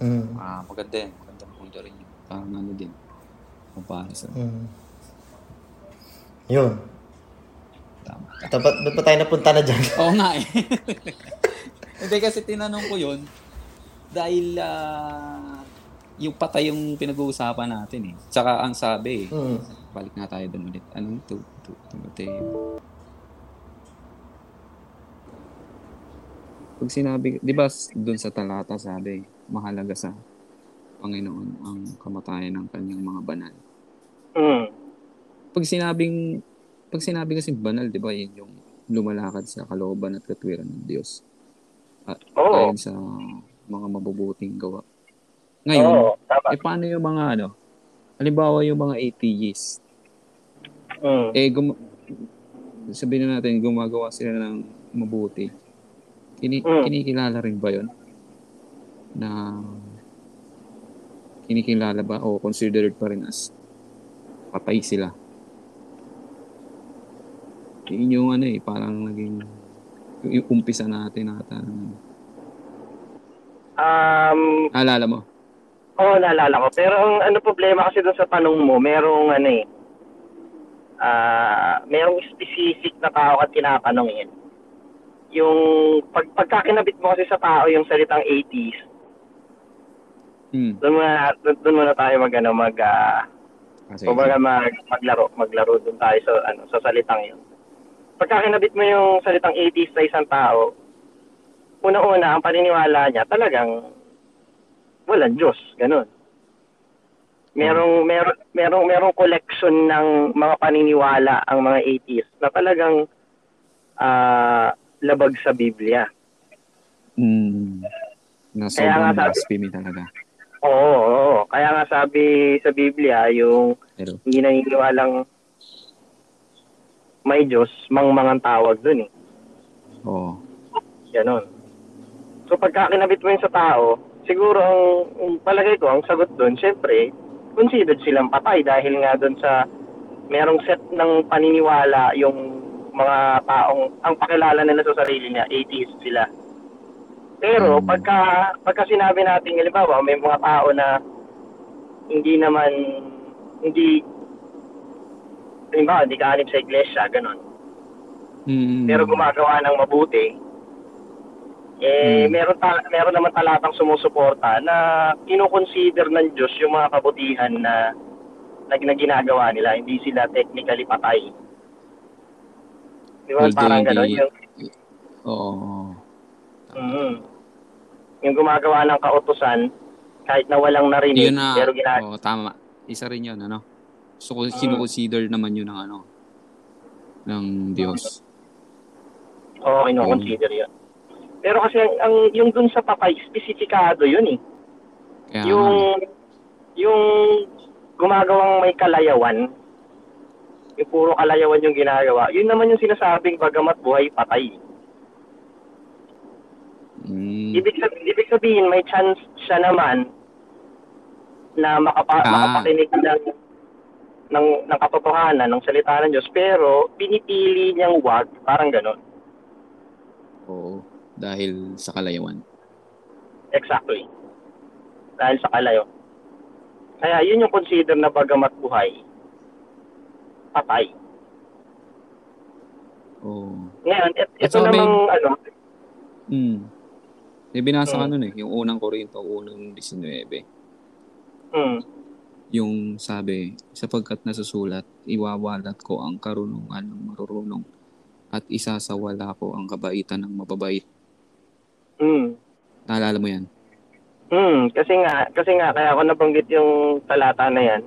Mm. Ah, maganda yun. Magandang punto rin yun. Parang ano din. Kung para sa Mm. Yun. Tama. Dapat, ba't pa tayo napunta na dyan? Oo nga eh. Hindi kasi tinanong ko yun dahil ah, yung patay yung pinag-uusapan natin eh. Tsaka ang sabi eh, Mm. balik nga tayo doon ulit. Anong to, to, Timoteo? Pag sinabi, di ba doon sa talata sabi, mahalaga sa Panginoon ang kamatayan ng kanyang mga banal. Mm. Pag sinabing, pag sinabi kasi banal, di ba, yun yung lumalakad sa kalooban at katwiran ng Diyos. At Oo. ayon sa mga mabubuting gawa. Ngayon, tama. eh paano yung mga ano, halimbawa yung mga atheists, Mm. eh gum- sabihin na natin gumagawa sila ng mabuti. Kini Mm. kinikilala rin ba 'yon? Na kinikilala ba o considered pa rin as patay sila? Yun yung ano eh, parang naging yung umpisa natin nata. Um, Alala mo? Oo, naalala ko. Pero ang ano problema kasi doon sa tanong mo, merong ano eh, ah, merong specific na tao at tinatanong yun. Yung pag pagkakinabit mo kasi sa tao yung salitang 80s, Hmm. doon muna doon, muna tayo mag ano mag ah, Kasi, kumbaga mag, maglaro maglaro doon tayo sa ano sa salitang yun. Pagkakinabit mo yung salitang 80s sa isang tao, una-una ang paniniwala niya talagang walang Diyos, ganun. Merong merong merong merong collection ng mga paniniwala ang mga 80s na talagang ah, labag sa Biblia. hmm, na Kaya nga sobrang sabi- blasphemy talaga. Oo, oo. Kaya nga sabi sa Biblia, yung Pero, hindi naniniwalang may Diyos, mangmangang tawag dun eh. oo. Ganon. So pagka kinabit mo yun sa tao, siguro ang, ang palagay ko, ang sagot dun, syempre, considered silang patay dahil nga dun sa merong set ng paniniwala yung mga taong, ang pakilala nila sa sarili niya, atheist sila. Pero Hmm. pagka, pagka sinabi natin, halimbawa, may mga tao na hindi naman, hindi, halimbawa, hindi ka sa iglesia, ganon Hmm. pero gumagawa ng mabuti, eh, Mm. meron, ta- meron naman talatang sumusuporta na kinukonsider ng Diyos yung mga kabutihan na, na, na ginagawa nila. Hindi sila technically patay. Di ba? Although Parang gano'n. Yung, Oo. mm, yung gumagawa ng kautusan, kahit na walang narinig, Yun na, pero gina- oo, tama. Isa rin yun, ano? So, kinukonsider naman yun ng ano, ng Diyos. Oo, kinukonsider yun. Pero kasi ang, ang yung dun sa patay, spesifikado yun eh. Kaya, yung yung gumagawang may kalayawan, yung puro kalayawan yung ginagawa, yun naman yung sinasabing bagamat buhay patay. mm, Ibig, sab- ibig sabihin, may chance siya naman na makapa- Ah. makapakinig ng, ng, ng katotohanan, ng salita ng Diyos, pero pinipili niyang wag, parang ganon. oo, dahil sa kalayawan. Exactly. Dahil sa kalayo. Kaya yun yung consider na bagamat buhay, patay. Oo. Ngayon, et, ito may- namang, ano, Mm. May binasa ka Mm. nun eh, yung unang Korinto, unang 19. mm, Yung sabi, sapagkat nasusulat, iwawalat ko ang karunungan ng marurunong at isasawala ko ang kabaitan ng mababait. mm, Naalala mo yan? mm, kasi nga, kasi nga, kaya ako nabanggit yung talata na yan,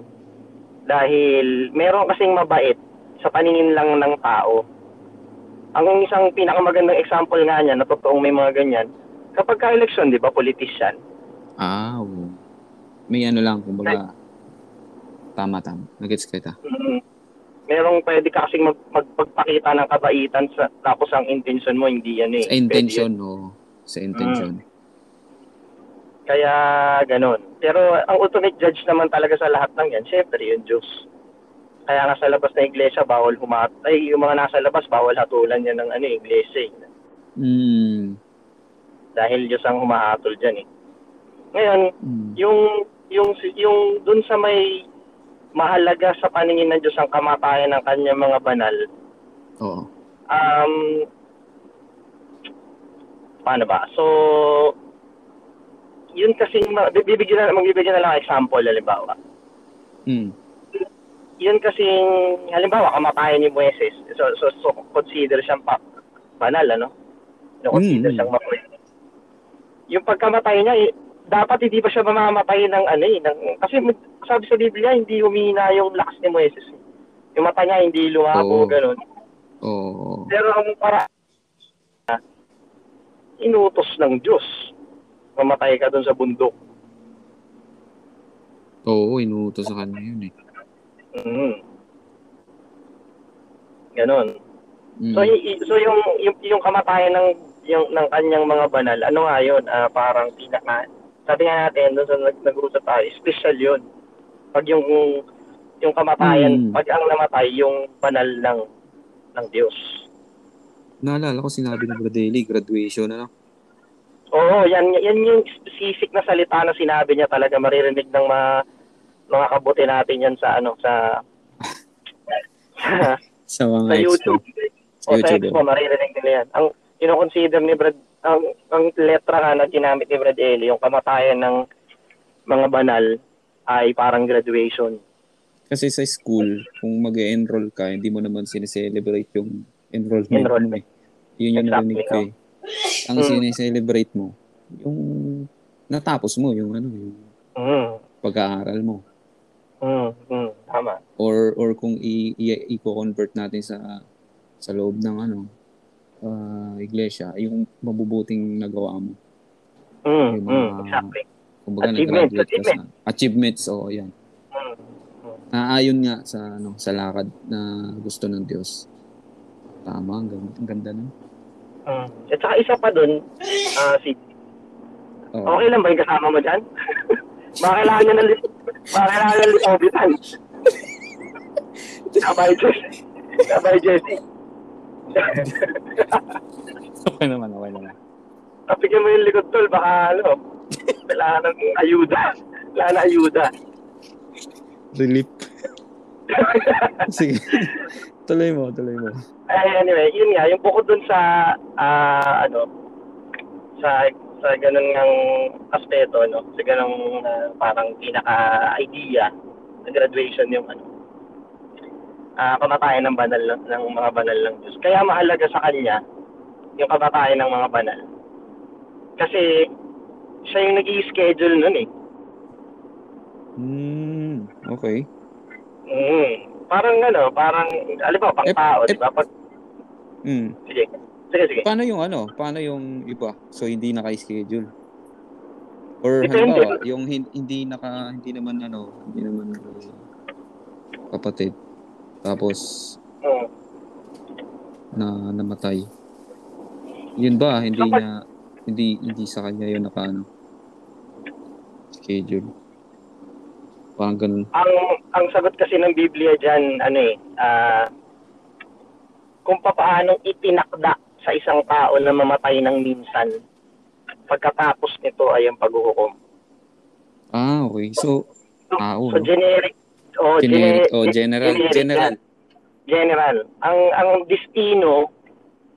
dahil meron kasing mabait sa paningin lang ng tao. Ang isang pinakamagandang example nga niya, na totoong may mga ganyan, kapag ka-election, di ba, politician, Ah, oo. May ano lang, kumbaga, tama-tama. Nagets kita. Mm. Merong pwede ka kasing mag, magpagpakita ng kabaitan sa tapos ang intention mo hindi yan eh. Sa intention, no? Sa intention. Kaya ganun. Pero ang ultimate judge naman talaga sa lahat ng yan, syempre yung Diyos. Kaya nga sa labas ng iglesia, bawal humat... Ay, yung mga nasa labas, bawal hatulan yan ng ano, iglesia. Eh. Mm. Dahil Diyos ang humahatol dyan eh. Ngayon, Mm. yung yung yung dun sa may mahalaga sa paningin ng Diyos ang kamatayan ng kanyang mga banal, Oo. Um, paano ba? So, yun kasi, bibigyan na, magbibigyan na lang example, halimbawa. Mm. Yun kasi, halimbawa, kamatayan ni Moises. So, so, so consider siyang pa, banal, ano? No, consider Mm. siyang mabuhay. Yung pagkamatay niya, eh, dapat hindi pa siya mamamatay ng ano eh. Ng, kasi sabi sa Biblia, hindi humina yung lakas ni Moises. Eh. Yung mata niya hindi lumabo, Oo. ganun. Oo. Pero ang para inutos ng Diyos. Mamatay ka doon sa bundok. Oo, inuutos sa kanya yun eh. Mm. Ganon. Mm. So, y- so yung, yung yung kamatayan ng yung ng kanyang mga banal, ano nga yun? Ah, parang pinaka sabi nga natin doon sa nag nag-usap tayo, special yun. Pag yung yung kamatayan, Mm. pag ang namatay yung banal ng ng Diyos. Naalala ko sinabi ng Bradley, graduation ano? Oo, yan, yan yung specific na salita na sinabi niya talaga maririnig ng mga mga kabuti natin yan sa ano sa sa, Sa mga sa YouTube. Sa O sa YouTube. Expo, maririnig nila yan. Ang ino-consider ni Brad ang ang letra nga na ginamit ni Brad Eli, yung kamatayan ng mga banal ay parang graduation. Kasi sa school, kung mag enroll ka, hindi mo naman sineselebrate yung enrollment, mo Enrollment. eh. Yun yung Exactly, narinig ko eh. Ang Mm. sineselebrate mo, yung natapos mo, yung ano, yung Mm. pag-aaral mo. Mm, mm, tama. Or or kung i- i- i-convert natin sa sa loob ng ano, ah, iglesia, yung mabubuting nagawa mo. Mm, Yung mm, mga- exactly. Kumbaga Achievements, ka sa achievements. achievements, oo, yan. Mm. Naayon nga sa ano, sa lakad na gusto ng Diyos. Tama, ang ganda, ang ganda nun. Mm. At saka isa pa dun, ah si Oo. Okay lang ba yung kasama mo dyan? Baka kailangan niya ng lit- baka kailangan ng litobitan. Sabay Jesse. Sabay Jesse. Okay naman, okay naman. Kapigyan mo yung likod tol, baka ano, kailangan ng ayuda. Kailangan ng ayuda. Relief. Sige. tuloy mo, tuloy mo. Ay, anyway, yun nga, yung bukod dun sa, ah, ano, sa, sa ganun ngang aspeto, no? Sa ganung ah, parang pinaka-idea na graduation yung, ano, ah, kamatayan ng banal, ng, mga banal ng Diyos. Kaya mahalaga sa kanya, yung kamatayan ng mga banal. Kasi, siya yung nag schedule nun eh. Hmm, okay. Mm. Parang ano, parang, alam mo, pang Eh, tao, eh, di ba? Pag, Hmm. sige, sige, sige. Paano yung ano? Paano yung iba? So, hindi naka-schedule. Or Depende. halimbawa, yung hin- hindi naka hindi naman ano, hindi naman ano, kapatid. Tapos Mm. na namatay. Yun ba hindi Kapag- niya hindi hindi sa kanya yun naka ano schedule. Parang ganun. ang ang sagot kasi ng Biblia diyan ano eh ah kung papaanong itinakda sa isang tao na mamatay ng minsan pagkatapos nito ay ang paghuhukom. Ah, okay. So, tao, So no? generic o Generic, gene- oh, general, generic general. General. Ang ang destino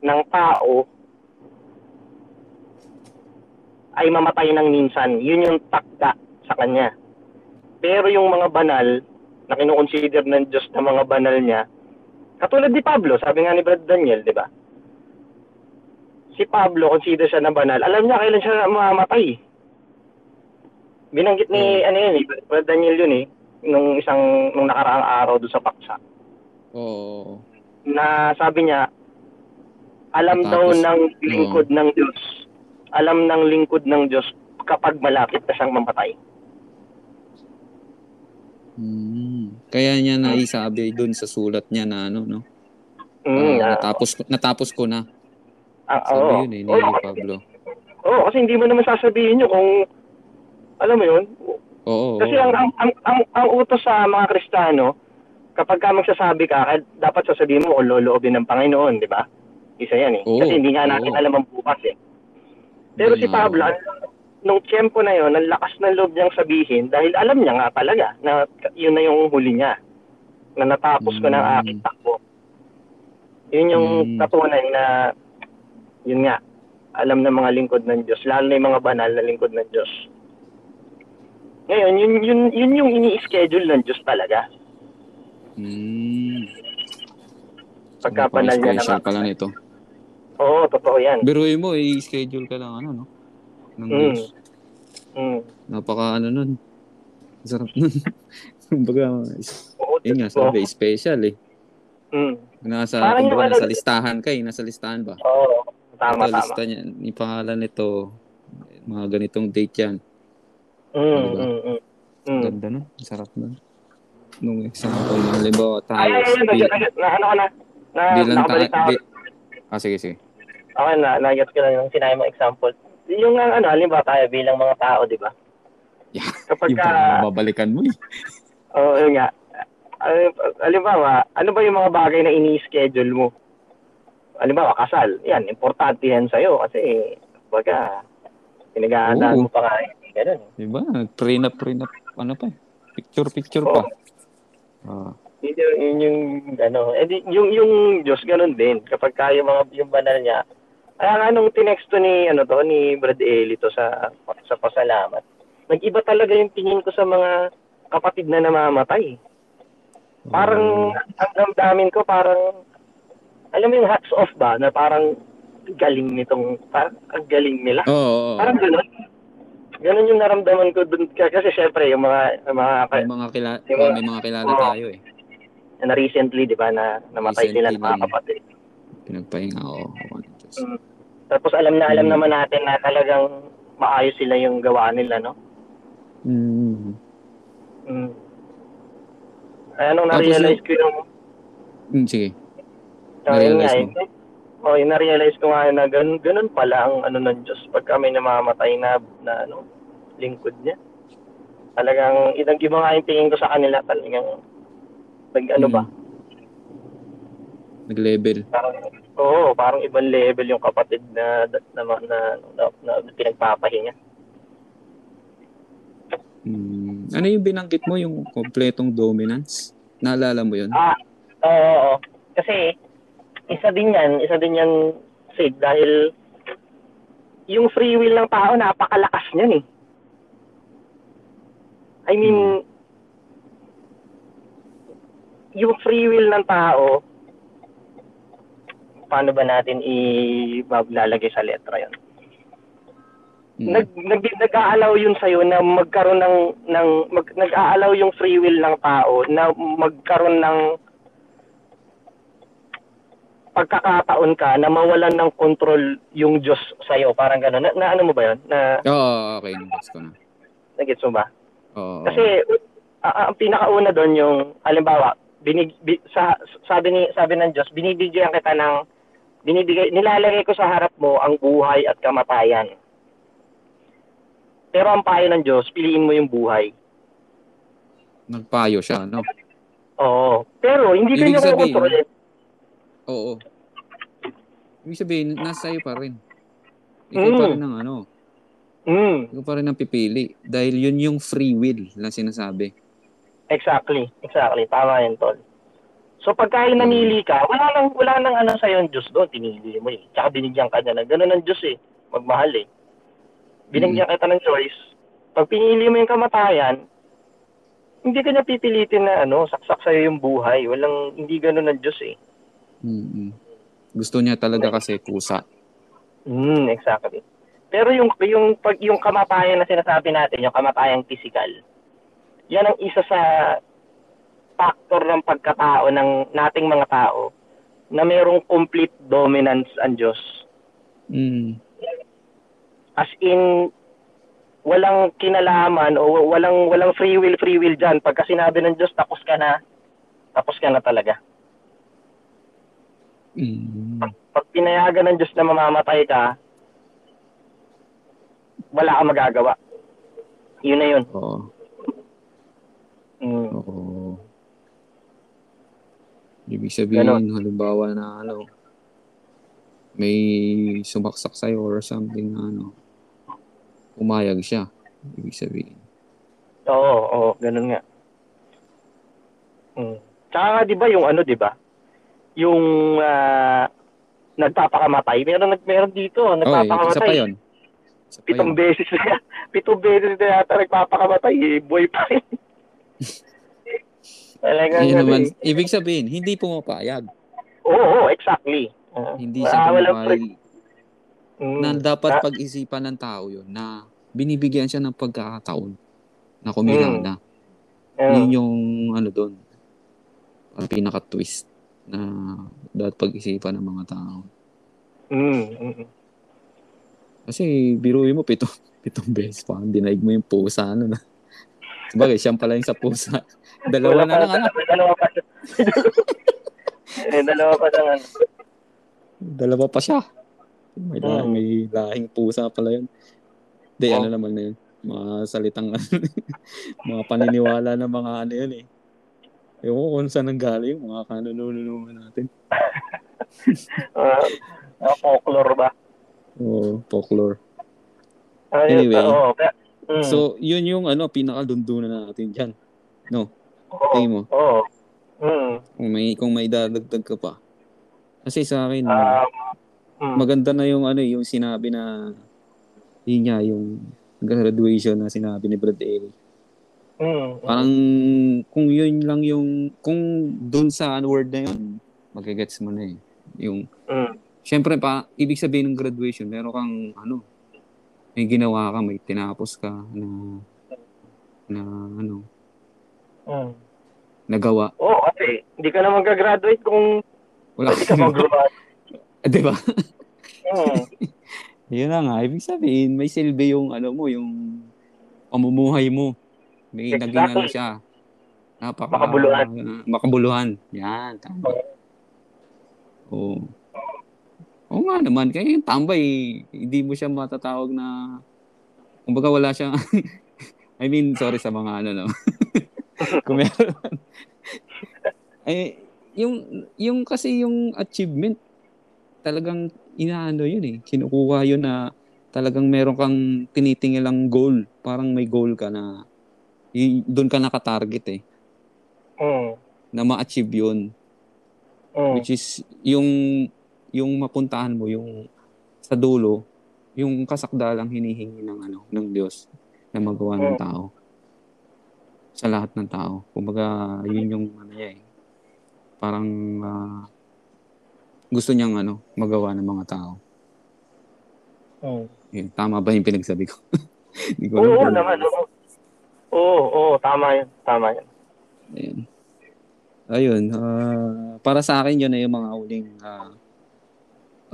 ng tao ay mamatay ng minsan. Yun yung takda sa kanya. Pero yung mga banal na kinukonsider ng Diyos na mga banal niya, katulad ni Pablo, sabi nga ni Brad Daniel, di ba? Si Pablo, consider siya na banal. Alam niya kailan siya mamamatay. Binanggit ni, ano yun, eh, Brad Daniel yun eh, nung isang, nung nakaraang araw doon sa paksa, Oo. na sabi niya, alam Matapos, daw ng lingkod ng Diyos, alam ng lingkod ng Diyos kapag malapit na siyang mamatay. Hmm. Kaya niya naisabi doon sa sulat niya na ano, no? Mm, ah, natapos, natapos ko na. ah, Sabi oo. yun eh, ni Oo, Pablo. Oo, kasi hindi mo naman sasabihin nyo kung, alam mo yun, Oo. kasi oo. ang, ang, ang, ang, ang utos sa mga Kristiyano, kapag ka magsasabi ka, dapat sasabihin mo, o loloobin ng Panginoon, di ba? Isa yan eh. Oo, kasi hindi nga natin oo. alam ang bukas eh. Pero si nga, Pablo, ang- nung tiyempo na yon, ang lakas ng loob niyang sabihin dahil alam niya nga talaga na yun na yung huli niya. Na natapos ko ng Mm. aking takbo. Yun yung Mm. katunay na yun nga, alam ng mga lingkod ng Diyos, lalo na yung mga banal na lingkod ng Diyos. Ngayon, yun, yun, yun yung ini-schedule ng Diyos talaga. Hmm. Pagka banal niya naman. pala nito. Oo, totoo yan. Biruin mo, i-schedule ka lang ano, no? Ng Mm. Diyos. Mm. Napaka ano nun. Sarap nun. Kumbaga, Oo, yun nga, sabi, special eh. Mm. Nasa, Parang kumbaga, yung nasa ano- listahan ka eh. Nasa listahan ba? Oo, tama, Ito, tama. lista niya. Yung pangalan nito, mga ganitong date yan. Mm, Diba? mm, mm. Mm. Ganda nun. Sarap nun. Nung example, halimbawa tayo, Ay, ay, ay, nag- na, ano ka na? Na, bilang tayo, bi- ah, sige, sige. Okay, na, nagets ko na yung sinabi mo example. Yung ano, halimbawa tayo bilang mga tao, di ba? Yeah, Kapag Yung ka, babalikan mo eh. oo, yun nga. Al- Halimbawa, ano ba yung mga bagay na ini-schedule mo? Halimbawa, kasal. Yan, importante yan sa'yo kasi, baga, pinag-aandaan mo pa nga. eh. Ganun. Diba? Prenup, prenup, ano pa eh. Picture, picture Oo. pa. Ah. Yun yung, yun yung, ano, eh, di- yung, yung Diyos, ganun din. Kapag kayo mga, yung banal niya, kaya nga nung tinexto ni, ano to, ni Brad Eli to sa, sa pasalamat, nag-iba talaga yung tingin ko sa mga kapatid na namamatay. Parang, ang damdamin ko, parang, alam mo yung hats off ba, na parang, galing nitong, parang, ang galing nila. Oo, oo, oo. Parang ganun. Ganun yung naramdaman ko dun. Kasi syempre, yung mga, yung mga, May mga kilala, Yung mga- may mga kilala Oo. tayo eh. na recently, di ba, na namatay sila ng mga kapatid. Pinagpahinga ako. Oh. Mm. Tapos alam na alam Mm. naman natin na talagang maayos sila yung gawa nila, no? Mm. Mm. Kaya nung Tapos na-realize ko yung... Mm, sige. Nga, Na-realize mo? eh. Oh, yung na-realize ko nga na ganun, ganun pala ang ano ng Diyos pag kami namamatay na, na ano, lingkod niya. Talagang, ibang iba nga yung tingin ko sa kanila, talagang, nag, ano ba. Nag-level. parang, oo, parang ibang level yung kapatid na, na, na, na, na, na pinagpapahinga. Mm. Ano yung binanggit mo, yung kompletong dominance? Naalala mo yun? Ah, oo, oo. Kasi, isa din yan, isa din yan, Sid, dahil yung free will ng tao, napakalakas niyan eh. I mean, yung free will ng tao, paano ba natin i-lalagay sa letra yon? Mm. nag, nag nag-aalaw yun sa'yo na magkaroon ng, ng mag, nag-aalaw yung free will ng tao na magkaroon ng pagkakataon ka na mawalan ng control yung Diyos sa'yo. Parang gano'n. Na, na ano mo ba yun? Na, Oo, okay. Nagets ko na. nagets mo ba? Oo. Kasi ah, ang pinakauna doon yung halimbawa, binig bi, sa sabi ni sabi ng Diyos, binibigyan kita ng binibigay nilalagay ko sa harap mo ang buhay at kamatayan. Pero ang payo ng Diyos, piliin mo yung buhay. Nagpayo siya, no? Oo. Pero hindi Ibig kanya sabihin- kukontrolin. Oo. Ibig sabihin, nasa iyo pa rin. Ikaw Mm. pa rin ang ano. Mm, Ikaw pa rin ang pipili. Dahil yun yung free will na sinasabi. exactly. Exactly. Tama yun, Tol. So pagka yung namili ka, wala nang wala nang ano sa yung Diyos doon, tinili mo eh. Tsaka binigyan ka niya na ganoon ng Diyos eh, magmahal eh. Binigyan kita ng choice. Pag pinili mo yung kamatayan, hindi ka niya pipilitin na ano, saksak sa'yo yung buhay. Walang, hindi ganoon ng Diyos eh. Mm Gusto niya talaga kasi pusa. Mm, exactly. Pero yung yung pag yung kamatayan na sinasabi natin, yung kamatayang physical. Yan ang isa sa factor ng pagkatao ng nating mga tao na mayroong complete dominance ang Diyos. Mm. As in walang kinalaman o walang walang free will free will diyan pagka sinabi ng Diyos tapos ka na tapos ka na talaga. Mm. Pag pinayagan ng Diyos na mamamatay ka, wala kang magagawa. Yun na yun. Oo. Mm. Oo. Ibig sabihin, halimbawa na ano, may sumaksak sa'yo or something na ano, umayag siya. Ibig sabihin. Oo, oo, ganun nga. Mm. Tsaka nga, di ba, yung ano, di ba? Yung ah, nagpapakamatay. Meron, meron dito, Oh, isa nagpapakamatay. pa yun. Isa pa Pitong yun. beses na, pitong beses na yata nagpapakamatay. Eh, boy pa rin. Talagang Ayun ano naman, eh. ibig sabihin, hindi pumapayag. Oo, oo, exactly. Oo. Hindi siya pumapayag. Mm. Na dapat Ah. pag-isipan ng tao yun na binibigyan siya ng pagkakataon na kumilala. Oo. Yun yung ano doon. Ang pinaka-twist na dapat pag-isipan ng mga tao. Mm, mm. Kasi biruin mo, pitong, pitong beses pa. Dinaig mo yung pusa. Ano na. Sabagay, siyang pala yung sa pusa. Dalawa Wala na lang ano. Dalawa pa. eh, dalawa pa ano. Dalawa pa siya. May, la- Mm. may lahing pusa pala yun. Hindi, Oh. ano naman na yun. Mga salitang mga paniniwala ng mga ano yun eh. Ewan ko kung saan nanggaling yung mga kanunununuman natin. Ah, ah, folklore ba? Oo, folklore. Ah, Anyway. oo, pe- mm. So, yun yung ano, pinakadundunan natin dyan. No, Oo, tingin mo. Oo. Mm. Kung may, kung may dadagdag ka pa. Kasi sa akin, Um, mm. maganda na yung ano, yung sinabi na yun nga, yung graduation na sinabi ni Brad Ellie. Mm. Parang kung yun lang yung, kung dun sa word na yun, magigets mo na eh. Yung, Mm. syempre pa, ibig sabihin ng graduation, meron kang ano, may ginawa ka, may tinapos ka na, na ano, Mm. nagawa. Oo, kasi hindi ka naman gagraduate kung Wala hindi ka mag-graduate. Di ba? Mm. Yun na nga, ibig sabihin, may silbi yung ano mo, yung pamumuhay mo. May Exactly. naging ano siya. Napaka, Makabuluhan. makabuluhan. Yan, tama. Oo. Oo nga naman, kaya yung tambay, hindi mo siya matatawag na, kumbaga wala siyang, I mean, sorry sa mga ano, no. Kung meron. eh, yung, yung kasi yung achievement, talagang inaano yun eh. Kinukuha yun na talagang meron kang tinitingilang goal. Parang may goal ka na y- doon ka nakatarget eh. Mm. Na ma-achieve yun. Mm. Which is yung yung mapuntahan mo yung sa dulo yung kasakdalang hinihingi ng ano ng Diyos na magawa ng tao sa lahat ng tao. Kumbaga yun yung ano niya eh. Parang ah, gusto niyang ano magawa ng mga tao. Mm. Yun, tama ba yung pinagsabi ko? Hindi ko alam Oo kung- naman, oo. Oo, oo, tama yun, tama yun. Ayun. Ayun. ah, para sa akin, yun na yung mga huling ah,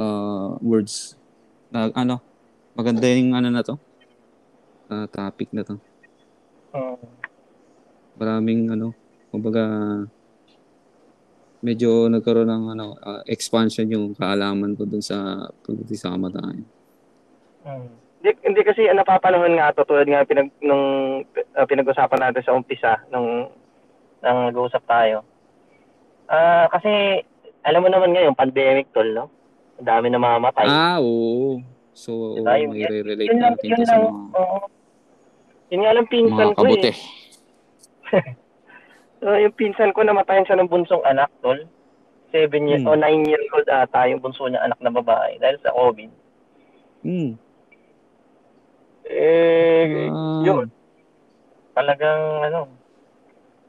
uh, words. Na, ano, maganda yung ano na to. Uh, topic na to. Mm. Maraming ano, kumbaga medyo nagkaroon ng ano, uh, expansion yung kaalaman ko dun sa pagdating sa kamatayan. Mm. Hindi, hindi kasi uh, napapanahon nga to tulad nga pinag nung uh, pinag-usapan natin sa umpisa nung nang nag-uusap tayo. Ah, uh, kasi alam mo naman ngayon pandemic tol, no? Ang dami na mamamatay. Ah, oo. So, diba, oh, may relate yun natin yun sa lang, mga, oo. Yun nga lang pinsan ko eh. So, yung pinsan ko namatayan siya ng bunsong anak, tol. Seven years, Hmm. o nine years old ata yung bunso niya anak na babae dahil sa COVID. Hmm. Eh, Ah. yun. Talagang, ano,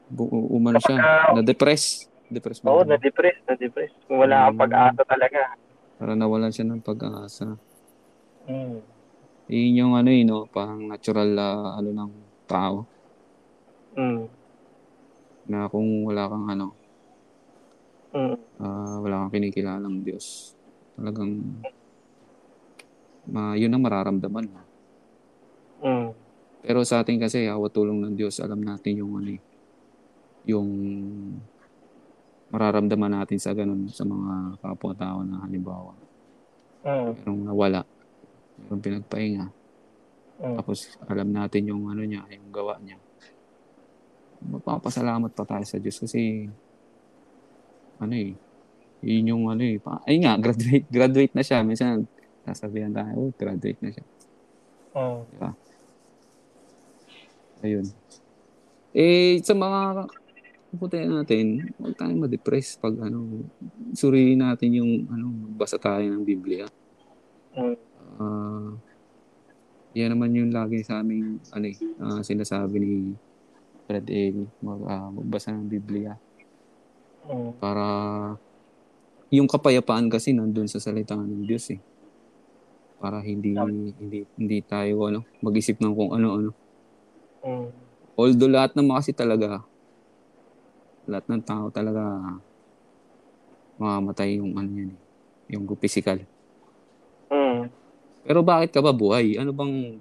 Bu- umano siya. Na-depress. Depress ba? oo, na-depress, na-depress. Kung wala kang Hmm. pag-asa talaga. Para nawalan siya ng pag-asa. Hmm. Yun yung ano yun, no? parang natural ah, ano ng tao. Hmm. Na kung wala kang ano, Hmm. ah, wala kang kinikilalang Diyos. Talagang ma, yun ang mararamdaman mo. Hmm. Pero sa atin kasi, awa tulong ng Diyos, alam natin yung ano eh, yung mararamdaman natin sa ganun sa mga kapwa-tao na halimbawa, Hmm. merong nawala, merong pinagpahinga, Hmm. tapos alam natin yung ano niya, yung gawa niya. Magpapasalamat pa tayo sa Diyos kasi ano eh, yun yung ano eh, pa, ay nga, graduate, graduate na siya. Minsan, sasabihan tayo, oh, graduate na siya. Hmm. Ayun. Eh, sa mga kaputi natin, huwag tayong ma-depress pag ano, suriin natin yung ano, basa tayo ng Biblia. Hmm. Ah, yan naman yung lagi sa aming ano eh, ah, sinasabi ni Brad Amy, mag, ah, magbasa ng Biblia Hmm. para yung kapayapaan kasi nandun sa salita ng Diyos eh. Para hindi hindi hindi tayo ano, mag-isip ng kung ano-ano. Hmm. Although lahat naman kasi talaga, lahat ng tao talaga mamamatay yung ano yan eh, yung physical. Hmm. Pero bakit ka ba buhay? Ano bang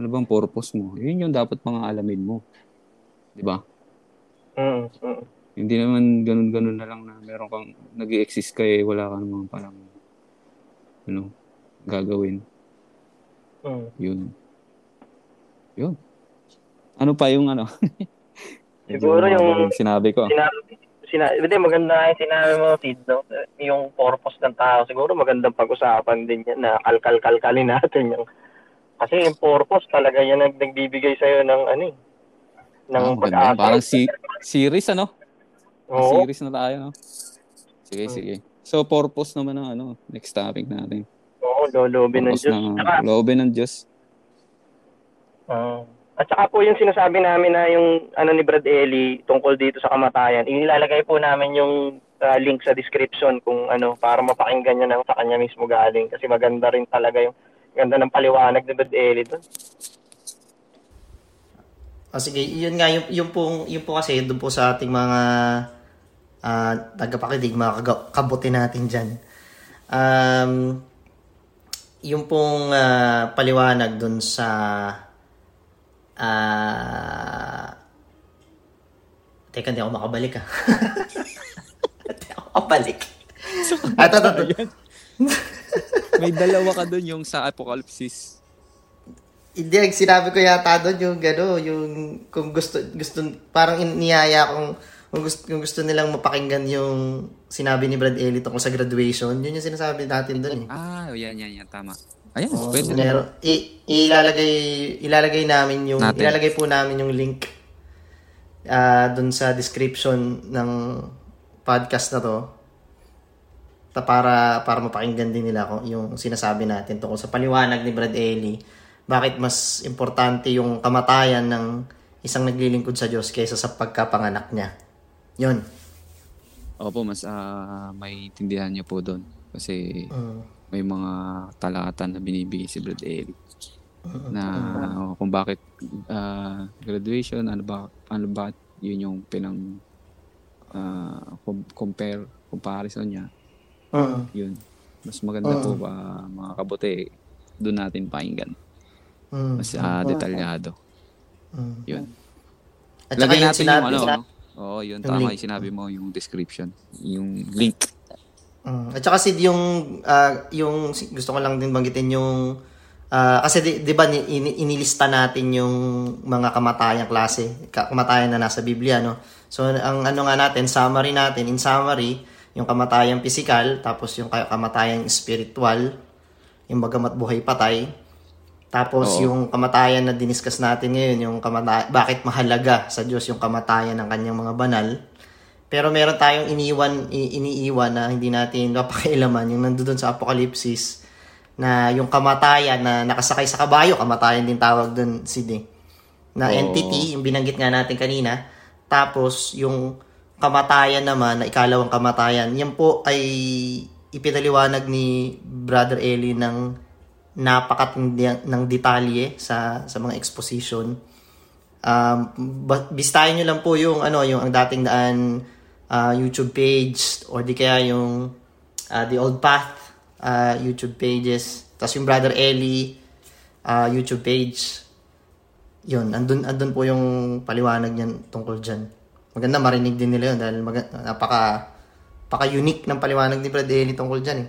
ano bang purpose mo? Yun yung dapat mga alamin mo. 'Di ba? Hmm. Hmm. Hindi naman ganun-ganun na lang na meron kang nag exist ka eh, wala ka namang parang ano, gagawin. Hmm. Yun. Yun. Ano pa yung ano? Siguro yung- rin sinabi ko. sinabi, sinabi, hindi, maganda nga yung sinabi mo, Sid, no? Yung purpose ng tao, siguro magandang pag-usapan din yan na kalkal-kalkalin natin yung kasi yung purpose talaga yan ang nagbibigay sa'yo ng ano eh, ng maganda. pag-asa. Parang si series ano? Oo. Series na tayo, no? Sige, Hmm. sige. So, purpose naman ng ano, next topic natin. Oo, lolobin ng Diyos. ng loobin ng Diyos. Ah, at saka po yung sinasabi namin na yung ano ni Brad Eli tungkol dito sa kamatayan, inilalagay po namin yung ah, link sa description kung ano para mapakinggan niyo na sa kanya mismo galing kasi maganda rin talaga yung ganda ng paliwanag ni Brad Eli doon. O sige, yun nga, yung, yung, pong, yung po kasi, doon po sa ating mga uh, tagapakinig, mga kabuti natin dyan. Um, yung pong ah, paliwanag doon sa ah teka, hindi ako makabalik ah. hindi ako makabalik. Ato, ato, ato. May dalawa ka dun yung sa Apocalypse. Hindi, ang sinabi ko yata doon yung gano, yung kung gusto, gusto parang iniyaya kung, kung gusto, kung gusto nilang mapakinggan yung sinabi ni Brad Ellie tungkol sa graduation, yun yung sinasabi natin doon eh. Ah, yan, yan, yan. Tama. Ayan, Oo, pwede. meron, i, ilalagay, ilalagay namin yung, Natin. ilalagay po namin yung link ah doon sa description ng podcast na to ta para para mapakinggan din nila kung yung sinasabi natin tungkol sa paliwanag ni Brad Ellie bakit mas importante yung kamatayan ng isang naglilingkod sa Diyos kaysa sa pagkapanganak niya. Yun. Opo, mas ah, may tindihan niyo po doon. Kasi Mm. May mga talata na binibigay si Brad Eric na oh, kung bakit ah, graduation, ano ba, ano ba yun yung pinang ah, com- compare, comparison niya. Mm. Yun. Mas maganda Oo. po ba, mga kabote, doon natin pakinggan. Mm. Mas ah, detalyado. Mm. Yun. At Lagay yung natin sinabi, yung ano, no? Oo, yun. Yung Tama link. yung sinabi mo, yung description. Yung link. Mm. At saka Sid, yung, ah, yung gusto ko lang din banggitin yung ah, kasi di, di ba ini- inilista natin yung mga kamatayang klase, ka- kamatayan na nasa Biblia, no? So, ang ano nga natin, summary natin, in summary, yung kamatayang physical, tapos yung ka- kamatayang spiritual, yung bagamat buhay patay, tapos Oo. yung kamatayan na diniscuss natin ngayon, yung kamata- bakit mahalaga sa Diyos yung kamatayan ng kanyang mga banal, pero meron tayong iniwan, iniiwan na hindi natin napakailaman, yung nandoon sa Apocalypse, na yung kamatayan na nakasakay sa kabayo, kamatayan din tawag doon, Sid, eh. Na Oo. entity, yung binanggit nga natin kanina. Tapos, yung kamatayan naman, na ikalawang kamatayan, yan po ay ipinaliwanag ni Brother Eli ng napakatindi ng detalye sa sa mga exposition. Um, bistahin nyo lang po yung ano yung ang dating daan ah, YouTube page or di kaya yung ah, The Old Path ah, YouTube pages. Tapos yung Brother Eli ah, YouTube page. Yun, andun, andun po yung paliwanag niyan tungkol dyan. Maganda marinig din nila yun dahil maga- napaka, napaka unique ng paliwanag ni Brother Eli tungkol dyan eh.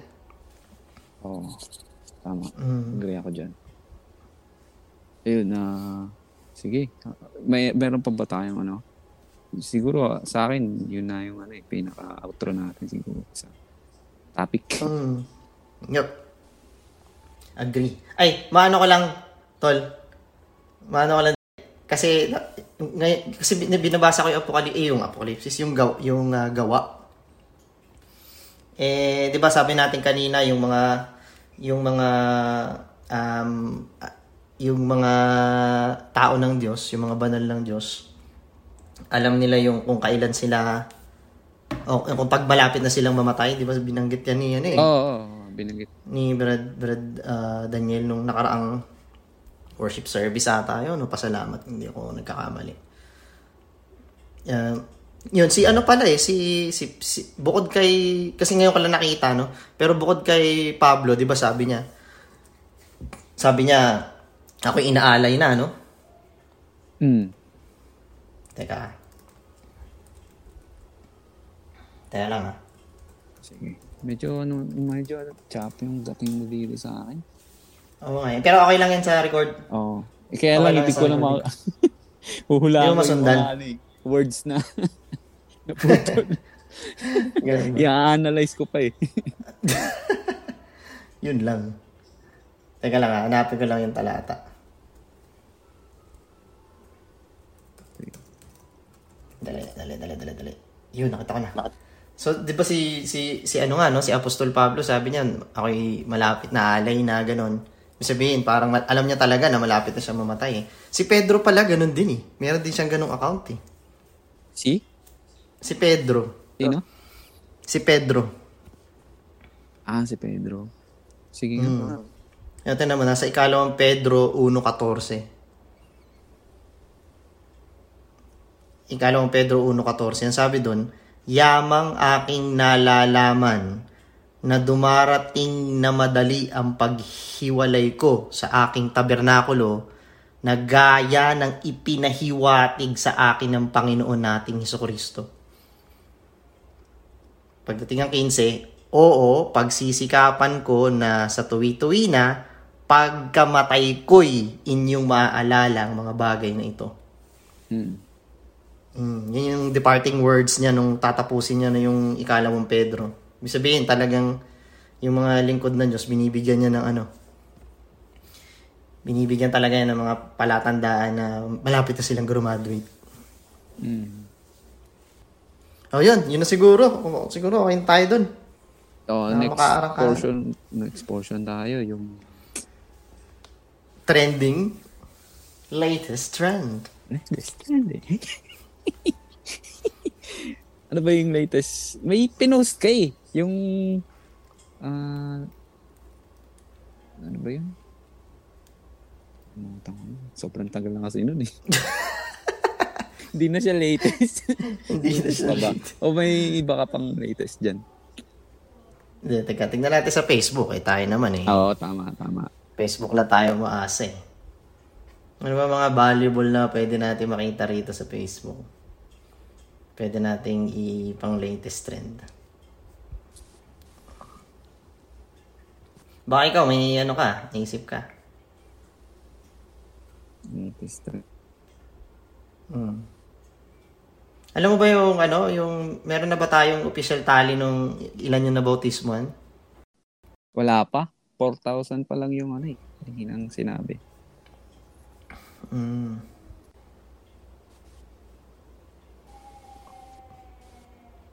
Oo. Tama. Mm. Agree ako dyan. Ayun, na sige. May, meron pa ba tayong ano? Siguro, sa akin, yun na yung ano, eh, pinaka-outro natin siguro sa topic. Mm. Yup. Agree. Ay, maano ko lang, tol. Maano ko lang. Kasi, na- ngay- kasi bin- binabasa ko yung apocalypse, eh, yung apocalypse, yung, gaw, yung ah, gawa. Eh, di ba sabi natin kanina, yung mga, yung mga, um, ah, yung mga tao ng Diyos, yung mga banal ng Diyos, alam nila yung kung kailan sila, o kung pag malapit na silang mamatay, di ba binanggit yan ni, ano eh, Oo, oo, oo, binanggit. ni Brad, Brad ah, Daniel nung nakaraang worship service ata yun. No? Pasalamat, hindi ako nagkakamali. Ah, yun, si ano pala eh, si, si, si, bukod kay, kasi ngayon ko lang nakita, no? Pero bukod kay Pablo, di ba sabi niya, sabi niya, ako inaalay na, no? Hmm. Teka. Teka lang, ah. Sige. Medyo, ano, medyo chop yung dating mo dito sa akin. Oo nga, yun. pero okay lang yan sa record. Oo. Eh, kaya Okay lang, hindi ko lang ma... Huhulaan Hindi mo ko yung mga ano, eh, words na naputol. I-analyze ko pa eh. Yun lang. Teka lang ha, hanapin ko lang yung talata. Dali, dali, dali, dali, dali. Yun, nakita ko na. So, di ba si, si, si ano nga, no? Si Apostol Pablo, sabi niya, ako'y malapit na alay na gano'n. Ibig sabihin, parang alam niya talaga na malapit na siya mamatay eh. Si Pedro pala, ganun din eh. Meron din siyang ganung account eh. Si? Si Pedro. Sino? Si Pedro. Ah, si Pedro. Sige nga. Hmm. Ito naman, nasa ikalawang Pedro 1.14. Ikalawang Pedro 1.14. Ang sabi doon, Yamang aking nalalaman na dumarating na madali ang paghiwalay ko sa aking tabernakulo na gaya ng ipinahiwatig sa akin ng Panginoon nating Heso Kristo. Pagdating ng 15, oo, pagsisikapan ko na sa tuwi-tuwi na, pagkamatay ko'y inyong maaalala ang mga bagay na ito. Hmm. Mm, yun yung departing words niya nung tatapusin niya na yung ikalawang Pedro. Ibig sabihin, talagang yung mga lingkod ng Diyos, binibigyan niya ng ano, binibigyan talaga yan ng mga palatandaan na malapit na silang graduate. Hmm. Oh, yun. Yun na siguro. O, Siguro, okay na tayo dun. Oh, Ah, next portion, next portion tayo, yung Trending. Latest trend. latest trend eh. ano ba yung latest? May pinost ka eh. Yung, ah, ano ba yun? Nakalimutan ko. Sobrang tagal na kasi nun eh. Hindi na siya latest. Hindi na siya ba? O may iba ka pang latest dyan? Teka, tingnan natin sa Facebook. Eh, tayo naman eh. Oo, tama, tama. Facebook lang tayo maasa eh. Ano ba mga valuable na pwede natin makita rito sa Facebook? Pwede nating ipang latest trend. Baka ikaw, may ano ka, naisip ka. Latest trend. Hmm. Alam mo ba yung ano, yung meron na ba tayong official tally nung ilan yung nabautismoan? Wala pa. 4,000 pa lang yung ano eh. Hindi ang sinabi. Mm.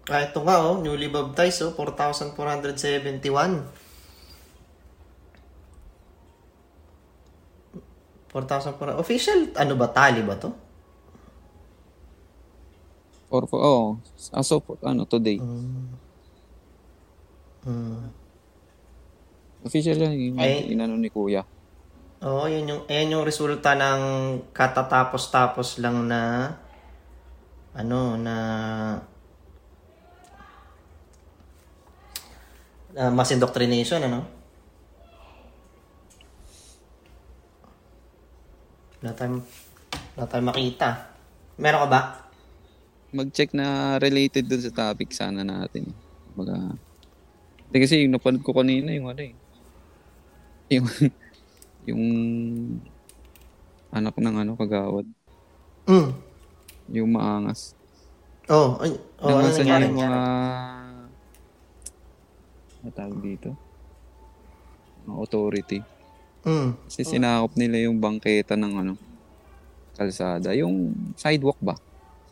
Ah, ito nga oh, newly baptized oh, 4,471. 4,400. Official, ano ba, tally ba to? Or, oh, as of, ano, today. Mm. Mm. Official yan, yung Ay. inano ni Kuya. Oo, yun yung, ayan yung resulta ng katatapos-tapos lang na ano, na na mass indoctrination, ano? Wala tayong, tayong makita. Meron ka ba? Mag-check na related dun sa topic sana natin. Baga, kasi yung napanood ko kanina yung ano eh. Yung, yung anak ng ano, kagawad. Mm. Yung maangas. Oh, ay, oh, ano Nangasan nangyari? niya yung mga ano tawag dito? Mga authority. Mm. Kasi sinakop nila yung bangketa ng ano, kalsada. Yung sidewalk ba?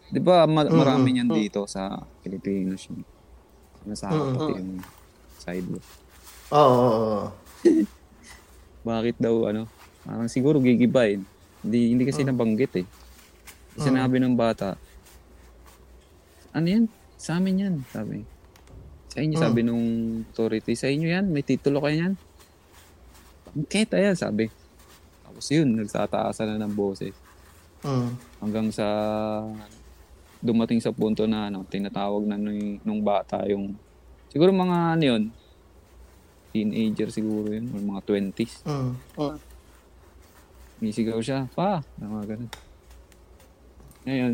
Di ba ma- marami niyan dito sa Pilipinas yung nasakop pati yung sidewalk. Oo, oo, oo. Bakit daw ano? Parang siguro gigibain. Hindi, hindi kasi nabanggit eh. Sinabi ng bata, ano yan? Sa amin yan, sabi. Sa inyo, sabi nung authority, sa inyo yan, may titulo kayo yan. Bangketa yan, sabi. Tapos yun, nagsataasan na ng boses. Mm. Hanggang sa dumating sa punto na ano, tinatawag na nung, nung bata yung siguro mga ano yun, teenager siguro yun, or mga 20s. Mm. Misigaw siya, pa, na mga ganun. Ngayon,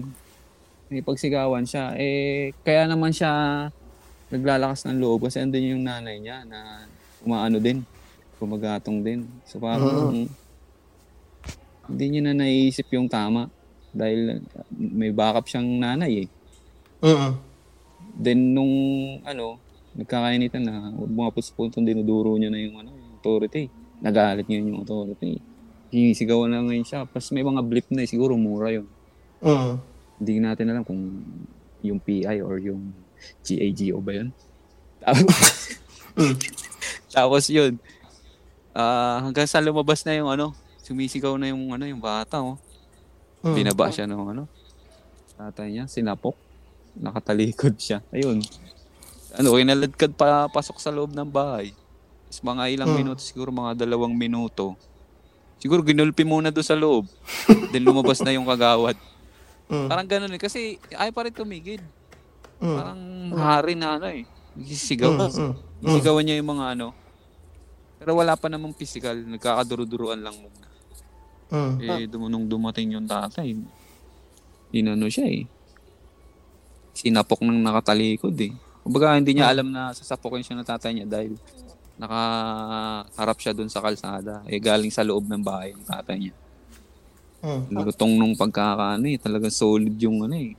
may pagsigawan siya. Eh, kaya naman siya naglalakas ng loob kasi andun yung nanay niya na umaano din, kumagatong din. So parang hindi niya na naiisip yung tama dahil may backup siyang nanay eh. Mm. Then nung ano, nagkakainitan na bumapot sa puntong dinuduro niya na yung ano, yung authority. Nagalit niya yung authority. Sinisigawan na ngayon siya. Tapos may mga blip na eh, siguro mura yun. Mm. Hindi natin alam kung yung PI or yung GAGO ba yun. Tapos, tapos yun. Ah, hanggang sa lumabas na yung ano, sumisigaw na yung ano, yung bata, oh. Mm. Binaba siya ng ano, tatay niya, sinapok. Nakatalikod siya. Ayun. Ano, kinaladkad pa pasok sa loob ng bahay. Tapos mga ilang Mm. minuto, siguro mga dalawang minuto. Siguro ginulpi muna doon sa loob. Then lumabas na yung kagawad. Mm. Parang ganun eh. Kasi ay pa rin tumigil. Mm. Parang hari na ano eh. Sisigaw. Mm, mm, Sisigawan niya yung mga ano. Pero wala pa namang physical. Nagkakaduro-duruan lang muna. Mm. Eh, dum- nung dumating yung tatay, inano siya eh. Sinapok ng nakatalikod eh. Kumbaga, hindi niya alam na sasapokin siya ng tatay niya dahil nakaharap siya dun sa kalsada. Eh, galing sa loob ng bahay yung tatay niya. Mm. Lutong nung pagkakaano eh. Talagang solid yung ano eh.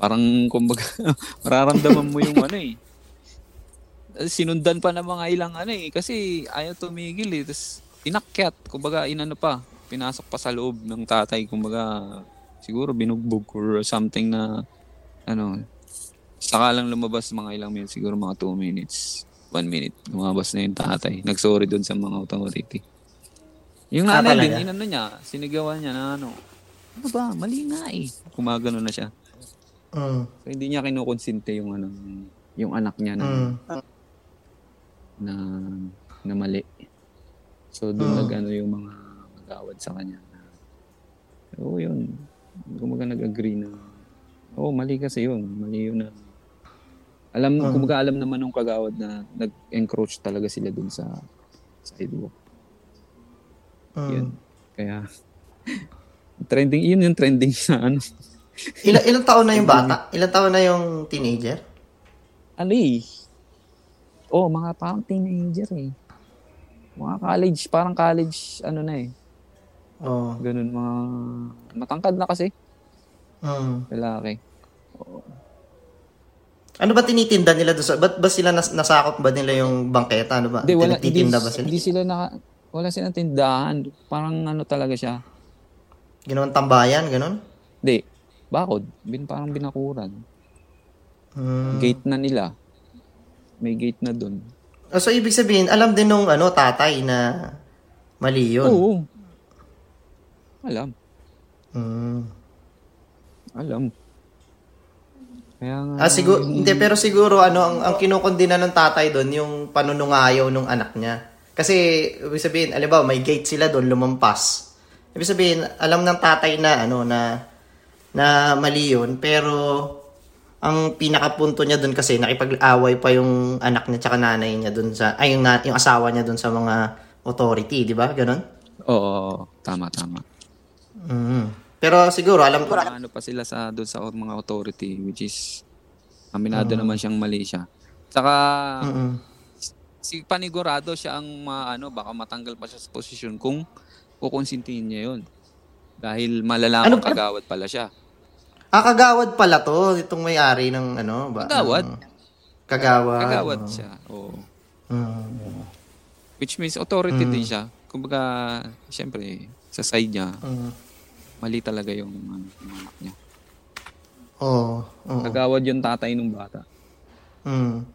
Parang, kumbaga, mararamdaman mo yung ano eh. Sinundan pa ng mga ilang ano eh. Kasi ayaw tumigil eh. Tapos, inakyat. Kumbaga, inano pa. Pinasok pa sa loob ng tatay. Kumbaga, siguro binugbog or something na, ano, saka lang lumabas mga ilang minutes. Siguro mga 2 minutes. 1 minute. Lumabas na yung tatay. Nagsorry doon sa mga authority. Yung Ah, nanay din, inano niya, sinigawan niya na ano, ano ba, mali nga eh. Kumagano na siya. Mm. So, hindi niya kinukonsinte yung ano, yung anak niya na, Mm. na, na mali. So, doon Mm. nag ano yung mga magawad sa kanya. Oo, yun. Kumaga nag-agree na, oo, mali kasi yun. Mali yun na Alam, Mm. kumbaga alam naman nung kagawad na nag-encroach talaga sila dun sa sidewalk. Mm. Yun. Kaya, trending, yun yung trending sa ano. Ilan, ilang taon na yung bata? Ilang taon na yung teenager? Ano eh? Oh, mga parang teenager eh. Mga college, parang college, ano na eh. Oo. Ganun, mga matangkad na kasi, Mm. lalaki. Ano ba tinitinda nila doon sa... Ba't ba sila nas, nasakop ba nila yung bangketa? Ano ba? Hindi, wala, hindi, Tinititinda ba sila? hindi sila naka, wala silang tindahan. Parang ano talaga siya. Ginawang tambayan, ganun? Hindi, bakod. Bin, parang binakuran. Mm. Gate na nila. May gate na dun. Oh, so, ibig sabihin, alam din nung ano, tatay na mali yun. Oo. Alam. Mm. Alam. Kaya Ah, siguro, hindi, pero siguro, ano, ang, ang kinukondina ng tatay doon, yung panunungayaw ng anak niya. Kasi, ibig sabihin, alam ba, may gate sila doon, lumampas. Ibig sabihin, alam ng tatay na, ano, na, na mali yun, pero, ang pinakapunto niya doon kasi, nakipag-away pa yung anak niya tsaka nanay niya doon sa, ay, yung, na, yung asawa niya doon sa mga authority, di ba? Ganon? Oo, tama, tama. Mm. Pero siguro, alam ko, Ano pa sila sa doon sa mga authority which is aminado naman siyang mali siya. Saka Mm-mm. si panigurado siya ang ma, ano baka matanggal pa siya sa posisyon kung kukonsintihin niya 'yon. Dahil malalaman Ano- kagawad pala siya. Ah, kagawad pala to, itong may-ari ng ano ba? Kagawad. ng- kagawad. Kagawad oo. siya. Oo. Mm. Which means authority din siya. Kumbaga, siyempre, sa side niya, Mm. Mali talaga yung, ano, yung anak niya. Oo. oo. Kagawad yung tatay ng bata. Mm.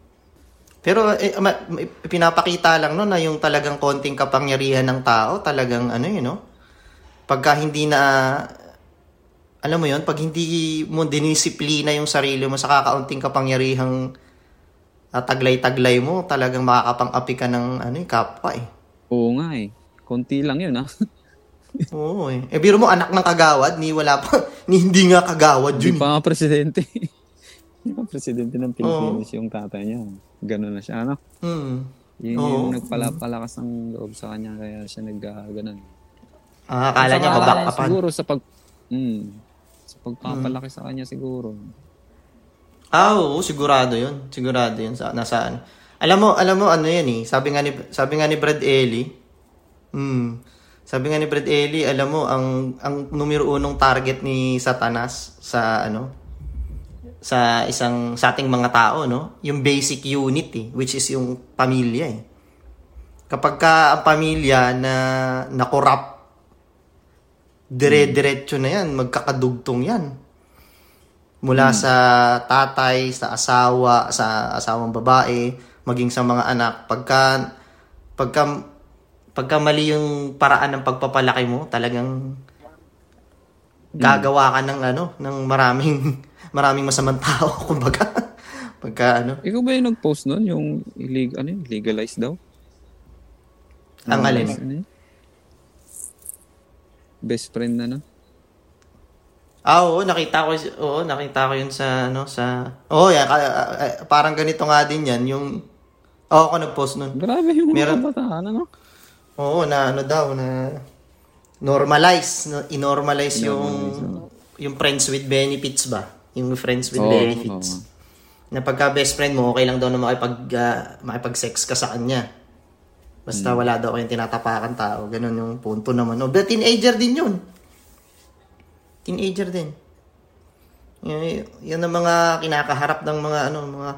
Pero eh, ma- pinapakita lang no na yung talagang konting kapangyarihan ng tao, talagang ano yun, no? Pagka hindi na alam mo yun, pag hindi mo dinisiplina yung sarili mo sa kakaunting kapangyarihang ah, taglay-taglay mo, talagang makakapang-api ka ng ano, eh, kapwa eh. Oo nga eh. Konti lang yun ah. Oo eh. Eh, biro mo, anak ng kagawad, ni wala pa, ni hindi nga kagawad Hindi yun. pa nga presidente. Hindi pa presidente ng Pilipinas yung tatay niya. Ganun na siya, ano? Hmm. Yun Oo. yung nagpalapalakas ng loob sa kanya kaya siya nag uh, ganun. Ah, akala niya Saka, maback upan. Siguro sa pag mm, sa pagpapalaki sa kanya siguro. Ah, oo, sigurado 'yun. Sigurado 'yun sa nasaan. Alam mo, alam mo ano 'yan eh. Sabi nga ni sabi nga ni Brad Ellie. Hmm. Sabi nga ni Brad Ellie, alam mo ang ang numero unong target ni Satanas sa ano sa isang sa ating mga tao, no? Yung basic unit eh, which is yung pamilya eh. Kapag ka ang pamilya na na-corrupt, dire-diretso na yan, magkakadugtong yan mula sa tatay, sa asawa, sa asawang babae, maging sa mga anak. Pagka pagka pagka mali yung paraan ng pagpapalaki mo, talagang gagawa ka ng ano, ng maraming maraming masamang tao kumbaga. pagka ano, Ikaw ba yung nag-post nun? Yung illegal, ano yun? Legalize daw? ang alin. Ano? Best friend na no? Ah, oo, nakita ko, oo, nakita ko yun sa, ano, sa, yan, ka- ah, ah, parang ganito nga din yan, yung, oo, ako nag-post nun. Grabe yung Meron- kabataan, ano? Oo, na ano daw, na normalize, no, inormalize yung, yung friends with benefits ba? Yung friends with Oo, benefits. oo. Na pagka best friend mo, okay lang daw na makipag, ah, makipag-sex ka sa kanya. Basta wala daw kayong tinatapakan tao. Ganun yung punto naman. No, but teenager din yun. Teenager din. Yun, yun ang mga kinakaharap ng mga ano, mga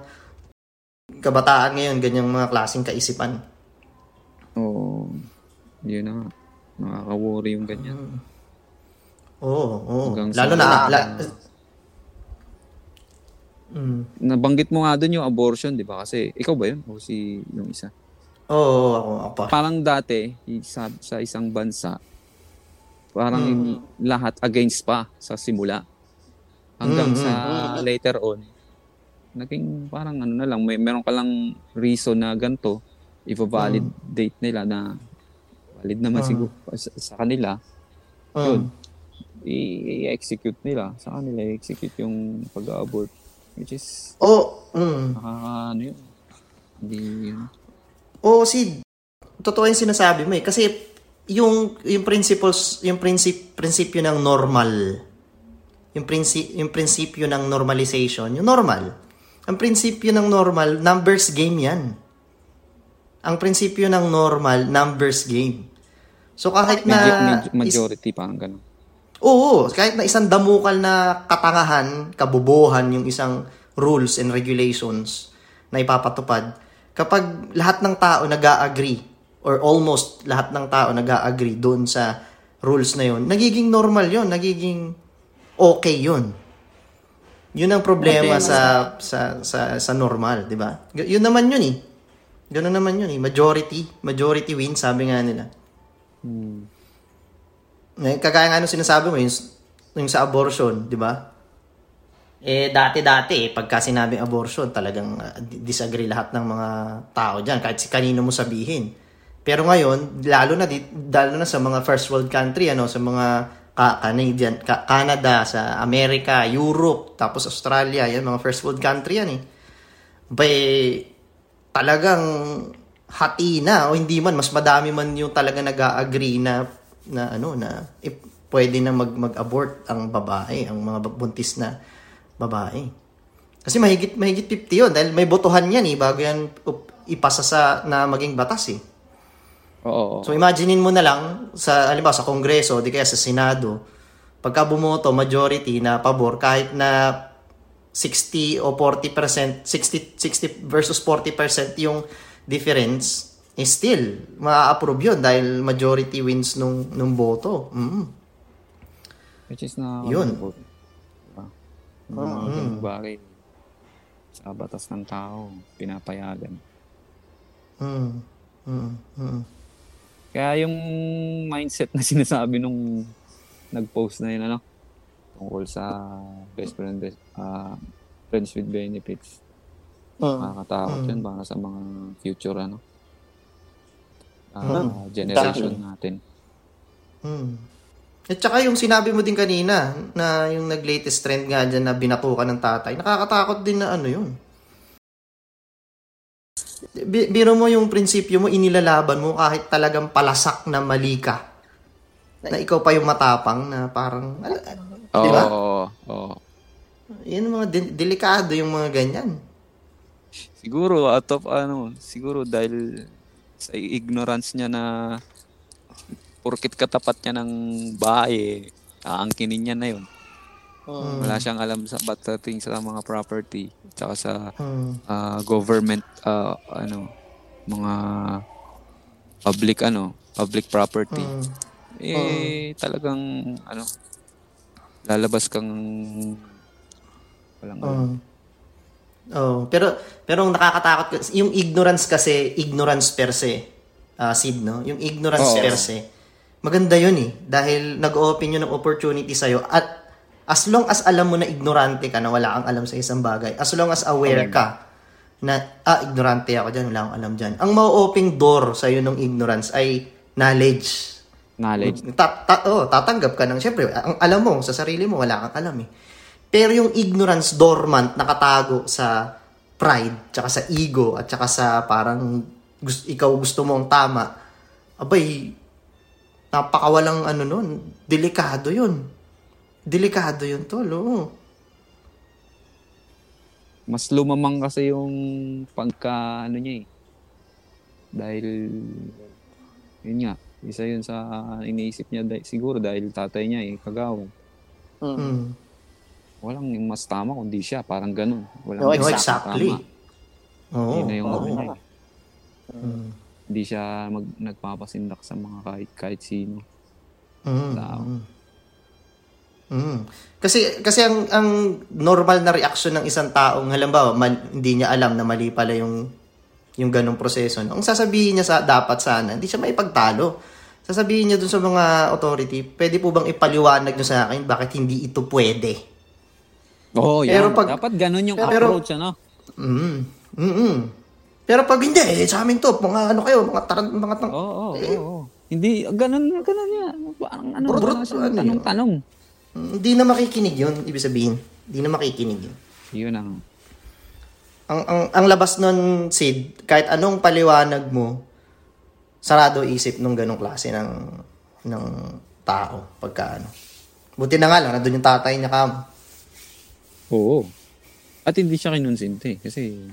kabataan ngayon, ganyang mga klaseng kaisipan. Oo. yun na nga. Nakaka-worry yung ganyan. Oo, oo. Hanggang sa- Lalo na, la- Mm. Nabanggit mo nga dun yung abortion, di ba? Kasi ikaw ba yun? O si yung isa? Oo, ako, ako pa. Parang dati, sa, sa isang bansa, parang Mm. lahat against pa sa simula. Hanggang Mm, sa later on, naging parang ano na lang, may meron ka lang reason na ganito, i-validate nila na valid naman Mm. siguro sa, sa kanila, Mm. i- i-execute nila. Sa kanila, i-execute yung pag-abort. Which is, Oo, mm. Nakaka, ano yun? Hindi, yun. Oo, Sid. Totoo yung sinasabi mo eh. Kasi yung, yung principles, yung prinsip, prinsipyo ng normal, yung, prinsi, yung prinsipyo ng normalization, yung normal. Ang prinsipyo ng normal, numbers game yan. Ang prinsipyo ng normal, numbers game. So kahit na... Major- major- is- majority, parang ganun. Oo, kahit na isang damukal na katangahan, kabubuhan yung isang rules and regulations na ipapatupad, kapag lahat ng tao nag agree or almost lahat ng tao nag agree doon sa rules na yon nagiging normal yon nagiging okay yon yun ang problema sa, sa sa sa normal, 'di ba? Yun naman yun eh. Ganun naman yun eh. Majority, majority wins, sabi nga nila. Hmm. Eh, Kagaya nga nung sinasabi mo, yung, yung sa abortion, di ba? Eh, dati-dati, eh, pagka sinabing abortion, talagang uh, disagree lahat ng mga tao dyan, kahit si kanino mo sabihin. Pero ngayon, lalo na, di, lalo na sa mga first world country, ano, sa mga ka- Canadian, ka- Canada, sa America, Europe, tapos Australia, yan, mga first world country yan eh. Bay, talagang hati na o hindi man mas madami man yung talaga nag-agree na na ano na eh, pwede na mag mag-abort ang babae, ang mga buntis na babae. Kasi mahigit mahigit 50 yun dahil may botohan yan eh bago yan up- ipasa sa na maging batas eh. Oo. oo. So imaginein mo na lang sa halimbawa sa Kongreso, di kaya sa Senado, pagka bumoto majority na pabor kahit na 60 o 40%, 60 60 versus 40% yung difference, is still ma-approve yun dahil majority wins nung nung boto. Mm. Which is na... Yun. Diba? Mga ganung bagay. Sa batas ng tao, pinapayagan. Mm. Mm. Mm. Kaya yung mindset na sinasabi nung nag-post na yun, ano, tungkol sa best friend, uh, friends with benefits. Mm. Nakakatakot yun para sa mga future, ano, Mm. generation natin. Mm. At saka yung sinabi mo din kanina, na yung nag-latest trend nga dyan na binatukan ng tatay, nakakatakot din na ano yun. Bi- biro mo yung prinsipyo mo, inilalaban mo kahit talagang palasak na mali ka. Na ikaw pa yung matapang na parang, al- Oo, Di ba? oo, oo. yun mga de- delikado yung mga ganyan. Siguro, out of, ano, siguro dahil sa ignorance niya na porkit katapat niya ng bahay, aangkinin niya na yun. Wala siyang alam sa pagdating sa mga property, tsaka sa Hmm. ah, government, ah, ano, mga public, ano, public property. Hmm. Eh, talagang, ano, lalabas kang walang. Mm. Oh, pero pero ang nakakatakot yung ignorance kasi ignorance per se. ah Sid, no? Yung ignorance Oo. per se. Maganda 'yun eh dahil nag-open yun ng opportunity sa at as long as alam mo na ignorante ka na wala kang alam sa isang bagay, as long as aware ka na ah ignorante ako diyan, wala akong alam diyan. Ang ma-open door sa iyo ng ignorance ay knowledge. Knowledge. Ta- ta- oh, tatanggap ka ng, syempre, ang alam mo, sa sarili mo, wala kang alam eh. Pero yung ignorance dormant, nakatago sa pride, tsaka sa ego, at tsaka sa parang gusto, ikaw gusto mo ang tama, abay, napakawalang ano nun, delikado yun. Delikado yun, tol, oo. mas lumamang kasi yung pagka ano niya eh. Dahil yun nga, isa yun sa iniisip niya dahil, siguro dahil tatay niya eh, kagawa. Mm. Walang mas tama kundi siya, parang ganun. Walang Oh, mas exactly. tama. Oo. Yun na yung ano niya eh. Mm. Hindi siya mag, nagpapasindak sa mga kahit, kahit sino. Mm. Tao. Mm. Mm. Kasi kasi ang ang normal na reaction ng isang taong halimbawa mal, hindi niya alam na mali pala yung yung ganong proseso. No? Ang sasabihin niya sa dapat sana, hindi siya maipagtalo. Sasabihin niya dun sa mga authority, pwede po bang ipaliwanag niyo sa akin bakit hindi ito pwede? Oo, oh, Pero yan. pag- Dapat ganun yung pero- approach, ano? Mm. Mm. Pero pag hindi, eh, sa amin to, mga ano kayo, mga taran, mga tang... Oo, oo, oo, oo. Hindi, ganun, ganun yan. Parang ano, Brut, brut, brut, ano yun? tanong-tanong. Hindi na makikinig yun, ibig sabihin. Hindi na makikinig yun. Yun ang, Ang, ang, ang labas nun, Sid, kahit anong paliwanag mo, sarado isip nung ganong klase ng, ng tao pagka ano. Buti na nga lang, nandun yung tatay niya kam. Oo. At hindi siya kinonsente kasi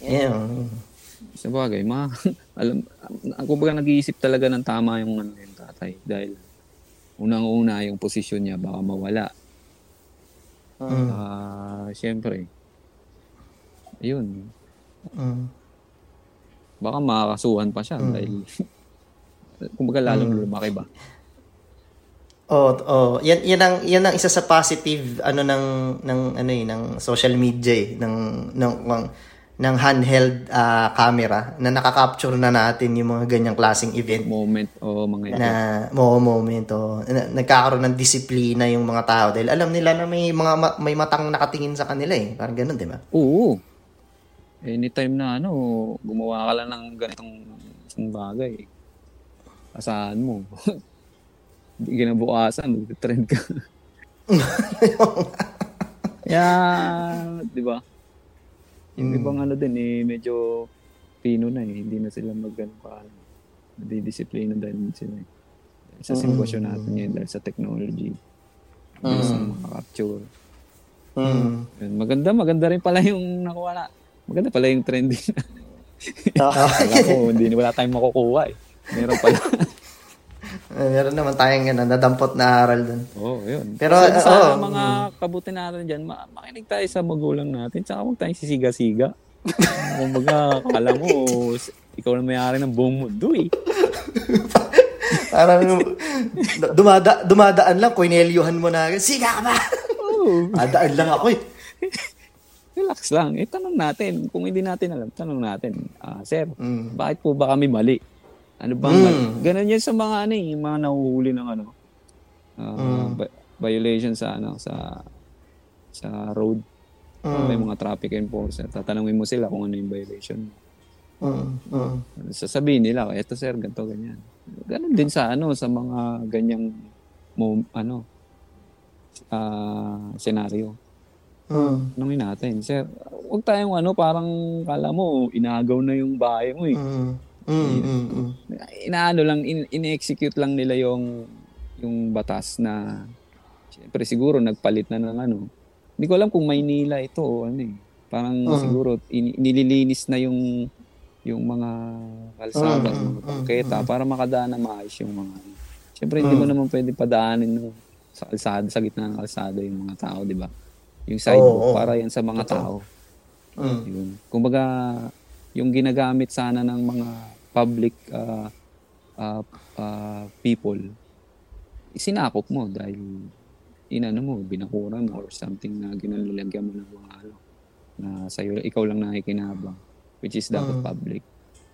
Yeah. sa bagay, ma, alam, ako baga nag-iisip talaga ng tama yung ano yung tatay dahil unang-una yung posisyon niya baka mawala. Mm. Ah, syempre. Ayun, Mm. Baka makakasuhan pa siya dahil kumbaga lalong lumaki ba. Oh, oh, yan yan ang yan ang isa sa positive ano ng ng ano eh ng social media eh ng ng ng, ng handheld ah, camera na nakaka-capture na natin yung mga ganyang klaseng event Moment o mga ito. na mo moment oh, na, nagkakaroon ng disiplina yung mga tao dahil alam nila na may mga ma- may matang nakatingin sa kanila eh parang ganoon di ba Oo. Anytime na ano, gumawa ka lang ng ganitong bagay. Asahan mo. Ginabukasan, mag-trend ka. Kaya, di ba? Yung ibang ano din eh, medyo pino na eh. Hindi na sila mag-ano pa. ano, Nadidisiplina din sila eh. Sa sitwasyon natin ngayon dahil sa technology. Dahil sa mga capture. mm. Yun, Maganda, maganda rin pala yung nakuha na. Maganda pala yung trending. Kala ko, hindi wala tayong makukuha eh. Meron pala. Ah, meron naman tayong ano, nadampot na aral dun Oo, oh, yun. Pero, Pero sa oo. mga kabuti natin dyan, ma- makinig tayo sa magulang natin. Tsaka huwag tayong sisiga-siga. Kumbaga, kala mo, ikaw na may-ari ng buong mundo eh. Parang dumada, dumadaan lang, kuinelyuhan mo na, siga ka ba? Oo. Adaan lang ako eh. Relax lang. Eh, tanong natin. Kung hindi natin alam, tanong natin. Ah, sir, Mm. bakit po ba kami mali? Ano bang Mm. mali? Ganun yan sa mga ano eh, yung mga nahuhuli ng ano. ah, vi- violation sa ano sa sa road. May mga traffic enforcer. Tatanungin mo sila kung ano yung violation. Mm, mm, Sasabihin nila, eto sir, ganito, ganyan. Ganun din sa ano, sa mga ganyang mo, ano, ah senaryo. Mm, Tanungin natin, sir, huwag tayong ano, parang kala mo, inagaw na yung bahay mo eh. mm, mm, mm, mm. Inaano lang, in, in-execute lang nila yung yung batas na Siyempre siguro nagpalit na ng ano. Hindi ko alam kung Maynila ito o ano eh. Parang siguro in, nililinis na yung yung mga kalsada, mga bangketa para makadaan na maayos yung mga ano. Siyempre hindi mo naman pwede padaanin ng sa kalsada, sa gitna ng kalsada yung mga tao, di ba? Yung sidewalk Oo, oo. para yan sa mga tao. Mm. Yun. Kumbaga, yung ginagamit sana ng mga public uh, uh, uh, people, sinakop mo dahil inano mo, binakuran mo or something na ginalagyan mo ng mga ano, na sa'yo, ikaw lang nakikinabang, which is dapat public.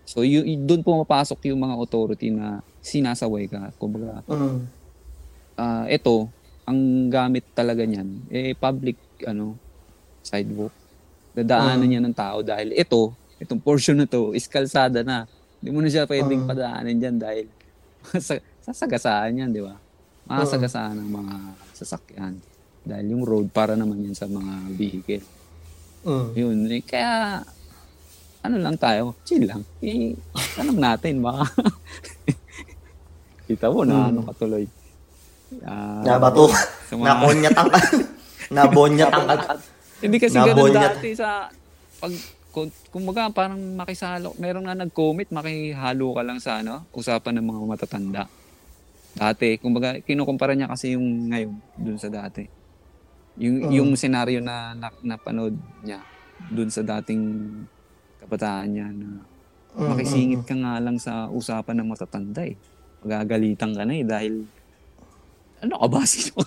So, y- y- doon pumapasok yung mga authority na sinasaway ka. Kumbaga, Mm. ah ito, ang gamit talaga niyan, eh, public, ano, sidewalk. Dadaanan niya ng tao dahil ito, itong portion na to, is kalsada na. Hindi mo na siya pwedeng padaanin dyan dahil sa- sasagasaan yan, di ba? Masagasaan ng mga sasakyan. Dahil yung road para naman yan sa mga vehicle. Mm. Yun. Eh, kaya, ano lang tayo, chill lang. Eh, tanong natin, baka. Kita mo na ano katuloy. Ah, Nabato. mga- Nakonyatang ka. Nabonyatang ka. Hindi kasi ganun Nabonyat. dati sa pag kung, kumbaga parang makisalo, meron nga nag-comment, makihalo ka lang sa ano, usapan ng mga matatanda. Dati, kumbaga kinukumpara niya kasi yung ngayon dun sa dati. Yung yung senaryo na, na napanood niya dun sa dating kabataan niya na makisingit ka nga lang sa usapan ng matatanda eh. Magagalitan ka na eh dahil ano ka ba? Sino?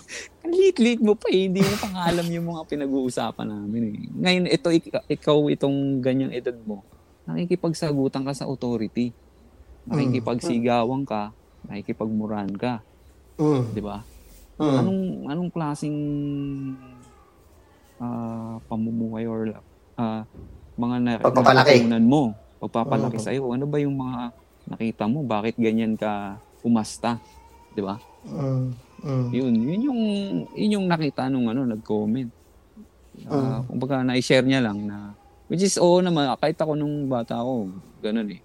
Ang liit-liit mo pa eh. Hindi mo pa nga alam yung mga pinag-uusapan namin eh. Ngayon, ito, ik- ikaw itong ganyang edad mo, nakikipagsagutan ka sa authority. Nakikipagsigawan ka, nakikipagmurahan ka. Mm. Di ba? Mm. Anong, anong klaseng ah, pamumuhay or ah, mga na, Pagpapalaki. mo, pagpapalaki sa'yo. Ano ba yung mga nakita mo? Bakit ganyan ka umasta? Di ba? Mm. Mm. Yun, yun yung yun yung nakita nung ano nag-comment. Uh, Kumbaga na-share niya lang na Which is, oo naman, kahit ako nung bata ako, ganun eh.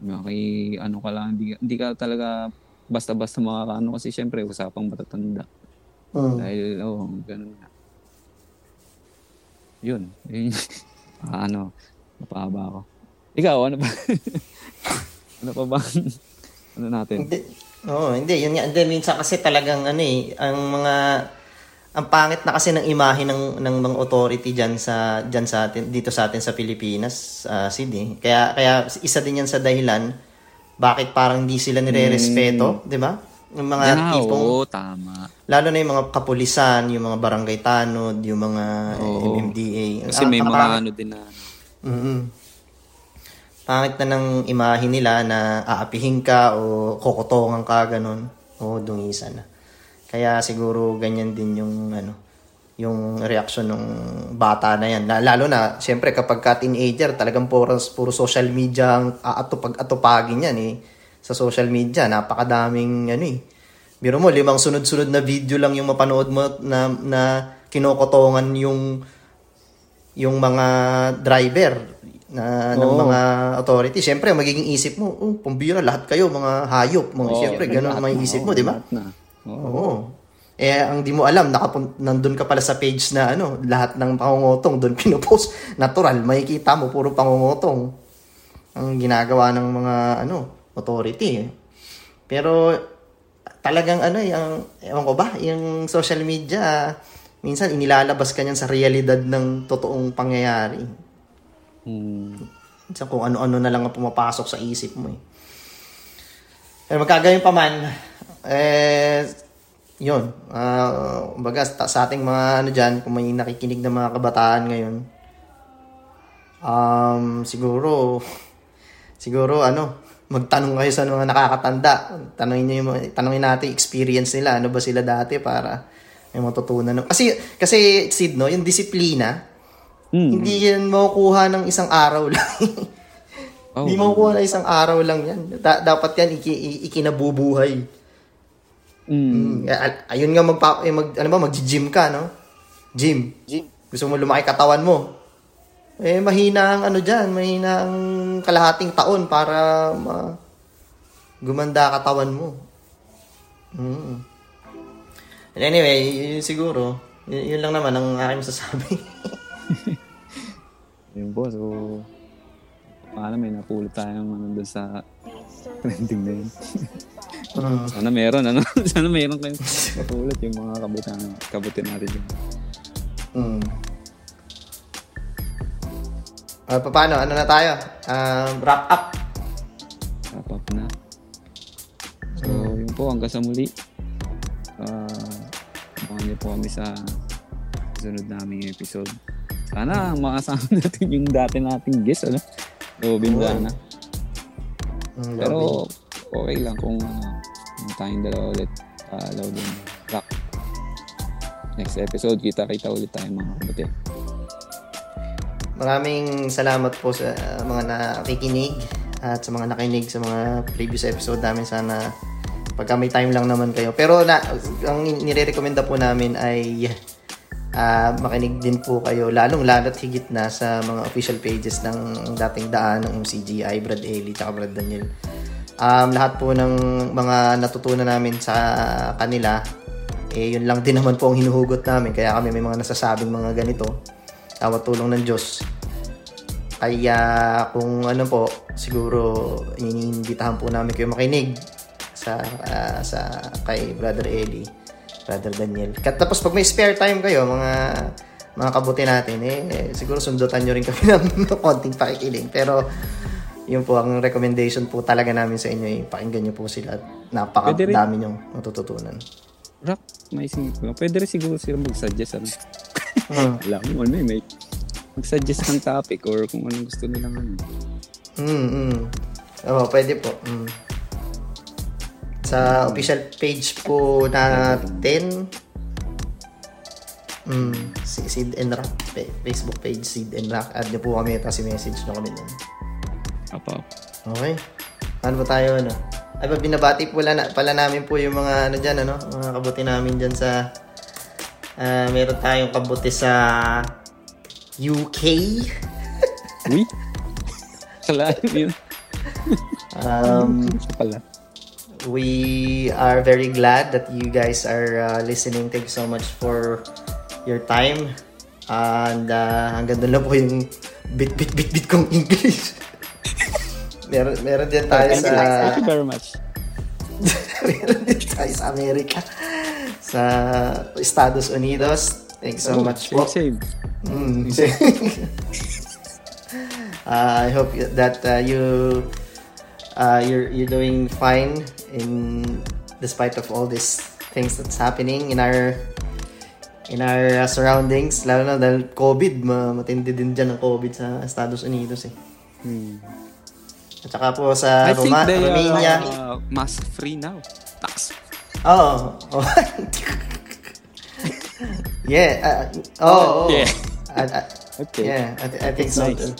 Maki, ano ka lang, hindi, hindi ka talaga basta-basta makakaano kasi syempre, usapang matatanda. Mm. Dahil, oo, oh, ganun na. Yun. yun ah, ano, napahaba ako. Ikaw, ano ba? ano pa ba? ano natin? Hindi. Oo, hindi. Yun nga. Hindi, minsan kasi talagang ano eh, ang mga ang pangit na kasi ng imahe ng ng mga authority diyan sa diyan sa atin dito sa atin sa Pilipinas, uh, Sydney. Kaya kaya isa din 'yan sa dahilan bakit parang hindi sila nire-respeto, mm. 'di ba? Yung mga yeah, tipong oo, tama. Lalo na yung mga kapulisan, yung mga barangay tanod, yung mga oo. MMDA. Kasi may mga ano din na mm Pangit na ng imahe nila na aapihin ka o kokotongan ka ganun o dungisan na. Kaya siguro ganyan din yung ano, yung reaction ng bata na yan. Lalo na, siyempre kapag ka teenager, talagang puro, puro social media ang aatupag-atupagin yan eh. Sa social media, napakadaming ano eh. Biro mo, limang sunod-sunod na video lang yung mapanood mo na, na kinokotongan yung yung mga driver na ng mga authority. Siyempre, magiging isip mo, oh, pambira, lahat kayo, mga hayop. Mga, oh, siyempre, ganun ang isip mo, di ba? Oo. Oh. Eh, ang di mo alam, nakapun- nandun ka pala sa page na ano, lahat ng pangungutong doon pinupost. Natural, makikita mo, puro pangungutong. Ang ginagawa ng mga ano, authority. Pero, talagang ano, yung, ewan ko ba, yung social media, minsan inilalabas ka niyan sa realidad ng totoong pangyayari. Hmm. Minsan kung ano-ano na lang ang pumapasok sa isip mo eh. Pero magkagayon pa man, eh, yun. Uh, baga, sa ating mga ano dyan, kung may nakikinig ng mga kabataan ngayon, um, siguro, siguro, ano, magtanong kayo sa mga nakakatanda. Tanongin niyo yung, tanongin natin experience nila, ano ba sila dati para may matutunan. Kasi, kasi, Sid, no, yung disiplina, mm. hindi yan makukuha ng isang araw lang. oh, hindi makukuha ng isang araw lang yan. Da- dapat yan iki- ikinabubuhay. Mm. Ayun nga magpa eh, mag ano ba mag-gym ka, no? Gym. Gym. Gusto mo lumaki katawan mo. Eh mahina ang ano diyan, mahina ang kalahating taon para ma gumanda katawan mo. Mm. And anyway, yun siguro, yun, yun lang naman ang aking masasabi. yun po, so paano may napulot tayong ano doon sa trending na yun. Uh, sana meron, ano? sana meron kayong mapulot yung mga kabutan, kabutin natin yun. Mm. Uh, paano? Ano na tayo? Uh, wrap up. Wrap up na. So, mm. yun po, hanggang sa muli. Uh, abangan niyo po kami sa sunod naming episode. Sana makasama natin yung dati nating guest, ano? Robin Dana. Mm, Pero, okay lang kung uh, tayong dalawa ulit uh, load and rock. Next episode, kita-kita ulit tayo mga kapatid. Maraming salamat po sa mga nakikinig at sa mga nakinig sa mga previous episode namin. Sana pagka may time lang naman kayo. Pero na, ang nire-recommenda po namin ay uh, makinig din po kayo lalong lalo't higit na sa mga official pages ng dating daan ng MCGI, Brad Eli, at Brad Daniel um, lahat po ng mga natutunan namin sa kanila, eh, yun lang din naman po ang hinuhugot namin. Kaya kami may mga nasasabing mga ganito. Tawat tulong ng Diyos. Kaya kung ano po, siguro iniimbitahan po namin kayo makinig sa uh, sa kay Brother Eli, Brother Daniel. Kat tapos pag may spare time kayo, mga mga kabuti natin, eh, eh siguro sundutan nyo rin kami ng konting pakikiling. Pero yun po ang recommendation po talaga namin sa inyo. Eh. Pakinggan nyo po sila. Napakadami nyo matututunan. Rock, may singit ko. Pwede rin siguro sila mag-suggest. Ano? uh. Alam mo, ano eh, may mag-suggest ng topic or kung anong gusto nila ano. Mm, mm. Oo, pwede po. Mm. Sa official page po natin, Mm, si Sid and Rock, Facebook page Sid and Rock. Add nyo po kami, tapos message nyo kami nun. Apo. Okay. Ano ba tayo, ano? Ay, ba, binabati pala, na, pala namin po yung mga, ano dyan, ano? Mga kabuti namin dyan sa, uh, meron tayong kabuti sa UK. Uy! Kala yun. Um, pala. We are very glad that you guys are uh, listening. Thank you so much for your time. And uh, hanggang doon lang po yung bit bit bit bit kong English. meron meron din tayo Thank you. sa Thank you very much. meron din tayo sa Amerika. Sa Estados Unidos. Thank you so Oh, much same, po. same. Mm. uh, I hope that uh, you uh, you're you're doing fine in despite of all these things that's happening in our in our uh, surroundings lalo na dahil COVID ma- matindi din dyan ang COVID sa Estados Unidos eh Hmm. at saka po sa I think Roma, they Romania are uh, mask free now. Tax. oh, oh. yeah uh, oh, oh. Yeah. I- I- Okay. Yeah, I, th- I think so nice. too.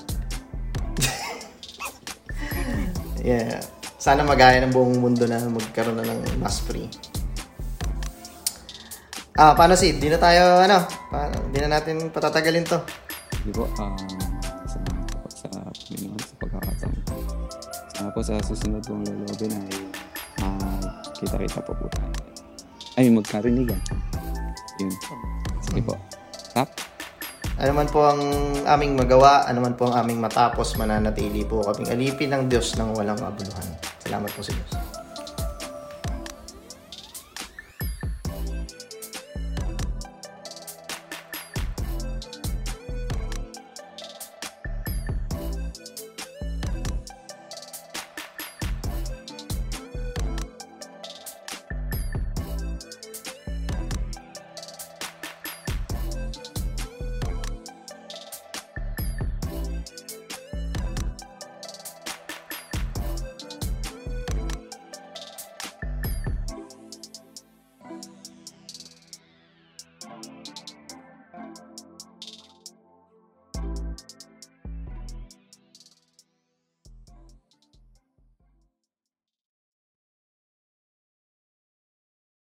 yeah. Sana magaya ng buong mundo na magkaroon na ng mask free. Ah, paano si? Di na tayo, ano, paano, di na natin patatagalin to. Di po, ah, salamat po sa Panginoon sa pagkakataon. Sana po sa susunod kong lolobin ay ah, kita-kita po po tayo. Ay, magkarinigan. Yun. Sige po. Tap. Ano man po ang aming magawa, ano man po ang aming matapos, mananatili po kaming alipin ng Diyos ng walang kabuluhan. en ambos posibles.